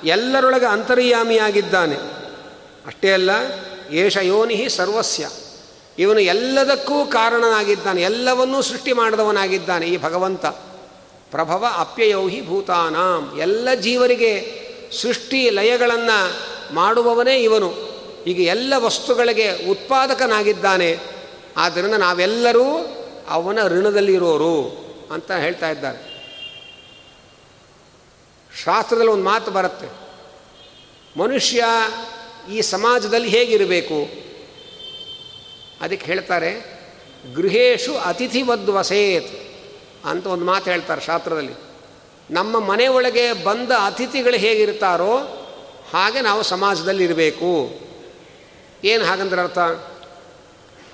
ಎಲ್ಲರೊಳಗೆ ಅಂತರ್ಯಾಮಿಯಾಗಿದ್ದಾನೆ. ಅಷ್ಟೇ ಅಲ್ಲ, ಏಷ ಯೋನಿ ಸರ್ವಸ್ಯ. ಇವನು ಎಲ್ಲದಕ್ಕೂ ಕಾರಣನಾಗಿದ್ದಾನೆ, ಎಲ್ಲವನ್ನೂ ಸೃಷ್ಟಿ ಮಾಡಿದವನಾಗಿದ್ದಾನೆ ಈ ಭಗವಂತ. ಪ್ರಭವ ಅಪ್ಯಯೌಹಿ ಭೂತಾನಾಂ. ಎಲ್ಲ ಜೀವರಿಗೆ ಸೃಷ್ಟಿ ಲಯಗಳನ್ನು ಮಾಡುವವನೇ ಇವನು. ಈಗ ಎಲ್ಲ ವಸ್ತುಗಳಿಗೆ ಉತ್ಪಾದಕನಾಗಿದ್ದಾನೆ. ಆದ್ದರಿಂದ ನಾವೆಲ್ಲರೂ ಅವನ ಋಣದಲ್ಲಿರೋರು ಅಂತ ಹೇಳ್ತಾ ಇದ್ದಾರೆ. ಶಾಸ್ತ್ರದಲ್ಲಿ ಒಂದು ಮಾತು ಬರುತ್ತೆ. ಮನುಷ್ಯ ಈ ಸಮಾಜದಲ್ಲಿ ಹೇಗಿರಬೇಕು? ಅದಕ್ಕೆ ಹೇಳ್ತಾರೆ, ಗೃಹೇಶು ಅತಿಥಿವದ್ವಸೇತ್ ಅಂತ ಒಂದು ಮಾತು ಹೇಳ್ತಾರೆ ಶಾಸ್ತ್ರದಲ್ಲಿ. ನಮ್ಮ ಮನೆ ಬಂದ ಅತಿಥಿಗಳು ಹೇಗಿರ್ತಾರೋ ಹಾಗೆ ನಾವು ಸಮಾಜದಲ್ಲಿ ಇರಬೇಕು. ಏನು ಹಾಗಂದ್ರೆ ಅರ್ಥ?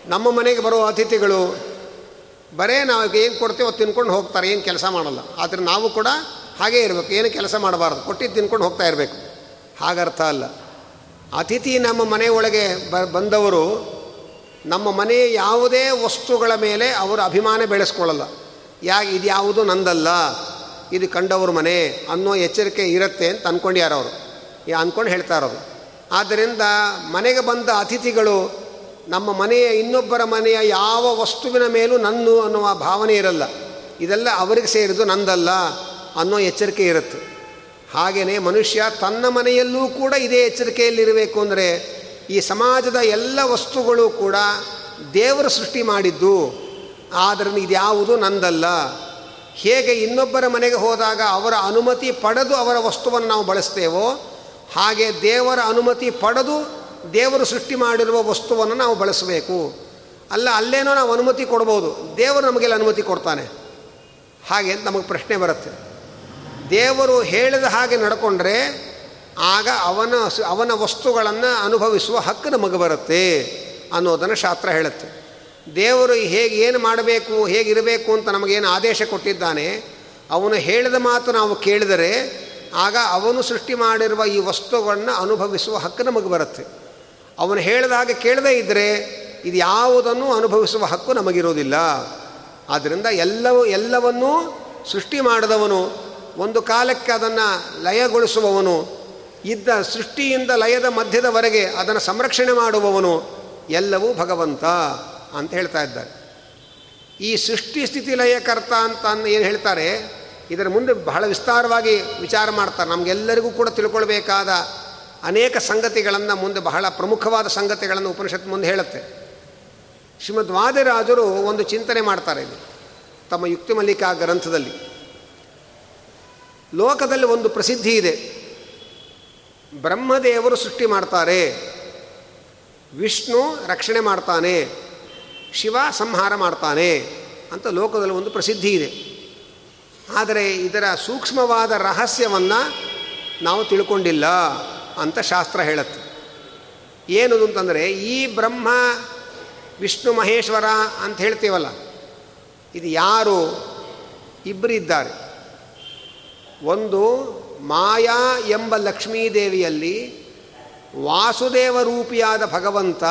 ನಮ್ಮ ಮನೆಗೆ ಬರೋ ಅತಿಥಿಗಳು ಬರೇ ನಾವು ಏನು ಕೊಡ್ತೀವೋ ತಿನ್ಕೊಂಡು ಹೋಗ್ತಾರೆ, ಏನು ಕೆಲಸ ಮಾಡಲ್ಲ. ಆದರೆ ನಾವು ಕೂಡ ಹಾಗೇ ಇರಬೇಕು, ಏನು ಕೆಲಸ ಮಾಡಬಾರ್ದು ಕೊಟ್ಟಿದ್ದು ತಿನ್ಕೊಂಡು ಹೋಗ್ತಾ ಇರಬೇಕು. ಹಾಗರ್ಥ ಅಲ್ಲ. ಅತಿಥಿ ನಮ್ಮ ಮನೆ ಒಳಗೆ ಬ, ಬಂದವರು ನಮ್ಮ ಮನೆಯ ಯಾವುದೇ ವಸ್ತುಗಳ ಮೇಲೆ ಅವರು ಅಭಿಮಾನ ಬೆಳೆಸ್ಕೊಳ್ಳಲ್ಲ. ಯಾಕೆ, ಇದು ಯಾವುದು ನಂದಲ್ಲ, ಇದು ಕಂಡವ್ರ ಮನೆ ಅನ್ನೋ ಎಚ್ಚರಿಕೆ ಇರುತ್ತೆ ಅಂತ ಅಂದ್ಕೊಂಡ್ಯಾರ ಅವರು ಅಂದ್ಕೊಂಡು ಹೇಳ್ತಾ ಆದ್ದರಿಂದ ಮನೆಗೆ ಬಂದ ಅತಿಥಿಗಳು ನಮ್ಮ ಮನೆಯ ಇನ್ನೊಬ್ಬರ ಮನೆಯ ಯಾವ ವಸ್ತುವಿನ ಮೇಲೂ ನನ್ನ ಅನ್ನುವ ಭಾವನೆ ಇರಲ್ಲ. ಇದೆಲ್ಲ ಅವರಿಗೆ ಸೇರಿದ್ದು ನಂದಲ್ಲ. ಅನ್ನೋ ಎಚ್ಚರಿಕೆ ಇರುತ್ತೆ. ಹಾಗೆಯೇ ಮನುಷ್ಯ ತನ್ನ ಮನೆಯಲ್ಲೂ ಕೂಡ ಇದೇ ಎಚ್ಚರಿಕೆಯಲ್ಲಿರಬೇಕು ಅಂದರೆ ಈ ಸಮಾಜದ ಎಲ್ಲ ವಸ್ತುಗಳು ಕೂಡ ದೇವರು ಸೃಷ್ಟಿ ಮಾಡಿದ್ದು. ಆದ್ದರಿಂದ ಇದ್ಯಾವುದು ನಂದಲ್ಲ. ಹೇಗೆ ಇನ್ನೊಬ್ಬರ ಮನೆಗೆ ಹೋದಾಗ ಅವರ ಅನುಮತಿ ಪಡೆದು ಅವರ ವಸ್ತುವನ್ನು ನಾವು ಬಳಸ್ತೇವೋ, ಹಾಗೆ ದೇವರ ಅನುಮತಿ ಪಡೆದು ದೇವರು ಸೃಷ್ಟಿ ಮಾಡಿರುವ ವಸ್ತುವನ್ನು ನಾವು ಬಳಸಬೇಕು. ಅಲ್ಲ, ಅಲ್ಲೇನೋ ನಾವು ಅನುಮತಿ ಕೊಡ್ಬೋದು. ದೇವರು ನಮಗೆಲ್ಲ ಅನುಮತಿ ಕೊಡ್ತಾನೆ. ಹಾಗೆ ನಮಗೆ ಪ್ರಶ್ನೆ ಬರುತ್ತೆ. ದೇವರು ಹೇಳಿದ ಹಾಗೆ ನಡ್ಕೊಂಡ್ರೆ ಆಗ ಅವನ ಅವನ ವಸ್ತುಗಳನ್ನು ಅನುಭವಿಸುವ ಹಕ್ಕು ನಮಗೆ ಬರುತ್ತೆ ಅನ್ನೋದನ್ನು ಶಾಸ್ತ್ರ ಹೇಳುತ್ತೆ. ದೇವರು ಹೇಗೆ ಏನು ಮಾಡಬೇಕು, ಹೇಗಿರಬೇಕು ಅಂತ ನಮಗೇನು ಆದೇಶ ಕೊಟ್ಟಿದ್ದಾನೆ, ಅವನು ಹೇಳಿದ ಮಾತು ನಾವು ಕೇಳಿದರೆ ಆಗ ಅವನು ಸೃಷ್ಟಿ ಮಾಡಿರುವ ಈ ವಸ್ತುಗಳನ್ನು ಅನುಭವಿಸುವ ಹಕ್ಕು ನಮಗೆ ಬರುತ್ತೆ. ಅವನು ಹೇಳಿದ ಹಾಗೆ ಕೇಳದೇ ಇದ್ದರೆ ಇದು ಯಾವುದನ್ನು ಅನುಭವಿಸುವ ಹಕ್ಕು ನಮಗಿರೋದಿಲ್ಲ. ಆದ್ದರಿಂದ ಎಲ್ಲವೂ, ಎಲ್ಲವನ್ನೂ ಸೃಷ್ಟಿ ಮಾಡಿದವನು ಒಂದು ಕಾಲಕ್ಕೆ ಅದನ್ನು ಲಯಗೊಳಿಸುವವನು, ಇದ್ದ ಸೃಷ್ಟಿಯಿಂದ ಲಯದ ಮಧ್ಯದವರೆಗೆ ಅದನ್ನು ಸಂರಕ್ಷಣೆ ಮಾಡುವವನು ಎಲ್ಲವೂ ಭಗವಂತ ಅಂತ ಹೇಳ್ತಾ ಇದ್ದಾರೆ. ಈ ಸೃಷ್ಟಿ ಸ್ಥಿತಿ ಲಯಕರ್ತ ಅಂತ ಏನು ಹೇಳ್ತಾರೆ, ಇದರ ಮುಂದೆ ಬಹಳ ವಿಸ್ತಾರವಾಗಿ ವಿಚಾರ ಮಾಡ್ತಾರೆ. ನಮಗೆಲ್ಲರಿಗೂ ಕೂಡ ತಿಳ್ಕೊಳ್ಬೇಕಾದ ಅನೇಕ ಸಂಗತಿಗಳನ್ನು ಮುಂದೆ ಬಹಳ ಪ್ರಮುಖವಾದ ಸಂಗತಿಗಳನ್ನು ಉಪನಿಷತ್ ಮುಂದೆ ಹೇಳುತ್ತೆ. ಶ್ರೀಮದ್ ವಾದಿರಾಜರು ಒಂದು ಚಿಂತನೆ ಮಾಡ್ತಾರೆ ಇದು ತಮ್ಮ ಯುಕ್ತಿ ಮಲ್ಲಿಕಾ ಗ್ರಂಥದಲ್ಲಿ. ಲೋಕದಲ್ಲಿ ಒಂದು ಪ್ರಸಿದ್ಧಿ ಇದೆ. ಬ್ರಹ್ಮದೇವರು ಸೃಷ್ಟಿ ಮಾಡ್ತಾರೆ. ವಿಷ್ಣು ರಕ್ಷಣೆ ಮಾಡ್ತಾನೆ. ಶಿವ ಸಂಹಾರ ಮಾಡ್ತಾನೆ ಅಂತ ಲೋಕದಲ್ಲಿ ಒಂದು ಪ್ರಸಿದ್ಧಿ ಇದೆ. ಆದರೆ ಇದರ ಸೂಕ್ಷ್ಮವಾದ ರಹಸ್ಯವನ್ನು ನಾವು ತಿಳ್ಕೊಂಡಿಲ್ಲ ಅಂತ ಶಾಸ್ತ್ರ ಹೇಳುತ್ತೆ. ಏನು ಅಂತಂದರೆ ಈ ಬ್ರಹ್ಮ, ವಿಷ್ಣು, ಮಹೇಶ್ವರ ಅಂತ ಹೇಳ್ತೀವಲ್ಲ, ಇದು ಯಾರು? ಇಬ್ಬರಿದ್ದಾರೆ ಒಂದು ಮಾಯಾ ಎಂಬ ಲಕ್ಷ್ಮೀದೇವಿಯಲ್ಲಿ ವಾಸುದೇವ ರೂಪಿಯಾದ ಭಗವಂತ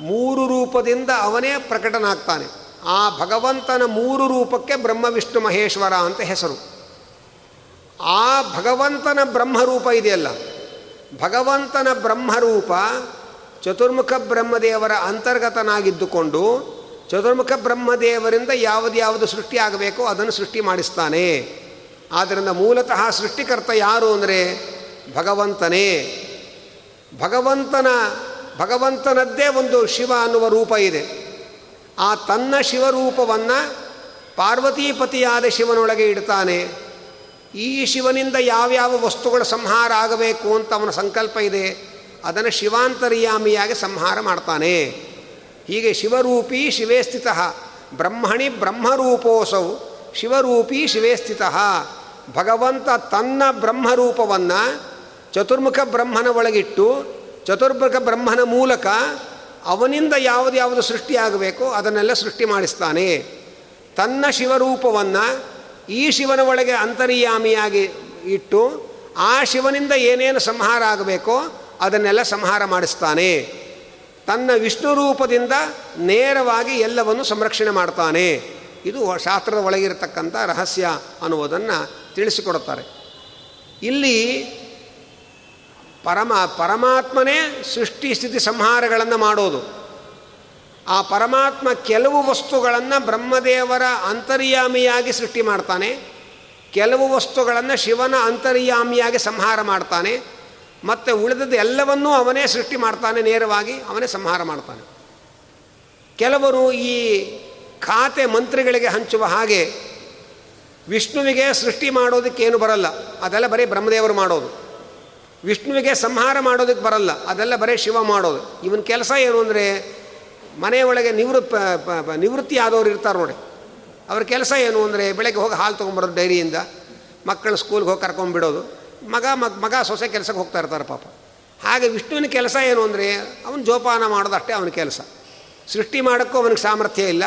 ಮೂರು ರೂಪದಿಂದ ಅವನೇ ಪ್ರಕಟನಾಗ್ತಾನೆ. ಆ ಭಗವಂತನ ಮೂರು ರೂಪಕ್ಕೆ ಬ್ರಹ್ಮ ವಿಷ್ಣು ಮಹೇಶ್ವರ ಅಂತ ಹೆಸರು. ಆ ಭಗವಂತನ ಬ್ರಹ್ಮರೂಪ ಇದೆಯಲ್ಲ. ಭಗವಂತನ ಬ್ರಹ್ಮರೂಪ ಚತುರ್ಮುಖ ಬ್ರಹ್ಮದೇವರ ಅಂತರ್ಗತನಾಗಿದ್ದುಕೊಂಡು ಚತುರ್ಮುಖ ಬ್ರಹ್ಮದೇವರಿಂದ ಸೃಷ್ಟಿ ಆಗಬೇಕೋ ಅದನ್ನು ಸೃಷ್ಟಿ ಮಾಡಿಸ್ತಾನೆ. ಆದ್ದರಿಂದ ಮೂಲತಃ ಸೃಷ್ಟಿಕರ್ತ ಯಾರು ಅಂದರೆ ಭಗವಂತನೇ. ಭಗವಂತನ, ಭಗವಂತನದ್ದೇ ಒಂದು ಶಿವ ಅನ್ನುವ ರೂಪ ಇದೆ. ಆ ತನ್ನ ಶಿವರೂಪವನ್ನು ಪಾರ್ವತೀಪತಿಯಾದ ಶಿವನೊಳಗೆ ಇಡ್ತಾನೆ. ಈ ಶಿವನಿಂದ ಯಾವ್ಯಾವ ವಸ್ತುಗಳ ಸಂಹಾರ ಆಗಬೇಕು ಅಂತ ಅವನ ಸಂಕಲ್ಪ ಇದೆ, ಅದನ್ನು ಶಿವಾಂತರ್ಯಾಮಿಯಾಗಿ ಸಂಹಾರ ಮಾಡ್ತಾನೆ. ಹೀಗೆ ಶಿವರೂಪಿ ಶಿವೇ ಸ್ಥಿತ, ಬ್ರಹ್ಮಣಿ ಬ್ರಹ್ಮರೂಪೋಸೌ, ಶಿವರೂಪಿ ಶಿವೇ ಸ್ಥಿತ. ಭಗವಂತ ತನ್ನ ಬ್ರಹ್ಮರೂಪವನ್ನು ಚತುರ್ಮುಖ ಬ್ರಹ್ಮನ ಒಳಗಿಟ್ಟು ಚತುರ್ಮುಖ ಬ್ರಹ್ಮನ ಮೂಲಕ ಅವನಿಂದ ಯಾವುದು ಯಾವುದು ಸೃಷ್ಟಿಯಾಗಬೇಕೋ ಅದನ್ನೆಲ್ಲ ಸೃಷ್ಟಿ ಮಾಡಿಸ್ತಾನೆ. ತನ್ನ ಶಿವರೂಪವನ್ನು ಈ ಶಿವನ ಒಳಗೆ ಅಂತರ್ಯಾಮಿಯಾಗಿ ಇಟ್ಟು ಆ ಶಿವನಿಂದ ಏನೇನು ಸಂಹಾರ ಆಗಬೇಕೋ ಅದನ್ನೆಲ್ಲ ಸಂಹಾರ ಮಾಡಿಸ್ತಾನೆ. ತನ್ನ ವಿಷ್ಣು ರೂಪದಿಂದ ನೇರವಾಗಿ ಎಲ್ಲವನ್ನು ಸಂರಕ್ಷಣೆ ಮಾಡ್ತಾನೆ. ಇದು ಶಾಸ್ತ್ರದ ಒಳಗಿರತಕ್ಕಂಥ ರಹಸ್ಯ ಅನ್ನುವುದನ್ನು ತಿಳಿಸಿಕೊಡುತ್ತಾರೆ. ಇಲ್ಲಿ ಪರಮ, ಪರಮಾತ್ಮನೇ ಸೃಷ್ಟಿ ಸ್ಥಿತಿ ಸಂಹಾರಗಳನ್ನು ಮಾಡೋದು. ಆ ಪರಮಾತ್ಮ ಕೆಲವು ವಸ್ತುಗಳನ್ನು ಬ್ರಹ್ಮದೇವರ ಅಂತರ್ಯಾಮಿಯಾಗಿ ಸೃಷ್ಟಿ ಮಾಡ್ತಾನೆ, ಕೆಲವು ವಸ್ತುಗಳನ್ನು ಶಿವನ ಅಂತರ್ಯಾಮಿಯಾಗಿ ಸಂಹಾರ ಮಾಡ್ತಾನೆ, ಮತ್ತು ಉಳಿದದ್ದು ಎಲ್ಲವನ್ನೂ ಅವನೇ ಸೃಷ್ಟಿ ಮಾಡ್ತಾನೆ ನೇರವಾಗಿ, ಅವನೇ ಸಂಹಾರ ಮಾಡ್ತಾನೆ. ಕೆಲವರು ಈ ಖಾತೆ ಮಂತ್ರಿಗಳಿಗೆ ಹಂಚುವ ಹಾಗೆ ವಿಷ್ಣುವಿಗೆ ಸೃಷ್ಟಿ ಮಾಡೋದಕ್ಕೇನು ಬರಲ್ಲ. ಅದೆಲ್ಲ ಬರೀ ಬ್ರಹ್ಮದೇವರು ಮಾಡೋದು. ವಿಷ್ಣುವಿಗೆ ಸಂಹಾರ ಮಾಡೋದಕ್ಕೆ ಬರಲ್ಲ. ಅದೆಲ್ಲ ಬರೀ ಶಿವ ಮಾಡೋದು. ಇವನ ಕೆಲಸ ಏನು ಅಂದರೆ ಮನೆಯೊಳಗೆ ನಿವೃತ್ತ ನಿವೃತ್ತಿ ಆದವ್ರು ಇರ್ತಾರೆ ನೋಡಿ. ಅವ್ರ ಕೆಲಸ ಏನು ಅಂದರೆ, ಬೆಳಗ್ಗೆ ಹೋಗಿ ಹಾಲು ತೊಗೊಂಬರೋದು ಡೈರಿಯಿಂದ ಮಕ್ಕಳು ಸ್ಕೂಲ್ಗೆ ಹೋಗಿ ಕರ್ಕೊಂಡ್ಬಿಡೋದು ಮಗ ಮಗ ಮಗ ಸೊಸೆ ಕೆಲಸಕ್ಕೆ ಹೋಗ್ತಾ ಇರ್ತಾರೆ ಪಾಪ. ಹಾಗೆ ವಿಷ್ಣುವಿನ ಕೆಲಸ ಏನು ಅಂದರೆ, ಅವನು ಜೋಪಾನ ಮಾಡೋದು ಅಷ್ಟೇ ಅವನ ಕೆಲಸ. ಸೃಷ್ಟಿ ಮಾಡೋಕ್ಕೂ ಅವನಿಗೆ ಸಾಮರ್ಥ್ಯ ಇಲ್ಲ.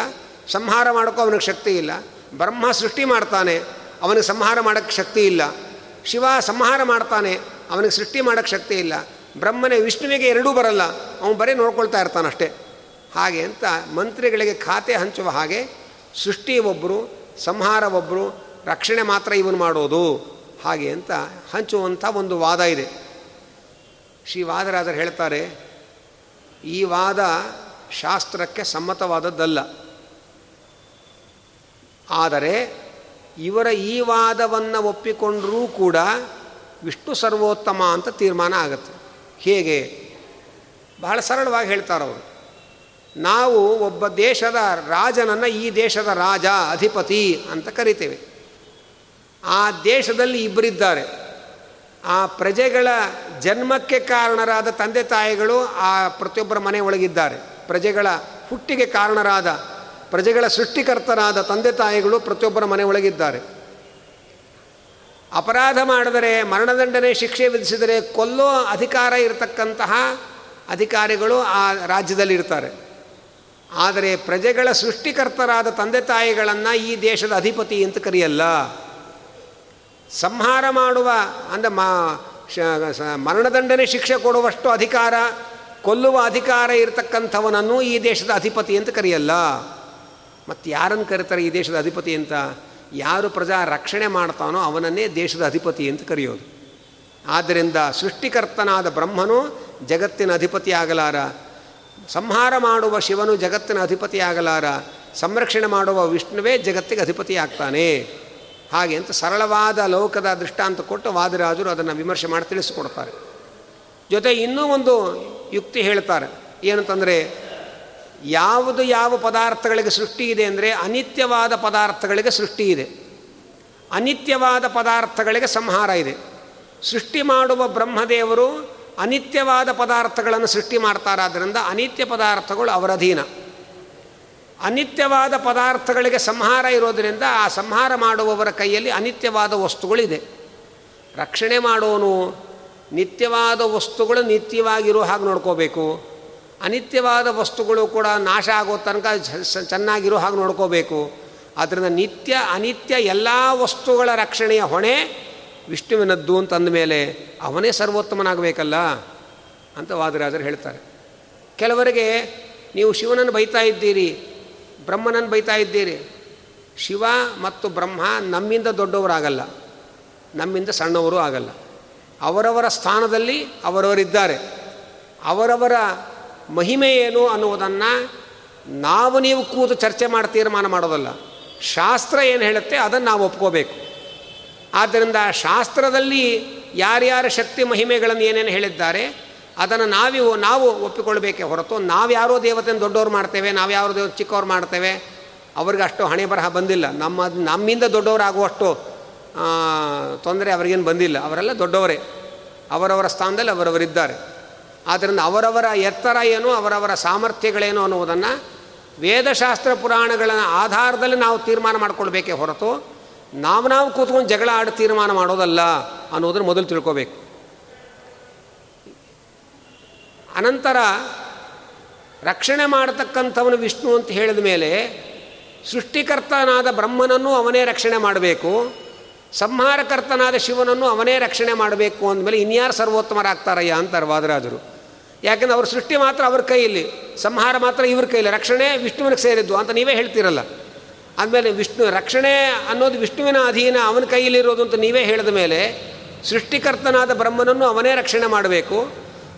ಸಂಹಾರ ಮಾಡೋಕ್ಕೂ ಅವನಿಗೆ ಶಕ್ತಿ ಇಲ್ಲ. ಬ್ರಹ್ಮ ಸೃಷ್ಟಿ ಮಾಡ್ತಾನೆ, ಅವನಿಗೆ ಸಂಹಾರ ಮಾಡೋಕ್ಕೆ ಶಕ್ತಿ ಇಲ್ಲ. ಶಿವ ಸಂಹಾರ ಮಾಡ್ತಾನೆ, ಅವನಿಗೆ ಸೃಷ್ಟಿ ಮಾಡೋಕ್ಕೆ ಶಕ್ತಿ ಇಲ್ಲ. ಬ್ರಹ್ಮನೇ ವಿಷ್ಣುವಿಗೆ ಎರಡೂ ಬರಲ್ಲ, ಅವನು ಬರೀ ನೋಡ್ಕೊಳ್ತಾ ಇರ್ತಾನಷ್ಟೇ ಹಾಗೆ ಅಂತ ಮಂತ್ರಿಗಳಿಗೆ ಖಾತೆ ಹಂಚುವ ಹಾಗೆ ಸೃಷ್ಟಿ ಒಬ್ಬರು ಸಂಹಾರ ಒಬ್ಬರು ರಕ್ಷಣೆ ಮಾತ್ರ ಇವನು ಮಾಡೋದು. ಹಾಗೆ ಅಂತ ಹಂಚುವಂಥ ಒಂದು ವಾದ ಇದೆ. ಶ್ರೀ ವಾದರಾಜರು ಹೇಳ್ತಾರೆ, ಈ ವಾದ ಶಾಸ್ತ್ರಕ್ಕೆ ಸಮ್ಮತವಾದದ್ದಲ್ಲ. ಆದರೆ ಇವರ ಈ ವಾದವನ್ನು ಒಪ್ಪಿಕೊಂಡರೂ ಕೂಡ ವಿಷ್ಣು ಸರ್ವೋತ್ತಮ ಅಂತ ತೀರ್ಮಾನ ಆಗುತ್ತೆ. ಹೇಗೆ? ಬಹಳ ಸರಳವಾಗಿ ಹೇಳ್ತಾರವರು ನಾವು ಒಬ್ಬ ದೇಶದ ರಾಜನನ್ನು ಈ ದೇಶದ ರಾಜ, ಅಧಿಪತಿ ಅಂತ ಕರಿತೇವೆ. ಆ ದೇಶದಲ್ಲಿ ಇಬ್ಬರಿದ್ದಾರೆ ಆ ಪ್ರಜೆಗಳ ಜನ್ಮಕ್ಕೆ ಕಾರಣರಾದ ತಂದೆ ತಾಯಿಗಳು ಆ ಪ್ರತಿಯೊಬ್ಬರ ಮನೆ ಒಳಗಿದ್ದಾರೆ ಪ್ರಜೆಗಳ ಹುಟ್ಟಿಗೆ ಕಾರಣರಾದ ಪ್ರಜೆಗಳ ಸೃಷ್ಟಿಕರ್ತರಾದ ತಂದೆ ತಾಯಿಗಳು ಪ್ರತಿಯೊಬ್ಬರ ಮನೆ ಒಳಗಿದ್ದಾರೆ. ಅಪರಾಧ ಮಾಡಿದರೆ, ಮರಣದಂಡನೆ ಶಿಕ್ಷೆ ವಿಧಿಸಿದರೆ ಕೊಲ್ಲೋ ಅಧಿಕಾರ ಇರತಕ್ಕಂತಹ ಅಧಿಕಾರಿಗಳು ಆ ರಾಜ್ಯದಲ್ಲಿ ಇರ್ತಾರೆ. ಆದರೆ ಪ್ರಜೆಗಳ ಸೃಷ್ಟಿಕರ್ತರಾದ ತಂದೆ ತಾಯಿಗಳನ್ನು ಈ ದೇಶದ ಅಧಿಪತಿ ಅಂತ ಕರೆಯಲ್ಲ. ಸಂಹಾರ ಮಾಡುವ ಅಂದರೆ ಮಾ ಮರಣದಂಡನೆ ಶಿಕ್ಷೆ ಕೊಡುವಷ್ಟು ಅಧಿಕಾರ, ಕೊಲ್ಲುವ ಅಧಿಕಾರ ಇರತಕ್ಕಂಥವನನ್ನು ಈ ದೇಶದ ಅಧಿಪತಿ ಅಂತ ಕರೆಯಲ್ಲ. ಮತ್ತು ಯಾರನ್ನು ಕರೀತಾರೆ ಈ ದೇಶದ ಅಧಿಪತಿ ಅಂತ, ಯಾರು ಪ್ರಜಾ ರಕ್ಷಣೆ ಮಾಡ್ತಾನೋ ಅವನನ್ನೇ ದೇಶದ ಅಧಿಪತಿ ಅಂತ ಕರೆಯೋದು. ಆದ್ದರಿಂದ ಸೃಷ್ಟಿಕರ್ತನಾದ ಬ್ರಹ್ಮನು ಜಗತ್ತಿನ ಅಧಿಪತಿ ಆಗಲಾರ, ಸಂಹಾರ ಮಾಡುವ ಶಿವನು ಜಗತ್ತಿನ ಅಧಿಪತಿ ಆಗಲಾರ, ಸಂರಕ್ಷಣೆ ಮಾಡುವ ವಿಷ್ಣುವೇ ಜಗತ್ತಿಗೆ ಅಧಿಪತಿ ಆಗ್ತಾನೆ. ಹಾಗೆ ಅಂತ ಸರಳವಾದ ಲೋಕದ ದೃಷ್ಟಾಂತ ಕೊಟ್ಟು ವಾದಿರಾಜರು ಅದನ್ನು ವಿಮರ್ಶೆ ಮಾಡಿ ತಿಳಿಸಿಕೊಡ್ತಾರೆ. ಜೊತೆ ಇನ್ನೂ ಒಂದು ಯುಕ್ತಿ ಹೇಳ್ತಾರೆ. ಏನಂತಂದರೆ ಯಾವುದು ಯಾವ ಪದಾರ್ಥಗಳಿಗೆ ಸೃಷ್ಟಿ ಇದೆ ಅಂದರೆ ಅನಿತ್ಯವಾದ ಪದಾರ್ಥಗಳಿಗೆ ಸೃಷ್ಟಿ ಇದೆ. ಅನಿತ್ಯವಾದ ಪದಾರ್ಥಗಳಿಗೆ ಸಂಹಾರ ಇದೆ. ಸೃಷ್ಟಿ ಮಾಡುವ ಬ್ರಹ್ಮದೇವರು ಅನಿತ್ಯವಾದ ಪದಾರ್ಥಗಳನ್ನು ಸೃಷ್ಟಿ ಮಾಡ್ತಾರಾದ್ದರಿಂದ ಅನಿತ್ಯ ಪದಾರ್ಥಗಳು ಅವರಧೀನ. ಅನಿತ್ಯವಾದ ಪದಾರ್ಥಗಳಿಗೆ ಸಂಹಾರ ಇರೋದರಿಂದ ಆ ಸಂಹಾರ ಮಾಡುವವರ ಕೈಯಲ್ಲಿ ಅನಿತ್ಯವಾದ ವಸ್ತುಗಳಿದೆ. ರಕ್ಷಣೆ ಮಾಡೋನು ನಿತ್ಯವಾದ ವಸ್ತುಗಳು ನಿತ್ಯವಾಗಿರೋ ಹಾಗೆ ನೋಡ್ಕೋಬೇಕು. ಅನಿತ್ಯವಾದ ವಸ್ತುಗಳು ಕೂಡ ನಾಶ ಆಗೋ ತನಕ ಚೆನ್ನಾಗಿರೋ ಹಾಗೆ ನೋಡ್ಕೋಬೇಕು. ಆದ್ದರಿಂದ ನಿತ್ಯ ಅನಿತ್ಯ ಎಲ್ಲ ವಸ್ತುಗಳ ರಕ್ಷಣೆಯ ಹೊಣೆ ವಿಷ್ಣುವಿನದ್ದು ಅಂತಂದ ಮೇಲೆ ಅವನೇ ಸರ್ವೋತ್ತಮನಾಗಬೇಕಲ್ಲ ಅಂತ ವಾದರಾಜರು ಹೇಳ್ತಾರೆ. ಕೆಲವರಿಗೆ ನೀವು ಶಿವನನ್ನು ಬೈತಾ ಇದ್ದೀರಿ, ಬ್ರಹ್ಮನನ್ನು ಬೈತಾ ಇದ್ದೀರಿ. ಶಿವ ಮತ್ತು ಬ್ರಹ್ಮ ನಮ್ಮಿಂದ ದೊಡ್ಡವರಾಗಲ್ಲ, ನಮ್ಮಿಂದ ಸಣ್ಣವರು ಆಗಲ್ಲ. ಅವರವರ ಸ್ಥಾನದಲ್ಲಿ ಅವರವರಿದ್ದಾರೆ. ಅವರವರ ಮಹಿಮೆ ಏನು ಅನ್ನುವುದನ್ನು ನಾವು ನೀವು ಕೂತು ಚರ್ಚೆ ಮಾಡಿ ತೀರ್ಮಾನ ಮಾಡೋದಲ್ಲ. ಶಾಸ್ತ್ರ ಏನು ಹೇಳುತ್ತೆ ಅದನ್ನು ನಾವು ಒಪ್ಕೋಬೇಕು. ಆದ್ದರಿಂದ ಶಾಸ್ತ್ರದಲ್ಲಿ ಯಾರ್ಯಾರ ಶಕ್ತಿ ಮಹಿಮೆಗಳನ್ನು ಏನೇನು ಹೇಳಿದ್ದಾರೆ, ಅದನ್ನು ನಾವಿವು, ನಾವು ಒಪ್ಪಿಕೊಳ್ಬೇಕೇ ಹೊರತು ನಾವ್ಯಾರೋ ದೇವತೆಯನ್ನು ದೊಡ್ಡವ್ರು ಮಾಡ್ತೇವೆ ನಾವ್ಯಾರೋ ದೇವತೆ ಚಿಕ್ಕವ್ರು ಮಾಡ್ತೇವೆ, ಅವ್ರಿಗೆ ಅಷ್ಟು ಹಣೆ ಬರಹ ಬಂದಿಲ್ಲ. ನಮ್ಮ, ನಮ್ಮಿಂದ ದೊಡ್ಡವರಾಗುವಷ್ಟು ತೊಂದರೆ ಅವರಿಗೇನು ಬಂದಿಲ್ಲ. ಅವರೆಲ್ಲ ದೊಡ್ಡವರೇ. ಅವರವರ ಸ್ಥಾನದಲ್ಲಿ ಅವರವರಿದ್ದಾರೆ. ಆದ್ದರಿಂದ ಅವರವರ ಎತ್ತರ ಏನು, ಅವರವರ ಸಾಮರ್ಥ್ಯಗಳೇನು ಅನ್ನುವುದನ್ನು ವೇದಶಾಸ್ತ್ರ ಪುರಾಣಗಳ ಆಧಾರದಲ್ಲಿ ನಾವು ತೀರ್ಮಾನ ಮಾಡಿಕೊಳ್ಬೇಕೇ ಹೊರತು ನಾವು ನಾವು ಕೂತ್ಕೊಂಡು ಜಗಳ ಆಡಿ ತೀರ್ಮಾನ ಮಾಡೋದಲ್ಲ ಅನ್ನೋದನ್ನು ಮೊದಲು ತಿಳ್ಕೋಬೇಕು. ಅನಂತರ ರಕ್ಷಣೆ ಮಾಡತಕ್ಕಂಥವನು ವಿಷ್ಣು ಅಂತ ಹೇಳಿದ ಮೇಲೆ ಸೃಷ್ಟಿಕರ್ತನಾದ ಬ್ರಹ್ಮನನ್ನು ಅವನೇ ರಕ್ಷಣೆ ಮಾಡಬೇಕು. ಸಂಹಾರಕರ್ತನಾದ ಶಿವನನ್ನು ಅವನೇ ರಕ್ಷಣೆ ಮಾಡಬೇಕು ಅಂದಮೇಲೆ ಇನ್ಯಾರು ಸರ್ವೋತ್ತಮರಾಗ್ತಾರಯ್ಯ ಅಂತಾರೆ ವಾದರಾಜರು. ಯಾಕೆಂದ್ರೆ ಅವ್ರ ಸೃಷ್ಟಿ ಮಾತ್ರ ಅವ್ರ ಕೈಯಲ್ಲಿ, ಸಂಹಾರ ಮಾತ್ರ ಇವ್ರ ಕೈಯಲ್ಲಿ, ರಕ್ಷಣೆ ವಿಷ್ಣುವಿನಿಗೆ ಸೇರಿದ್ದು ಅಂತ ನೀವೇ ಹೇಳ್ತೀರಲ್ಲ. ಆದಮೇಲೆ ವಿಷ್ಣು, ರಕ್ಷಣೆ ಅನ್ನೋದು ವಿಷ್ಣುವಿನ ಅಧೀನ ಅವನ ಕೈಯಲ್ಲಿರೋದು ಅಂತ ನೀವೇ ಹೇಳಿದ ಮೇಲೆ ಸೃಷ್ಟಿಕರ್ತನಾದ ಬ್ರಹ್ಮನನ್ನು ಅವನೇ ರಕ್ಷಣೆ ಮಾಡಬೇಕು,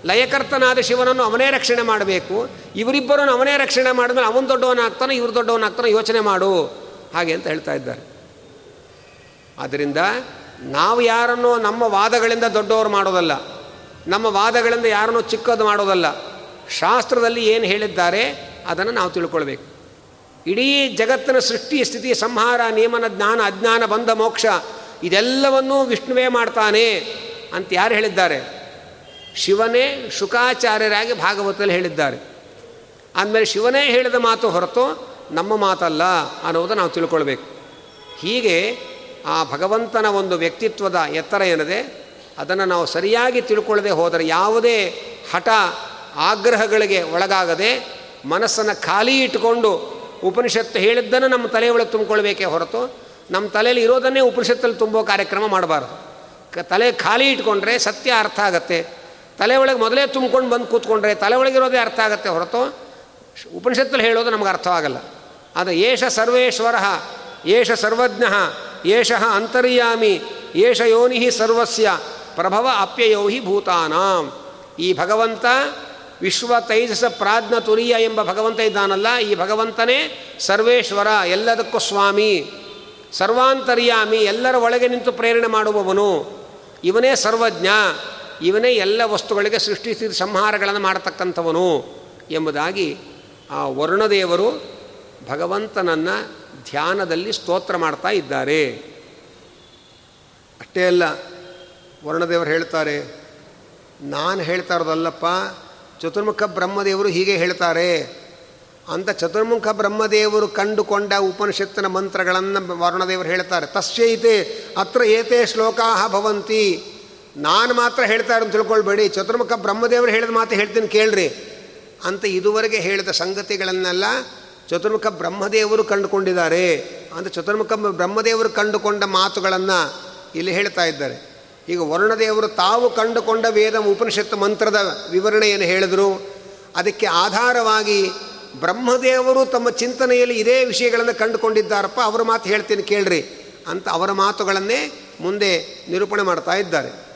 ಲಯಕರ್ತನಾದ ಶಿವನನ್ನು ಅವನೇ ರಕ್ಷಣೆ ಮಾಡಬೇಕು, ಇವರಿಬ್ಬರನ್ನು ಅವನೇ ರಕ್ಷಣೆ ಮಾಡಿದ್ಮೇಲೆ ಅವನು ದೊಡ್ಡವನಾಗ್ತಾನೆ, ಇವ್ರು ದೊಡ್ಡವನಾಗ್ತಾನೆ ಯೋಚನೆ ಮಾಡು, ಹಾಗೆ ಅಂತ ಹೇಳ್ತಾ ಇದ್ದಾರೆ. ಆದ್ದರಿಂದ ನಾವು ಯಾರನ್ನು ನಮ್ಮ ವಾದಗಳಿಂದ ದೊಡ್ಡವರು ಮಾಡೋದಲ್ಲ, ನಮ್ಮ ವಾದಗಳಿಂದ ಯಾರನ್ನೋ ಚಿಕ್ಕದು ಮಾಡೋದಲ್ಲ, ಶಾಸ್ತ್ರದಲ್ಲಿ ಏನು ಹೇಳಿದ್ದಾರೆ ಅದನ್ನು ನಾವು ತಿಳ್ಕೊಳ್ಬೇಕು. ಇಡೀ ಜಗತ್ತಿನ ಸೃಷ್ಟಿ, ಸ್ಥಿತಿ, ಸಂಹಾರ, ನಿಯಮನ ಜ್ಞಾನ, ಅಜ್ಞಾನ, ಬಂಧ, ಮೋಕ್ಷ, ಇದೆಲ್ಲವನ್ನೂ ವಿಷ್ಣುವೇ ಮಾಡ್ತಾನೆ ಅಂತ ಯಾರು ಹೇಳಿದ್ದಾರೆ? ಶಿವನೇ ಶುಕಾಚಾರ್ಯರಾಗಿ ಭಾಗವತದಲ್ಲಿ ಹೇಳಿದ್ದಾರೆ. ಆದಮೇಲೆ ಶಿವನೇ ಹೇಳಿದ ಮಾತು ಹೊರತು ನಮ್ಮ ಮಾತಲ್ಲ ಅನ್ನೋದು ನಾವು ತಿಳ್ಕೊಳ್ಬೇಕು. ಹೀಗೆ ಆ ಭಗವಂತನ ಒಂದು ವ್ಯಕ್ತಿತ್ವದ ಎತ್ತರ ಏನಿದೆ? ಅದನ್ನು ನಾವು ಸರಿಯಾಗಿ ತಿಳ್ಕೊಳ್ಳದೆ ಹೋದರೆ ಯಾವುದೇ ಹಠ ಆಗ್ರಹಗಳಿಗೆ ಒಳಗಾಗದೆ ಮನಸ್ಸನ್ನು ಖಾಲಿ ಇಟ್ಟುಕೊಂಡು ಉಪನಿಷತ್ತು ಹೇಳಿದ್ದನ್ನು ನಮ್ಮ ತಲೆಯೊಳಗೆ ತುಂಬಿಕೊಳ್ಬೇಕೇ ಹೊರತು ನಮ್ಮ ತಲೆಯಲ್ಲಿ ಇರೋದನ್ನೇ ಉಪನಿಷತ್ತಲ್ಲಿ ತುಂಬೋ ಕಾರ್ಯಕ್ರಮ ಮಾಡಬಾರ್ದು. ಕ ತಲೆ ಖಾಲಿ ಇಟ್ಕೊಂಡ್ರೆ ಸತ್ಯ ಅರ್ಥ ಆಗುತ್ತೆ. ತಲೆ ಒಳಗೆ ಮೊದಲೇ ತುಂಬ್ಕೊಂಡು ಬಂದು ಕೂತ್ಕೊಂಡ್ರೆ ತಲೆ ಒಳಗಿರೋದೇ ಅರ್ಥ ಆಗುತ್ತೆ ಹೊರತು ಉಪನಿಷತ್ತಲ್ಲಿ ಹೇಳೋದು ನಮಗೆ ಅರ್ಥವಾಗಲ್ಲ. ಆದರೆ ಏಷ ಸರ್ವೇಶ್ವರ, ಏಷ ಸರ್ವಜ್ಞ ಏಷ ಅಂತರ್ಯಾಮಿ, ಏಷ ಯೋನಿ ಸರ್ವಸ್ಯ, ಪ್ರಭವ ಅಪ್ಯಯೋ ಹಿ ಭೂತಾನಾಂ. ಈ ಭಗವಂತ ವಿಶ್ವ ತೈಜಸ ಪ್ರಾಜ್ಞ ತುರಿಯ ಎಂಬ ಭಗವಂತ ಇದ್ದಾನಲ್ಲ, ಈ ಭಗವಂತನೇ ಸರ್ವೇಶ್ವರ, ಎಲ್ಲದಕ್ಕೂ ಸ್ವಾಮಿ. ಸರ್ವಾಂತರ್ಯಾಮಿ, ಎಲ್ಲರ ಒಳಗೆ ನಿಂತು ಪ್ರೇರಣೆ ಮಾಡುವವನು. ಇವನೇ ಸರ್ವಜ್ಞ, ಇವನೇ ಎಲ್ಲ ವಸ್ತುಗಳಿಗೆ ಸೃಷ್ಟಿಸಿದ ಸಂಹಾರಗಳನ್ನು ಮಾಡತಕ್ಕಂಥವನು ಎಂಬುದಾಗಿ ಆ ವರುಣದೇವರು ಭಗವಂತನನ್ನು ಧ್ಯಾನದಲ್ಲಿ ಸ್ತೋತ್ರ ಮಾಡ್ತಾ ಇದ್ದಾರೆ. ಅಷ್ಟೇ ಅಲ್ಲ, ವರ್ಣದೇವರು ಹೇಳ್ತಾರೆ, ನಾನು ಹೇಳ್ತಾ ಇರೋದಲ್ಲಪ್ಪ, ಚತುರ್ಮುಖ ಬ್ರಹ್ಮದೇವರು ಹೀಗೆ ಹೇಳ್ತಾರೆ. ಅಂತ ಚತುರ್ಮುಖ ಬ್ರಹ್ಮದೇವರು ಕಂಡುಕೊಂಡ ಉಪನಿಷತ್ತಿನ ಮಂತ್ರಗಳನ್ನು ವರ್ಣದೇವರು ಹೇಳ್ತಾರೆ. ತಸ್ಯೈತೆ, ಅತ್ರ ಏತೆ ಶ್ಲೋಕಾ ಭವಂತಿ. ನಾನು ಮಾತ್ರ ಹೇಳ್ತಾ ಇರೋ ತಿಳ್ಕೊಳ್ಬೇಡಿ. ಚತುರ್ಮುಖ ಬ್ರಹ್ಮದೇವರು ಹೇಳಿದ ಮಾತು ಹೇಳ್ತೀನಿ ಕೇಳ್ರಿ. ಅಂತ ಇದುವರೆಗೆ ಹೇಳಿದ ಸಂಗತಿಗಳನ್ನೆಲ್ಲ ಚತುರ್ಮುಖ ಬ್ರಹ್ಮದೇವರು ಕಂಡುಕೊಂಡಿದ್ದಾರೆ ಅಂತ ಚತುರ್ಮುಖ ಬ್ರಹ್ಮದೇವರು ಕಂಡುಕೊಂಡ ಮಾತುಗಳನ್ನು ಇಲ್ಲಿ ಹೇಳ್ತಾ ಇದ್ದಾರೆ. ಈಗ ವರುಣದೇವರು ತಾವು ಕಂಡುಕೊಂಡ ವೇದ ಉಪನಿಷತ್ತು ಮಂತ್ರದ ವಿವರಣೆಯನ್ನು ಹೇಳಿದರು. ಅದಕ್ಕೆ ಆಧಾರವಾಗಿ ಬ್ರಹ್ಮದೇವರು ತಮ್ಮ ಚಿಂತನೆಯಲ್ಲಿ ಇದೇ ವಿಷಯಗಳನ್ನು ಕಂಡುಕೊಂಡಿದ್ದಾರಪ್ಪ, ಅವರ ಮಾತು ಹೇಳ್ತೀನಿ ಕೇಳ್ರಿ ಅಂತ ಅವರ ಮಾತುಗಳನ್ನೇ ಮುಂದೆ ನಿರೂಪಣೆ ಮಾಡ್ತಾ ಇದ್ದಾರೆ.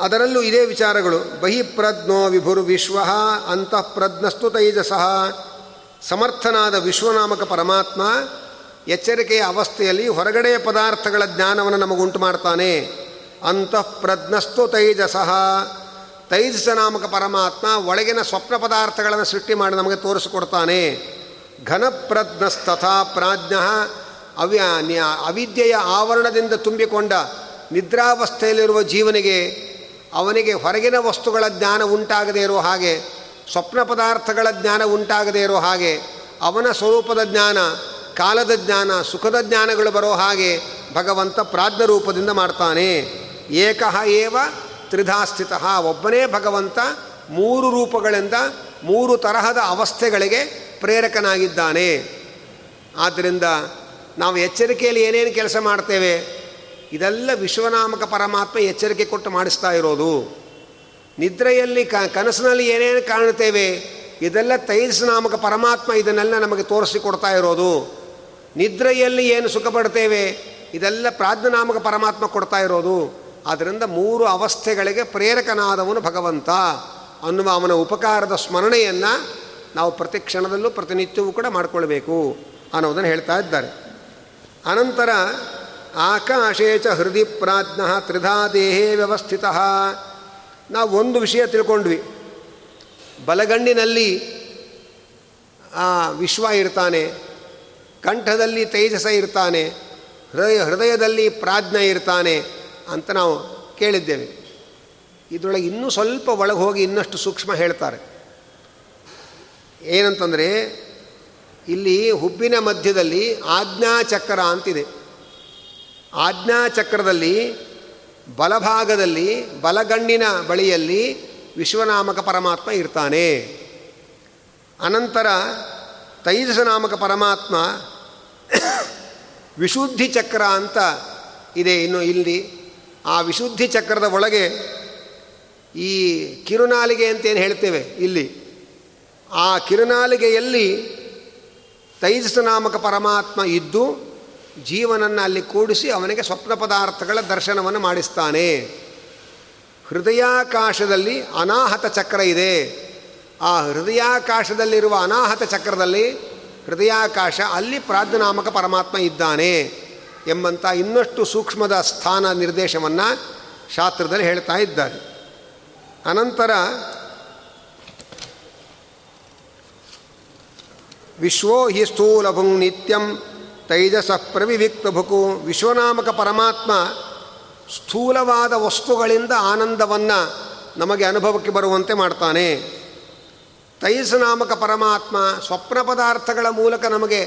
ಅದರಲ್ಲೂ ಇದೇ ವಿಚಾರಗಳು. ಬಹಿಪ್ರಜ್ಞೋ ವಿಭುರ್ ವಿಶ್ವ ಅಂತಃಪ್ರಜ್ಞಸ್ತು ತೈಜಸಃ. ಸಮರ್ಥನಾದ ವಿಶ್ವನಾಮಕ ಪರಮಾತ್ಮ ಎಚ್ಚರಿಕೆಯ ಅವಸ್ಥೆಯಲ್ಲಿ ಹೊರಗಡೆಯ ಪದಾರ್ಥಗಳ ಜ್ಞಾನವನ್ನು ನಮಗುಂಟು ಮಾಡ್ತಾನೆ. ಅಂತಃಪ್ರಜ್ಞಸ್ತು ತೈಜಸಃ. ತೈಜಸ ನಾಮಕ ಪರಮಾತ್ಮ ಒಳಗಿನ ಸ್ವಪ್ನ ಪದಾರ್ಥಗಳನ್ನು ಸೃಷ್ಟಿ ಮಾಡಿ ನಮಗೆ ತೋರಿಸಿಕೊಡ್ತಾನೆ. ಘನಪ್ರಜ್ಞಸ್ತಥಾ ಪ್ರಾಜ್ಞ. ಅವ್ಯ ಅವಿದ್ಯೆಯ ಆವರಣದಿಂದ ತುಂಬಿಕೊಂಡ ನಿದ್ರಾವಸ್ಥೆಯಲ್ಲಿರುವ ಜೀವನಿಗೆ ಅವನಿಗೆ ಹೊರಗಿನ ವಸ್ತುಗಳ ಜ್ಞಾನ ಉಂಟಾಗದೇ ಇರೋ ಹಾಗೆ, ಸ್ವಪ್ನ ಪದಾರ್ಥಗಳ ಜ್ಞಾನ ಉಂಟಾಗದೇ ಇರೋ ಹಾಗೆ, ಅವನ ಸ್ವರೂಪದ ಜ್ಞಾನ, ಕಾಲದ ಜ್ಞಾನ, ಸುಖದ ಜ್ಞಾನಗಳು ಬರೋ ಹಾಗೆ ಭಗವಂತ ಪ್ರಾಜ್ಞ ರೂಪದಿಂದ ಮಾಡ್ತಾನೆ. ಏಕಃ ಏವ ತ್ರಿಧಾಸ್ಥಿತ. ಒಬ್ಬನೇ ಭಗವಂತ ಮೂರು ರೂಪಗಳಿಂದ ಮೂರು ತರಹದ ಅವಸ್ಥೆಗಳಿಗೆ ಪ್ರೇರಕನಾಗಿದ್ದಾನೆ. ಆದ್ದರಿಂದ ನಾವು ಎಚ್ಚರಿಕೆಯಲ್ಲಿ ಏನೇನು ಕೆಲಸ ಮಾಡ್ತೇವೆ? ಇದೆಲ್ಲ ವಿಶ್ವನಾಮಕ ಪರಮಾತ್ಮ ಎಚ್ಚರಿಕೆ ಕೊಟ್ಟು ಮಾಡಿಸ್ತಾ ಇರೋದು. ನಿದ್ರೆಯಲ್ಲಿ ಕ, ಕನಸಿನಲ್ಲಿ ಏನೇನು ಕಾಣುತ್ತೇವೆ, ಇದೆಲ್ಲ ತೈಜಸ್ನಾಮಕ ಪರಮಾತ್ಮ ಇದನ್ನೆಲ್ಲ ನಮಗೆ ತೋರಿಸಿಕೊಡ್ತಾ ಇರೋದು. ನಿದ್ರೆಯಲ್ಲಿ ಏನು ಸುಖ ಪಡ್ತೇವೆ, ಇದೆಲ್ಲ ಪ್ರಾಜ್ಞನಾಮಕ ಪರಮಾತ್ಮ ಕೊಡ್ತಾ ಇರೋದು. ಆದ್ದರಿಂದ ಮೂರು ಅವಸ್ಥೆಗಳಿಗೆ ಪ್ರೇರಕನಾದವನು ಭಗವಂತ. ಅನ್ನುವ ಅವನ ಉಪಕಾರದ ಸ್ಮರಣೆಯನ್ನು ನಾವು ಪ್ರತಿ ಕ್ಷಣದಲ್ಲೂ ಪ್ರತಿನಿತ್ಯವೂ ಕೂಡ ಮಾಡಿಕೊಳ್ಬೇಕು ಅನ್ನೋದನ್ನು ಹೇಳ್ತಾ ಇದ್ದಾರೆ. ಅನಂತರ ಆಕಾಶೇ ಚ ಹೃದಯ ಪ್ರಾಜ್ಞ ತ್ರಿಧಾ ದೇಹೇ ವ್ಯವಸ್ಥಿತ. ನಾವು ಒಂದು ವಿಷಯ ತಿಳ್ಕೊಂಡ್ವಿ. ಬಲಗಣ್ಣಿನಲ್ಲಿ ಆ ವಿಶ್ವ ಇರ್ತಾನೆ, ಕಂಠದಲ್ಲಿ ತೇಜಸ ಇರ್ತಾನೆ, ಹೃದಯ, ಹೃದಯದಲ್ಲಿ ಪ್ರಾಜ್ಞ ಇರ್ತಾನೆ ಅಂತ ನಾವು ಕೇಳಿದ್ದೇವೆ. ಇದರೊಳಗೆ ಇನ್ನೂ ಸ್ವಲ್ಪ ಒಳಗೆ ಹೋಗಿ ಇನ್ನಷ್ಟು ಸೂಕ್ಷ್ಮ ಹೇಳ್ತಾರೆ. ಏನಂತಂದರೆ, ಇಲ್ಲಿ ಹುಬ್ಬಿನ ಮಧ್ಯದಲ್ಲಿ ಆಜ್ಞಾಚಕ್ರ ಅಂತಿದೆ. ಆಜ್ಞಾಚಕ್ರದಲ್ಲಿ, ಬಲಭಾಗದಲ್ಲಿ, ಬಲಗಣ್ಣಿನ ಬಳಿಯಲ್ಲಿ ವಿಶ್ವನಾಮಕ ಪರಮಾತ್ಮ ಇರ್ತಾನೆ. ಅನಂತರ ತೈಜಸ ನಾಮಕ ಪರಮಾತ್ಮ ವಿಶುದ್ಧಿ ಚಕ್ರ ಅಂತ ಇದೆ ಇನ್ನು ಇಲ್ಲಿ. ಆ ವಿಶುದ್ಧಿ ಚಕ್ರದ ಒಳಗೆ ಈ ಕಿರುನಾಲಿಗೆ ಅಂತೇನು ಹೇಳ್ತೇವೆ ಇಲ್ಲಿ. ಆ ಕಿರುನಾಲಿಗೆಯಲ್ಲಿ ತೈಜಸ ನಾಮಕ ಪರಮಾತ್ಮ ಇದ್ದು ಜೀವನನ್ನು ಅಲ್ಲಿ ಕೂಡಿಸಿ ಅವನಿಗೆ ಸ್ವಪ್ನ ಪದಾರ್ಥಗಳ ದರ್ಶನವನ್ನು ಮಾಡಿಸ್ತಾನೆ. ಹೃದಯಾಕಾಶದಲ್ಲಿ ಅನಾಹತ ಚಕ್ರ ಇದೆ. ಆ ಹೃದಯಾಕಾಶದಲ್ಲಿರುವ ಅನಾಹತ ಚಕ್ರದಲ್ಲಿ ಹೃದಯಾಕಾಶ ಅಲ್ಲಿ ಪ್ರಾಜ್ಞನಾಮಕ ಪರಮಾತ್ಮ ಇದ್ದಾನೆ ಎಂಬಂಥ ಇನ್ನಷ್ಟು ಸೂಕ್ಷ್ಮದ ಸ್ಥಾನ ನಿರ್ದೇಶವನ್ನು ಶಾಸ್ತ್ರದಲ್ಲಿ ಹೇಳ್ತಾ ಇದ್ದಾರೆ. ಅನಂತರ ವಿಶ್ವೋ ಹಿ ಸ್ಥೂಲಭುಂ ನಿತ್ಯಂ ತೈಜಸ ಪ್ರವಿವಿಕ್ತ ಭುಕು ವಿಶ್ವನಾಮಕ ಪರಮಾತ್ಮ ಸ್ಥೂಲವಾದ ವಸ್ತುಗಳಿಂದ ಆನಂದವನ್ನು ನಮಗೆ ಅನುಭವಕ್ಕೆ ಬರುವಂತೆ ಮಾಡ್ತಾನೆ. ತೈಜಸನಾಮಕ ಪರಮಾತ್ಮ ಸ್ವಪ್ನ ಪದಾರ್ಥಗಳ ಮೂಲಕ ನಮಗೆ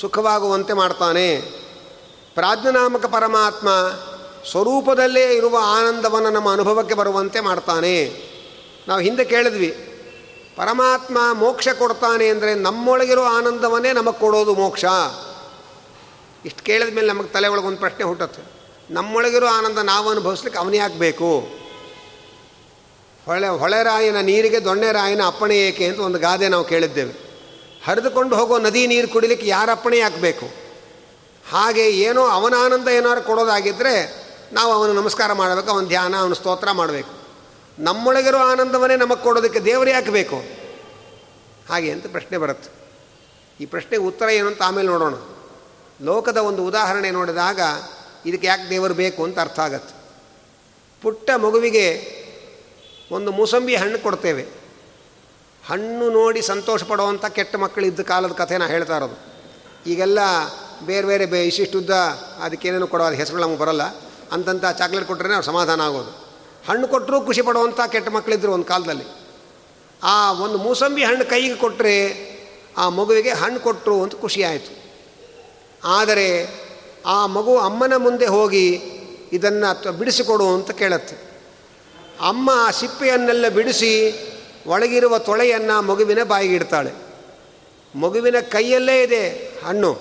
ಸುಖವಾಗುವಂತೆ ಮಾಡ್ತಾನೆ. ಪ್ರಾಜ್ಞನಾಮಕ ಪರಮಾತ್ಮ ಸ್ವರೂಪದಲ್ಲೇ ಇರುವ ಆನಂದವನ್ನು ನಮ್ಮ ಅನುಭವಕ್ಕೆ ಬರುವಂತೆ ಮಾಡ್ತಾನೆ. ನಾವು ಹಿಂದೆ ಕೇಳಿದ್ವಿ, ಪರಮಾತ್ಮ ಮೋಕ್ಷ ಕೊಡ್ತಾನೆ ಅಂದರೆ ನಮ್ಮೊಳಗಿರೋ ಆನಂದವನ್ನೇ ನಮಗೆ ಕೊಡೋದು ಮೋಕ್ಷ. ಇಷ್ಟು ಕೇಳಿದ ಮೇಲೆ ನಮಗೆ ತಲೆ ಒಳಗೆ ಒಂದು ಪ್ರಶ್ನೆ ಹುಟ್ಟುತ್ತೆ. ನಮ್ಮೊಳಗಿರೋ ಆನಂದ ನಾವು ಅನುಭವಿಸ್ಲಿಕ್ಕೆ ಅವನೇ ಆಗಬೇಕು. ಹೊಳೆ ಹೊಳೆರಾಯಿನ ನೀರಿಗೆ ದೊಣ್ಣೆರಾಯನ ಅಪ್ಪಣೆ ಏಕೆ ಅಂತ ಒಂದು ಗಾದೆ ನಾವು ಕೇಳಿದ್ದೇವೆ. ಹರಿದುಕೊಂಡು ಹೋಗೋ ನದಿ ನೀರು ಕುಡಿಲಿಕ್ಕೆ ಯಾರ ಅಪ್ಪಣೆ ಹಾಕಬೇಕು ಹಾಗೆ ಏನೋ ಅವನ ಆನಂದ ಏನಾದ್ರು ಕೊಡೋದಾಗಿದ್ದರೆ ನಾವು ಅವನು ನಮಸ್ಕಾರ ಮಾಡಬೇಕು, ಅವನ ಧ್ಯಾನ, ಅವನ ಸ್ತೋತ್ರ ಮಾಡಬೇಕು. ನಮ್ಮೊಳಗಿರೋ ಆನಂದವನ್ನೇ ನಮಗೆ ಕೊಡೋದಕ್ಕೆ ದೇವರೇ ಹಾಕಬೇಕು ಹಾಗೆ ಅಂತ ಪ್ರಶ್ನೆ ಬರುತ್ತೆ. ಈ ಪ್ರಶ್ನೆಗೆ ಉತ್ತರ ಏನು ಅಂತ ಆಮೇಲೆ ನೋಡೋಣ. ಲೋಕದ ಒಂದು ಉದಾಹರಣೆ ನೋಡಿದಾಗ ಇದಕ್ಕೆ ಯಾಕೆ ದೇವರು ಬೇಕು ಅಂತ ಅರ್ಥ ಆಗತ್ತೆ. ಪುಟ್ಟ ಮಗುವಿಗೆ ಒಂದು ಮೂಸಂಬಿ ಹಣ್ಣು ಕೊಡ್ತೇವೆ. ಹಣ್ಣು ನೋಡಿ ಸಂತೋಷ ಪಡುವಂಥ ಕೆಟ್ಟ ಮಕ್ಕಳು ಇದ್ದ ಕಾಲದ ಕಥೆ ನಾ ಹೇಳ್ತಾ ಇರೋದು. ಈಗೆಲ್ಲ ಬೇರೆ ಬೇರೆ ಬೇ ಇಷ್ಟಿಷ್ಟುದ್ದ ಅದಕ್ಕೇನೇನು ಕೊಡೋ ಅದು ಹೆಸರುಗಳು ನಮಗೆ ಬರೋಲ್ಲ. ಅಂತಂಥ ಚಾಕ್ಲೇಟ್ ಕೊಟ್ಟರೆ ಅವ್ರು ಸಮಾಧಾನ ಆಗೋದು. ಹಣ್ಣು ಕೊಟ್ಟರೂ ಖುಷಿ ಪಡುವಂಥ ಕೆಟ್ಟ ಮಕ್ಕಳಿದ್ದರು ಒಂದು ಕಾಲದಲ್ಲಿ. ಆ ಒಂದು ಮೂಸಂಬಿ ಹಣ್ಣು ಕೈಗೆ ಕೊಟ್ಟರೆ ಆ ಮಗುವಿಗೆ ಹಣ್ಣು ಕೊಟ್ಟರು ಅಂತ ಖುಷಿ ಆಯಿತು. ಆದರೆ ಆ ಮಗು ಅಮ್ಮನ ಮುಂದೆ ಹೋಗಿ ಇದನ್ನು ಬಿಡಿಸಿಕೊಡು ಅಂತ ಕೇಳತ್ತೆ. ಅಮ್ಮ ಆ ಸಿಪ್ಪೆಯನ್ನೆಲ್ಲ ಬಿಡಿಸಿ ಒಳಗಿರುವ ತೊಳೆಯನ್ನು ಮಗುವಿನ ಬಾಯಿಗಿಡ್ತಾಳೆ ಮಗುವಿನ ಕೈಯಲ್ಲೇ ಇದೆ ಹಣ್ಣು.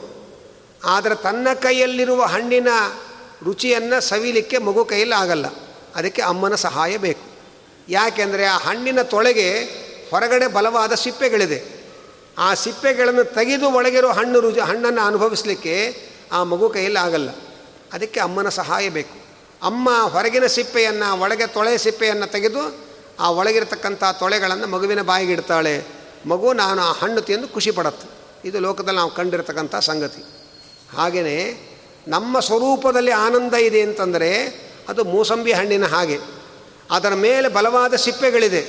ಆದರೆ ತನ್ನ ಕೈಯಲ್ಲಿರುವ ಹಣ್ಣಿನ ರುಚಿಯನ್ನು ಸವಿಲಿಕ್ಕೆ ಮಗು ಕೈಯಲ್ಲಿ ಆಗಲ್ಲ. ಅದಕ್ಕೆ ಅಮ್ಮನ ಸಹಾಯ ಬೇಕು. ಯಾಕೆಂದರೆ ಆ ಹಣ್ಣಿನ ತೊಳೆಗೆ ಹೊರಗಡೆ ಬಲವಾದ ಸಿಪ್ಪೆಗಳಿದೆ. ಆ ಸಿಪ್ಪೆಗಳನ್ನು ತೆಗೆದು ಒಳಗಿರೋ ಹಣ್ಣು ರುಚಿ ಹಣ್ಣನ್ನು ಅನುಭವಿಸಲಿಕ್ಕೆ ಆ ಮಗು ಕೈಯಲ್ಲಿ ಆಗಲ್ಲ. ಅದಕ್ಕೆ ಅಮ್ಮನ ಸಹಾಯ ಬೇಕು. ಅಮ್ಮ ಹೊರಗಿನ ಸಿಪ್ಪೆಯನ್ನು, ಒಳಗೆ ತೊಳೆ ಸಿಪ್ಪೆಯನ್ನು ತೆಗೆದು ಆ ಒಳಗಿರತಕ್ಕಂಥ ತೊಳೆಗಳನ್ನು ಮಗುವಿನ ಬಾಯಿಗೆ ಇಡ್ತಾಳೆ. ಮಗು ನಾನು ಆ ಹಣ್ಣು ತಿಂದು ಖುಷಿ ಪಡತ್ತೆ. ಇದು ಲೋಕದಲ್ಲಿ ನಾವು ಕಂಡಿರತಕ್ಕಂಥ ಸಂಗತಿ. ಹಾಗೆಯೇ ನಮ್ಮ ಸ್ವರೂಪದಲ್ಲಿ ಆನಂದ ಇದೆ ಅಂತಂದರೆ ಅದು ಮೂಸಂಬಿ ಹಣ್ಣಿನ ಹಾಗೆ. ಅದರ ಮೇಲೆ ಬಲವಾದ ಸಿಪ್ಪೆಗಳಿದೆ.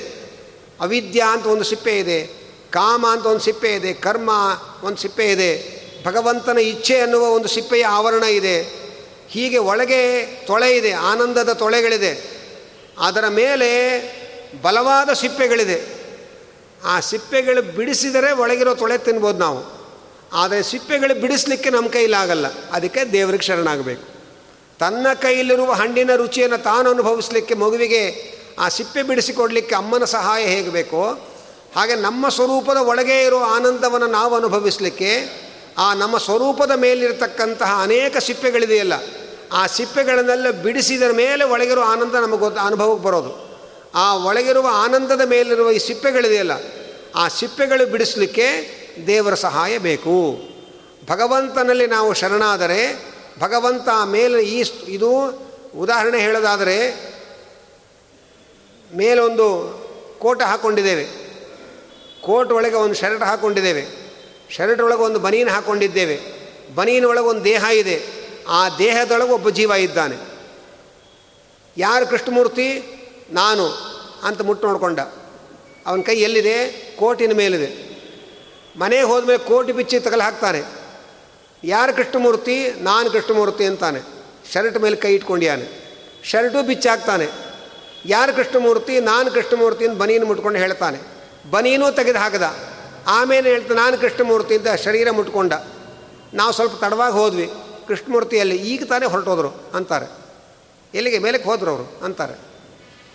ಅವಿದ್ಯಾ ಅಂತ ಒಂದು ಸಿಪ್ಪೆ ಇದೆ. ಕಾಮ ಅಂತ ಒಂದು ಸಿಪ್ಪೆ ಇದೆ, ಕರ್ಮ ಒಂದು ಸಿಪ್ಪೆ ಇದೆ, ಭಗವಂತನ ಇಚ್ಛೆ ಅನ್ನುವ ಒಂದು ಸಿಪ್ಪೆಯ ಆವರಣ ಇದೆ, ಹೀಗೆ ಒಳಗೆ ತೊಳೆ ಇದೆ, ಆನಂದದ ತೊಳೆಗಳಿದೆ, ಅದರ ಮೇಲೆ ಬಲವಾದ ಸಿಪ್ಪೆಗಳಿದೆ. ಆ ಸಿಪ್ಪೆಗಳು ಬಿಡಿಸಿದರೆ ಒಳಗಿರೋ ತೊಳೆ ತಿನ್ಬೋದು ನಾವು. ಆದರೆ ಸಿಪ್ಪೆಗಳು ಬಿಡಿಸಲಿಕ್ಕೆ ನಮ್ಮ ಕೈಲಾಗಲ್ಲ ಅದಕ್ಕೆ ದೇವ್ರಿಗೆ ಶರಣಾಗಬೇಕು. ತನ್ನ ಕೈಯಲ್ಲಿರುವ ಹಣ್ಣಿನ ರುಚಿಯನ್ನು ತಾನು ಅನುಭವಿಸಲಿಕ್ಕೆ ಮಗುವಿಗೆ ಆ ಸಿಪ್ಪೆ ಬಿಡಿಸಿಕೊಡಲಿಕ್ಕೆ ಅಮ್ಮನ ಸಹಾಯ ಹೇಗೆ ಬೇಕೋ ಹಾಗೆ ನಮ್ಮ ಸ್ವರೂಪದ ಒಳಗೆ ಇರೋ ಆನಂದವನ್ನು ನಾವು ಅನುಭವಿಸಲಿಕ್ಕೆ ಆ ನಮ್ಮ ಸ್ವರೂಪದ ಮೇಲಿರತಕ್ಕಂತಹ ಅನೇಕ ಸಿಪ್ಪೆಗಳಿದೆಯಲ್ಲ, ಆ ಸಿಪ್ಪೆಗಳನ್ನೆಲ್ಲ ಬಿಡಿಸಿದ ಮೇಲೆ ಒಳಗಿರೋ ಆನಂದ ನಮಗೆ ಗೊತ್ತ ಅನುಭವಕ್ಕೆ ಬರೋದು. ಆ ಒಳಗಿರುವ ಆನಂದದ ಮೇಲಿರುವ ಈ ಸಿಪ್ಪೆಗಳಿದೆಯಲ್ಲ, ಆ ಸಿಪ್ಪೆಗಳು ಬಿಡಿಸಲಿಕ್ಕೆ ದೇವರ ಸಹಾಯ ಬೇಕು. ಭಗವಂತನಲ್ಲಿ ನಾವು ಶರಣಾದರೆ, ಭಗವಂತ ಮೇಲೆ ಈ ಇದು ಉದಾಹರಣೆ ಹೇಳೋದಾದರೆ, ಮೇಲೊಂದು ಕೋಟ ಹಾಕ್ಕೊಂಡಿದ್ದೇವೆ ಕೋಟ್ ಒಳಗೆ ಒಂದು ಶರ್ಟ್ ಹಾಕ್ಕೊಂಡಿದ್ದೇವೆ ಶರ್ಟ್ ಒಳಗೆ ಒಂದು ಬನೀನ್ ಹಾಕ್ಕೊಂಡಿದ್ದೇವೆ ಬನೀನ್ ಒಳಗೆ ಒಂದು ದೇಹ ಇದೆ. ಆ ದೇಹದೊಳಗೆ ಒಬ್ಬ ಜೀವ ಇದ್ದಾನೆ. ಯಾರು ಕೃಷ್ಣಮೂರ್ತಿ? ನಾನು ಅಂತ ಮುಟ್ಟು ನೋಡಿಕೊಂಡ. ಅವನ ಕೈ ಎಲ್ಲಿದೆ? ಕೋಟಿನ ಮೇಲಿದೆ. ಮನೆಗೆ ಹೋದ್ಮೇಲೆ ಕೋಟಿ ಬಿಚ್ಚಿ ತಗಲು ಹಾಕ್ತಾನೆ ಯಾರು ಕೃಷ್ಣಮೂರ್ತಿ? ನಾನು ಕೃಷ್ಣಮೂರ್ತಿ ಅಂತಾನೆ. ಶರ್ಟ್ ಮೇಲೆ ಕೈ ಇಟ್ಕೊಂಡಿಯಾನೆ. ಶರ್ಟು ಬಿಚ್ಚಾಕ್ತಾನೆ. ಯಾರು ಕೃಷ್ಣಮೂರ್ತಿ? ನಾನು ಕೃಷ್ಣಮೂರ್ತಿ ಅಂತ ಮುಟ್ಕೊಂಡು ಹೇಳ್ತಾನೆ. ಬನೀನೂ ತೆಗೆದು ಹಾಕಿದ ಆಮೇಲೆ ಹೇಳ್ತ, ನಾನು ಕೃಷ್ಣಮೂರ್ತಿ ಅಂತ ಶರೀರ ಮುಟ್ಕೊಂಡ. ನಾವು ಸ್ವಲ್ಪ ತಡವಾಗಿ ಹೋದ್ವಿ. ಕೃಷ್ಣಮೂರ್ತಿಯಲ್ಲಿ ಈಗ ತಾನೇ ಹೊರಟೋದ್ರು, ಅಂತಾರೆ. ಎಲ್ಲಿಗೆ? ಮೇಲಕ್ಕೆ ಹೋದ್ರು ಅವರು, ಅಂತಾರೆ.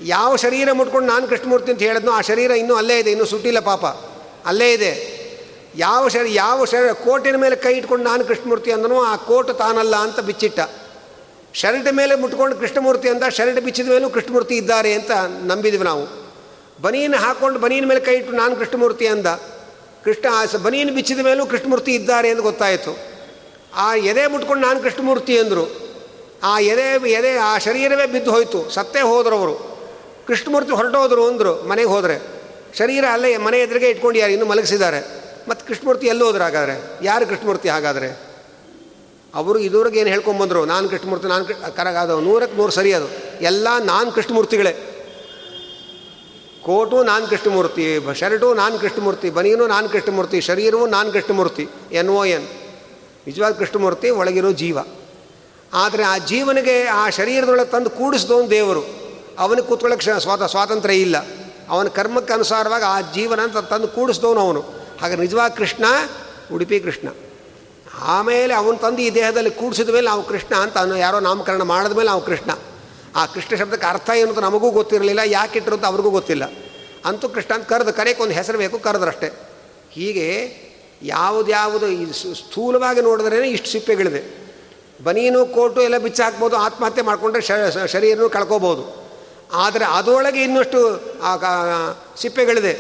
ಯಾವ ಶರೀರ ಮುಟ್ಕೊಂಡು ನಾನು ಕೃಷ್ಣಮೂರ್ತಿ ಅಂತ ಹೇಳಿದ್ನೋ ಆ ಶರೀರ ಇನ್ನೂ ಅಲ್ಲೇ ಇದೆ, ಇನ್ನೂ ಸುಟ್ಟಿಲ್ಲ ಪಾಪ. ಅಲ್ಲೇ ಇದೆ. ಯಾವ ಶರೀರ ಯಾವ ಶರೀರ, ಕೋಟಿನ ಮೇಲೆ ಕೈ ಇಟ್ಕೊಂಡು ನಾನು ಕೃಷ್ಣಮೂರ್ತಿ ಅಂದನೋ ಆ ಕೋಟು ತಾನಲ್ಲ ಅಂತ ಬಿಚ್ಚಿಟ್ಟ. ಶರ್ಟ್ ಮೇಲೆ ಮುಟ್ಕೊಂಡು ಕೃಷ್ಣಮೂರ್ತಿ ಅಂದ ಶರ್ಟ್ ಬಿಚ್ಚಿದ ಮೇಲೂ ಕೃಷ್ಣಮೂರ್ತಿ ಇದ್ದಾರೆ ಅಂತ ನಂಬಿದ್ವಿ ನಾವು. ಬನೀನು ಹಾಕೊಂಡು ಬನೀನ ಮೇಲೆ ಕೈ ಇಟ್ಟು ನಾನು ಕೃಷ್ಣಮೂರ್ತಿ ಅಂದ. ಕೃಷ್ಣ ಬನೀನು ಬಿಚ್ಚಿದ ಮೇಲೂ ಕೃಷ್ಣಮೂರ್ತಿ ಇದ್ದಾರೆ ಎಂದು ಗೊತ್ತಾಯಿತು. ಆ ಎದೆ ಮುಟ್ಕೊಂಡು ನಾನು ಕೃಷ್ಣಮೂರ್ತಿ ಅಂದರು. ಆ ಎದೆ ಎದೆ, ಆ ಶರೀರವೇ ಬಿದ್ದು ಹೋಯಿತು, ಸತ್ತೇ ಹೋದರು ಅವರು ಕೃಷ್ಣಮೂರ್ತಿ ಹೊರಟೋದ್ರು ಅಂದರು, ಮನೆಗೆ ಹೋದರೆ. ಶರೀರ ಅಲ್ಲೇ, ಮನೆ ಎದುರಿಗೆ ಇಟ್ಕೊಂಡು ಯಾರು ಇನ್ನೂ ಮಲಗಿಸಿದ್ದಾರೆ. ಮತ್ತು ಕೃಷ್ಣಮೂರ್ತಿ ಎಲ್ಲೂ ಹೋದ್ರು ಹಾಗಾದರೆ? ಯಾರು ಕೃಷ್ಣಮೂರ್ತಿ ಹಾಗಾದರೆ? ಅವರು ಇದುವರೆಗೆ ಏನು ಹೇಳ್ಕೊಂಬಂದರು? ನಾನು ಕೃಷ್ಣಮೂರ್ತಿ, ನಾನು ಕರಗಾದವು. ನೂರಕ್ಕೆ ನೂರು ಸರಿ ಅದು. ಎಲ್ಲ ನಾನು ಕೃಷ್ಣಮೂರ್ತಿಗಳೇ. ಕೋಟು ನಾನು ಕೃಷ್ಣಮೂರ್ತಿ ಶರ್ಟು ನಾನು ಕೃಷ್ಣಮೂರ್ತಿ ಬನೀನು ನಾನು ಕೃಷ್ಣಮೂರ್ತಿ ಶರೀರವು ನಾನು ಕೃಷ್ಣಮೂರ್ತಿ ಎನ್ ಓ ಎನ್ ನಿಜವಾದ ಕೃಷ್ಣಮೂರ್ತಿ, ಒಳಗಿರೋ ಜೀವ. ಆದರೆ ಆ ಜೀವನಿಗೆ ಆ ಶರೀರದೊಳಗೆ ತಂದು ಕೂಡಿಸಿದವನು ದೇವರು. ಅವನಿಗೆ ಕೂತ್ಕೊಳ್ಳೋಕ್ಕೆ ಸ್ವಾತ, ಸ್ವಾತಂತ್ರ್ಯ ಇಲ್ಲ. ಅವನ ಕರ್ಮಕ್ಕೆ ಅನುಸಾರವಾಗಿ ಆ ಜೀವನ ಅಂತ ತಂದು ಕೂಡಿಸಿದವನು ಅವನು. ಹಾಗೆ ನಿಜವಾದ ಕೃಷ್ಣ, ಉಡುಪಿ ಕೃಷ್ಣ. ಆಮೇಲೆ ಅವನು ತಂದು ಈ ದೇಹದಲ್ಲಿ ಕೂಡಿಸಿದ ಮೇಲೆ ನಾವು ಕೃಷ್ಣ ಅಂತ ಅವನು ಯಾರೋ ನಾಮಕರಣ ಮಾಡಿದ ಮೇಲೆ ನಾವು ಕೃಷ್ಣ. ಆ ಕೃಷ್ಣ ಶಬ್ದಕ್ಕೆ ಅರ್ಥ ಅಂತ ನಮಗೂ ಗೊತ್ತಿರಲಿಲ್ಲ, ಯಾಕೆ ಇಟ್ಟರು ಅಂತ ಅವ್ರಿಗೂ ಗೊತ್ತಿಲ್ಲ. ಅಂತೂ ಕೃಷ್ಣ ಅಂತ ಕರೆದು ಕರೆಯಕ್ಕೆ ಒಂದು ಹೆಸರು ಬೇಕು, ಕರೆದ್ರಷ್ಟೇ. ಹೀಗೆ ಯಾವುದ್ಯಾವುದು ಸ್ಥೂಲವಾಗಿ ನೋಡಿದ್ರೇ ಇಷ್ಟು ಸಿಪ್ಪೆಗಳಿದೆ ಬನೀನು, ಕೋಟು ಎಲ್ಲ ಬಿಚ್ಚ ಹಾಕ್ಬೋದು ಆತ್ಮಹತ್ಯೆ ಮಾಡಿಕೊಂಡ್ರೆ ಶರೀರನೂ ಕಳ್ಕೋಬೋದು. ಆದರೆ ಅದರೊಳಗೆ ಇನ್ನಷ್ಟು ಸಿಪ್ಪೆಗಳಿದೆ.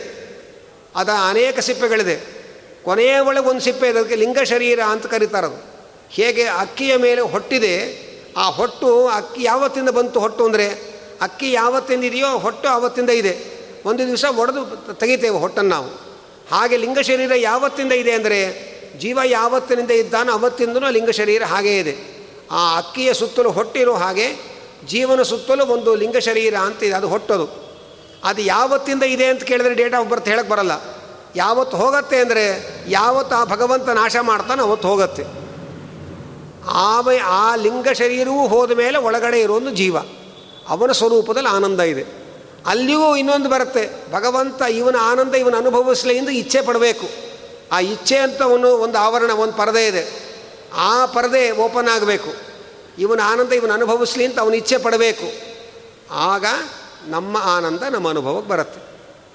ಅದ ಅನೇಕ ಸಿಪ್ಪೆಗಳಿದೆ. ಕೊನೆಯ ಒಳಗೆ ಒಂದು ಸಿಪ್ಪೆ ಇದೆ, ಅದಕ್ಕೆ ಲಿಂಗ ಶರೀರ ಅಂತ ಕರೀತಾರದು. ಹೇಗೆ ಅಕ್ಕಿಯ ಮೇಲೆ ಹೊಟ್ಟಿದೆ ಆ ಹೊಟ್ಟು ಅಕ್ಕಿ ಯಾವತ್ತಿಂದ ಬಂತು ಹೊಟ್ಟು ಅಂದರೆ? ಅಕ್ಕಿ ಯಾವತ್ತಿಂದ ಇದೆಯೋ ಹೊಟ್ಟು ಆವತ್ತಿಂದ ಇದೆ. ಒಂದು ದಿವಸ ಒಡೆದು ತೆಗಿತೇವೆ ಹೊಟ್ಟನ್ನು ನಾವು. ಹಾಗೆ ಲಿಂಗ ಶರೀರ ಯಾವತ್ತಿಂದ ಇದೆ ಅಂದರೆ? ಜೀವ ಯಾವತ್ತಿನಿಂದ ಇದ್ದಾನೋ ಅವತ್ತಿಂದನೂ ಲಿಂಗ ಶರೀರ ಹಾಗೇ ಇದೆ. ಆ ಅಕ್ಕಿಯ ಸುತ್ತಲೂ ಹೊಟ್ಟಿರೋ ಹಾಗೆ ಜೀವನ ಸುತ್ತಲೂ ಒಂದು ಲಿಂಗ ಶರೀರ ಅಂತ ಇದೆ. ಅದು ಹೊಟ್ಟದು. ಅದು ಯಾವತ್ತಿಂದ ಇದೆ ಅಂತ ಕೇಳಿದ್ರೆ ಡೇಟ್ ಆಫ್ ಬರ್ತ್ ಹೇಳಕ್ಕೆ ಬರಲ್ಲ. ಯಾವತ್ತು ಹೋಗತ್ತೆ ಅಂದರೆ? ಯಾವತ್ತು ಆ ಭಗವಂತ ನಾಶ ಮಾಡ್ತಾನೆ ಅವತ್ತು ಹೋಗುತ್ತೆ. ಆಮೆ ಆ ಲಿಂಗ ಶರೀರವೂ ಹೋದ ಮೇಲೆ ಒಳಗಡೆ ಇರೋದು ಜೀವ. ಅವನ ಸ್ವರೂಪದಲ್ಲಿ ಆನಂದ ಇದೆ. ಅಲ್ಲಿಯೂ ಇನ್ನೊಂದು ಬರುತ್ತೆ. ಭಗವಂತ ಇವನ ಆನಂದ ಇವನ ಅನುಭವಿಸಲಿ ಎಂದು ಇಚ್ಛೆ ಪಡಬೇಕು. ಆ ಇಚ್ಛೆ ಅಂತ ಒಂದು ಒಂದು ಆವರಣ, ಒಂದು ಪರದೆ ಇದೆ. ಆ ಪರದೆ ಓಪನ್ ಆಗಬೇಕು. ಇವನ ಆನಂದ ಇವನ ಅನುಭವಿಸ್ಲಿ ಅಂತ ಅವನು ಇಚ್ಛೆ ಪಡಬೇಕು. ಆಗ ನಮ್ಮ ಆನಂದ ನಮ್ಮ ಅನುಭವಕ್ಕೆ ಬರುತ್ತೆ.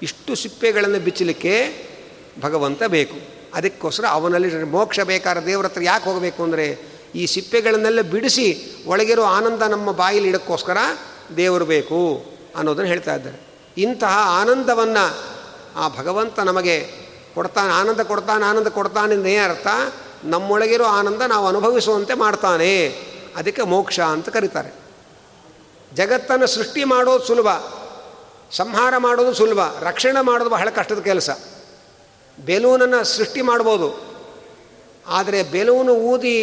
ಇಷ್ಟು ಸಿಪ್ಪೆಗಳನ್ನು ಬಿಚ್ಚಲಿಕ್ಕೆ ಭಗವಂತ ಬೇಕು. ಅದಕ್ಕೋಸ್ಕರ ಅವನಲ್ಲಿ ಮೋಕ್ಷ ಬೇಕಾದ ದೇವರ ಹತ್ರ ಯಾಕೆ ಹೋಗಬೇಕು ಅಂದರೆ ಈ ಸಿಪ್ಪೆಗಳನ್ನೆಲ್ಲ ಬಿಡಿಸಿ ಒಳಗಿರೋ ಆನಂದ ನಮ್ಮ ಬಾಯಲ್ಲಿ ಇಡೋಕ್ಕೋಸ್ಕರ ದೇವರು ಬೇಕು ಅನ್ನೋದನ್ನು ಹೇಳ್ತಾ ಇದ್ದಾರೆ. ಇಂತಹ ಆನಂದವನ್ನು ಆ ಭಗವಂತ ನಮಗೆ ಕೊಡ್ತಾನೆ, ಆನಂದ ಕೊಡ್ತಾನೆ ಆನಂದ ಕೊಡ್ತಾನೆ ಅರ್ಥ? ನಮ್ಮೊಳಗಿರೋ ಆನಂದ ನಾವು ಅನುಭವಿಸುವಂತೆ ಮಾಡ್ತಾನೆ. ಅದಕ್ಕೆ ಮೋಕ್ಷ ಅಂತ ಕರೀತಾರೆ. ಜಗತ್ತನ್ನು ಸೃಷ್ಟಿ ಮಾಡೋದು ಸುಲಭ, ಸಂಹಾರ ಮಾಡೋದು ಸುಲಭ, ರಕ್ಷಣೆ ಮಾಡೋದು ಬಹಳ ಕಷ್ಟದ ಕೆಲಸ. ಬೆಲೂನನ್ನು ಸೃಷ್ಟಿ ಮಾಡ್ಬೋದು. ಆದರೆ ಬೆಲೂನು ಊದಿ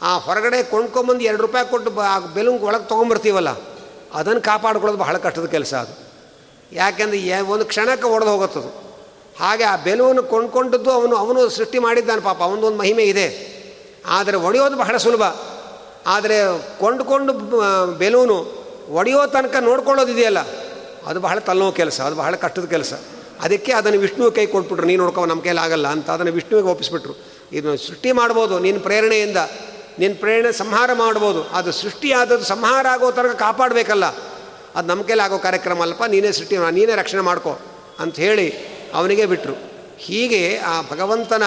ಆ ಹೊರಗಡೆ ಕೊಂಡ್ಕೊಂಬಂದು ಎರಡು ರೂಪಾಯಿ ಕೊಟ್ಟು ಆ ಬೆಲೂನ್ ಒಳಗೆ ತೊಗೊಂಬರ್ತೀವಲ್ಲ, ಅದನ್ನು ಕಾಪಾಡ್ಕೊಳ್ಳೋದು ಬಹಳ ಕಷ್ಟದ ಕೆಲಸ ಅದು. ಯಾಕೆಂದರೆ ಒಂದು ಕ್ಷಣಕ್ಕೆ ಒಡೆದು ಹೋಗುತ್ತದು. ಹಾಗೆ ಆ ಬೆಲೂನು ಕೊಂಡ್ಕೊಂಡದ್ದು ಅವನು ಅವನು ಸೃಷ್ಟಿ ಮಾಡಿದ್ದಾನೆ ಪಾಪ, ಅವನದೊಂದು ಮಹಿಮೆ ಇದೆ. ಆದರೆ ಒಡೆಯೋದು ಬಹಳ ಸುಲಭ. ಆದರೆ ಕೊಂಡ್ಕೊಂಡು ಬೆಲೂನು ಒಡೆಯೋ ತನಕ ನೋಡ್ಕೊಳ್ಳೋದಿದೆಯಲ್ಲ ಅದು ಬಹಳ ತಲ್ಲೋ ಕೆಲಸ, ಅದು ಬಹಳ ಕಷ್ಟದ ಕೆಲಸ. ಅದಕ್ಕೆ ಅದನ್ನು ವಿಷ್ಣುವ ಕೈ ಕೊಟ್ಬಿಟ್ರು ನೀನು ನೋಡ್ಕೋ ನಮ್ಮ ಕೈಲಿ ಆಗಲ್ಲ ಅಂತ ಅದನ್ನು ವಿಷ್ಣುವಿಗೆ ಒಪ್ಪಿಸ್ಬಿಟ್ರು. ಇದನ್ನು ಸೃಷ್ಟಿ ಮಾಡ್ಬೋದು ನಿನ್ನ ಪ್ರೇರಣೆಯಿಂದ. ನಿನ್ನ ಪ್ರೇರಣೆ ಸಂಹಾರ ಮಾಡ್ಬೋದು. ಅದು ಸೃಷ್ಟಿಯಾದದ್ದು ಸಂಹಾರ ಆಗೋ ತನಕ ಕಾಪಾಡಬೇಕಲ್ಲ. ಅದು ನಮ್ಮ ಕೈಲಿ ಆಗೋ ಕಾರ್ಯಕ್ರಮ ಅಲ್ಲಪ್ಪ ನೀನೇ ಸೃಷ್ಟಿ ನೀನೇ ರಕ್ಷಣೆ ಮಾಡ್ಕೋ ಅಂತ ಹೇಳಿ ಅವನಿಗೆ ಬಿಟ್ಟರು ಹೀಗೆ ಆ ಭಗವಂತನ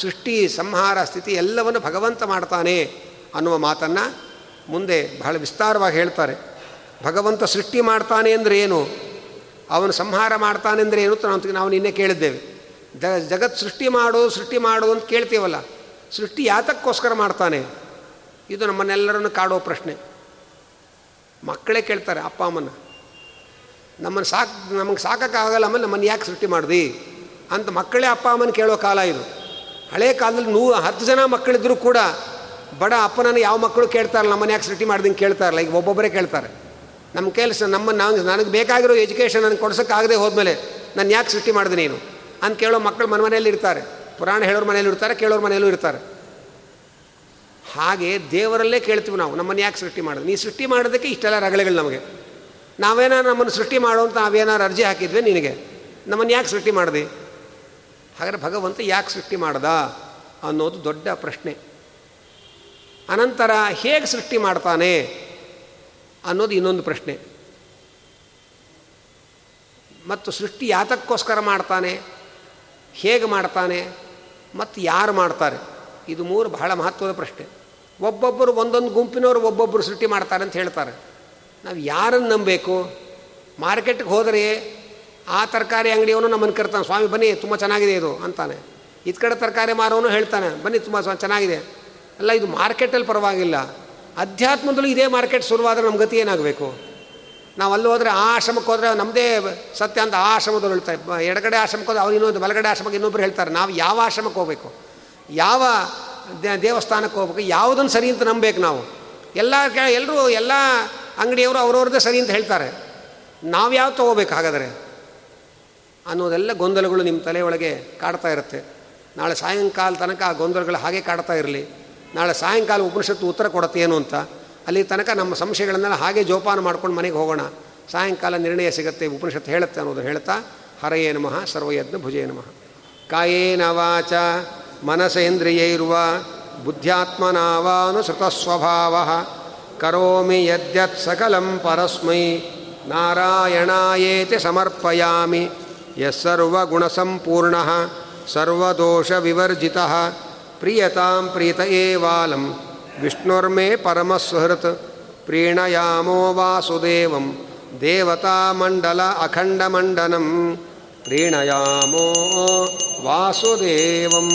ಸೃಷ್ಟಿ, ಸಂಹಾರ, ಸ್ಥಿತಿ ಎಲ್ಲವನ್ನು ಭಗವಂತ ಮಾಡ್ತಾನೆ ಅನ್ನುವ ಮಾತನ್ನು ಮುಂದೆ ಬಹಳ ವಿಸ್ತಾರವಾಗಿ ಹೇಳ್ತಾರೆ. ಭಗವಂತ ಸೃಷ್ಟಿ ಮಾಡ್ತಾನೆ ಅಂದರೆ ಏನು? ಅವನು ಸಂಹಾರ ಮಾಡ್ತಾನೆ ಅಂದರೆ ಏನು? ಅಂತ ನಾವು ನಿನ್ನೆ ಕೇಳಿದ್ದೇವೆ. ಜಗತ್ ಸೃಷ್ಟಿ ಮಾಡು ಸೃಷ್ಟಿ ಮಾಡು ಅಂತ ಕೇಳ್ತೀವಲ್ಲ. ಸೃಷ್ಟಿ ಯಾತಕ್ಕೋಸ್ಕರ ಮಾಡ್ತಾನೆ. ಇದು ನಮ್ಮನ್ನೆಲ್ಲರನ್ನು ಕಾಡೋ ಪ್ರಶ್ನೆ. ಮಕ್ಕಳೇ ಕೇಳ್ತಾರೆ, ಅಪ್ಪ, ಅಮ್ಮನ. ನಮ್ಮನ್ನು ಸಾಕು, ನಮಗೆ ಸಾಕೋಕ್ಕಾಗಲ್ಲ ಆಮೇಲೆ ನಮ್ಮನ್ನು ಯಾಕೆ ಸೃಷ್ಟಿ ಮಾಡಿದಿ? ಅಂತ ಮಕ್ಕಳೇ ಅಪ್ಪ, ಅಮ್ಮನ ಕೇಳೋ ಕಾಲ ಇದು. ಹಳೆ ಕಾಲದಲ್ಲಿ ನೂ ಹತ್ತು ಜನ ಮಕ್ಕಳಿದ್ರು ಕೂಡ ಬಡ ಅಪ್ಪನನ್ನು ಯಾವ ಮಕ್ಕಳು ಕೇಳ್ತಾರಲ್ಲ ನಮ್ಮನ್ನು ಯಾಕೆ ಸೃಷ್ಟಿ ಮಾಡ್ದಂಗೆ ಕೇಳ್ತಾರಲ್ಲ, ಈಗ ಒಬ್ಬೊಬ್ಬರೇ ಕೇಳ್ತಾರೆ. ನಮ್ಮ ಕೆಲಸ ನಮ್ಮ ನಾನು ನನಗೆ ಬೇಕಾಗಿರೋ ಎಜುಕೇಷನ್ ನನಗೆ ಕೊಡ್ಸೋಕ್ಕಾಗದೆ ಹೋದ್ಮೇಲೆ ನಾನು ಯಾಕೆ ಸೃಷ್ಟಿ ಮಾಡಿದೆ ನೀನು? ಅಂತ ಕೇಳೋ ಮಕ್ಕಳು ಮನೆ ಮನೆಯಲ್ಲಿ ಇರ್ತಾರೆ ಪುರಾಣ ಹೇಳೋರ ಮನೆಯಲ್ಲೂ ಇರ್ತಾರೆ, ಕೇಳೋರ ಮನೆಯಲ್ಲೂ ಇರ್ತಾರೆ. ಹಾಗೆ ದೇವರಲ್ಲೇ ಕೇಳ್ತೀವಿ ನಾವು, ನಮ್ಮನ್ನು ಯಾಕೆ ಸೃಷ್ಟಿ ಮಾಡೋದು ನೀ ಸೃಷ್ಟಿ ಮಾಡೋದಕ್ಕೆ ಇಷ್ಟೆಲ್ಲ ರಗಳೆಗಳು ನಮಗೆ. ನಾವೇನಾರು ನಮ್ಮನ್ನು ಸೃಷ್ಟಿ ಮಾಡುವಂತ ನಾವೇನಾರು ಅರ್ಜಿ ಹಾಕಿದ್ವಿ ನಿನಗೆ. ನಮ್ಮನ್ನು ಯಾಕೆ ಸೃಷ್ಟಿ ಮಾಡಿದೆ? ಹಾಗಾದ್ರೆ ಭಗವಂತ ಯಾಕೆ ಸೃಷ್ಟಿ ಮಾಡ್ದ ಅನ್ನೋದು ದೊಡ್ಡ ಪ್ರಶ್ನೆ. ಅನಂತರ ಹೇಗೆ ಸೃಷ್ಟಿ ಮಾಡ್ತಾನೆ ಅನ್ನೋದು ಇನ್ನೊಂದು ಪ್ರಶ್ನೆ. ಮತ್ತು ಸೃಷ್ಟಿ ಯಾತಕ್ಕೋಸ್ಕರ ಮಾಡ್ತಾನೆ? ಹೇಗೆ ಮಾಡ್ತಾನೆ? ಮತ್ತು ಯಾರು ಮಾಡ್ತಾರೆ? ಇದು ಮೂರು ಬಹಳ ಮಹತ್ವದ ಪ್ರಶ್ನೆ. ಒಬ್ಬೊಬ್ಬರು ಒಂದೊಂದು ಗುಂಪಿನವರು ಒಬ್ಬೊಬ್ಬರು ಸೃಷ್ಟಿ ಮಾಡ್ತಾರೆ ಅಂತ ಹೇಳ್ತಾರೆ. ನಾವು ಯಾರನ್ನು ನಂಬಬೇಕು? ಮಾರ್ಕೆಟ್ಗೆ ಹೋದರೆ ಆ ತರಕಾರಿ ಅಂಗಡಿಯವನು ನಮ್ಮನ್ನು ಕರ್ತಾನೆ, ಸ್ವಾಮಿ, ಬನ್ನಿ, ತುಂಬ ಚೆನ್ನಾಗಿದೆ ಇದು ಅಂತಾನೆ. ಇದು ಕಡೆ ತರಕಾರಿ ಮಾರೋನು ಹೇಳ್ತಾನೆ, ಬನ್ನಿ, ತುಂಬ ಚೆನ್ನಾಗಿದೆ. ಅಲ್ಲ, ಇದು ಮಾರ್ಕೆಟಲ್ಲಿ ಪರವಾಗಿಲ್ಲ. ಅಧ್ಯಾತ್ಮದಲ್ಲೂ ಇದೇ ಮಾರ್ಕೆಟ್ ಶುರುವಾದರೆ ನಮ್ಮ ಗತಿ ಏನಾಗಬೇಕು? ನಾವು ಅಲ್ಲಿ ಹೋದರೆ ಆ ಆಶ್ರಮಕ್ಕೆ ಹೋದರೆ ನಮ್ಮದೇ ಸತ್ಯ ಅಂತ ಆ ಆಶ್ರಮದವ್ರು ಹೇಳ್ತಾರೆ. ಎಡಗಡೆ ಆಶ್ರಮಕ್ಕೆ ಹೋದ್ರೆ ಅವ್ರು ಇನ್ನೊಂದು, ಬಲಗಡೆ ಆಶ್ರಮಕ್ಕೆ ಇನ್ನೊಬ್ರು ಹೇಳ್ತಾರೆ. ನಾವು ಯಾವ ಆಶ್ರಮಕ್ಕೆ ಹೋಗಬೇಕು? ಯಾವ ದೇವಸ್ಥಾನಕ್ಕೆ ಹೋಗ್ಬೇಕು? ಯಾವುದನ್ನು ಸರಿ ಅಂತ ನಂಬಬೇಕು ನಾವು? ಎಲ್ಲ ಎಲ್ಲರೂ, ಎಲ್ಲ ಅಂಗಡಿಯವರು ಅವ್ರವ್ರದ್ದೇ ಸರಿ ಅಂತ ಹೇಳ್ತಾರೆ. ನಾವು ಯಾವ ತೊಗೋಬೇಕು ಹಾಗಾದರೆ? ಅನ್ನೋದೆಲ್ಲ ಗೊಂದಲಗಳು ನಿಮ್ಮ ತಲೆಯೊಳಗೆ ಕಾಡ್ತಾ ಇರುತ್ತೆ. ನಾಳೆ ಸಾಯಂಕಾಲ ತನಕ ಆ ಗೊಂದಲಗಳು ಹಾಗೆ ಕಾಡ್ತಾ ಇರಲಿ. ನಾಳೆ ಸಾಯಂಕಾಲ ಉಪನಿಷತ್ತು ಉತ್ತರ ಕೊಡುತ್ತೆ ಏನು ಅಂತ. ಅಲ್ಲಿ ತನಕ ನಮ್ಮ ಸಂಶಯಗಳನ್ನೆಲ್ಲ ಹಾಗೆ ಜೋಪಾನ ಮಾಡ್ಕೊಂಡು ಮನೆಗೆ ಹೋಗೋಣ. ಸಾಯಂಕಾಲ ನಿರ್ಣಯ ಸಿಗುತ್ತೆ ಉಪನಿಷತ್ತು ಹೇಳುತ್ತೆ ಅನ್ನೋದು ಹೇಳ್ತಾ, ಹರಯೇ ನಮಃ, ಸರ್ವಯಜ್ಞ ಭುಜೇ ನಮಃ. ಕಾಯೇನ ವಾಚ ಮನಸೇಂದ್ರಿಯೈರ್ವ ಬುದ್ಧ್ಯಾತ್ಮನಾವಾನುಸೃತಸ್ವಭಾವ, ಕರೋಮಿ ಯದ್ಯತ್ ಸಕಲಂ ಪರಸ್ಮೈ, ನಾರಾಯಣಾಯೇತಿ ಸಮರ್ಪಯಾಮಿ ಯಸ್ಸರ್ವಗುಣಸಂಪೂರ್ಣ ಸರ್ವದೋಷವಿವರ್ಜಿತ, ಪ್ರಿಯತಾಂ ಪ್ರೀತ ಏವಾಲಂ विष्णुर्मे परमसुहृत् प्रीणयामो वासुदेवं देवतामण्डल अखण्डमण्डनं प्रीणयामो वासुदेवम्।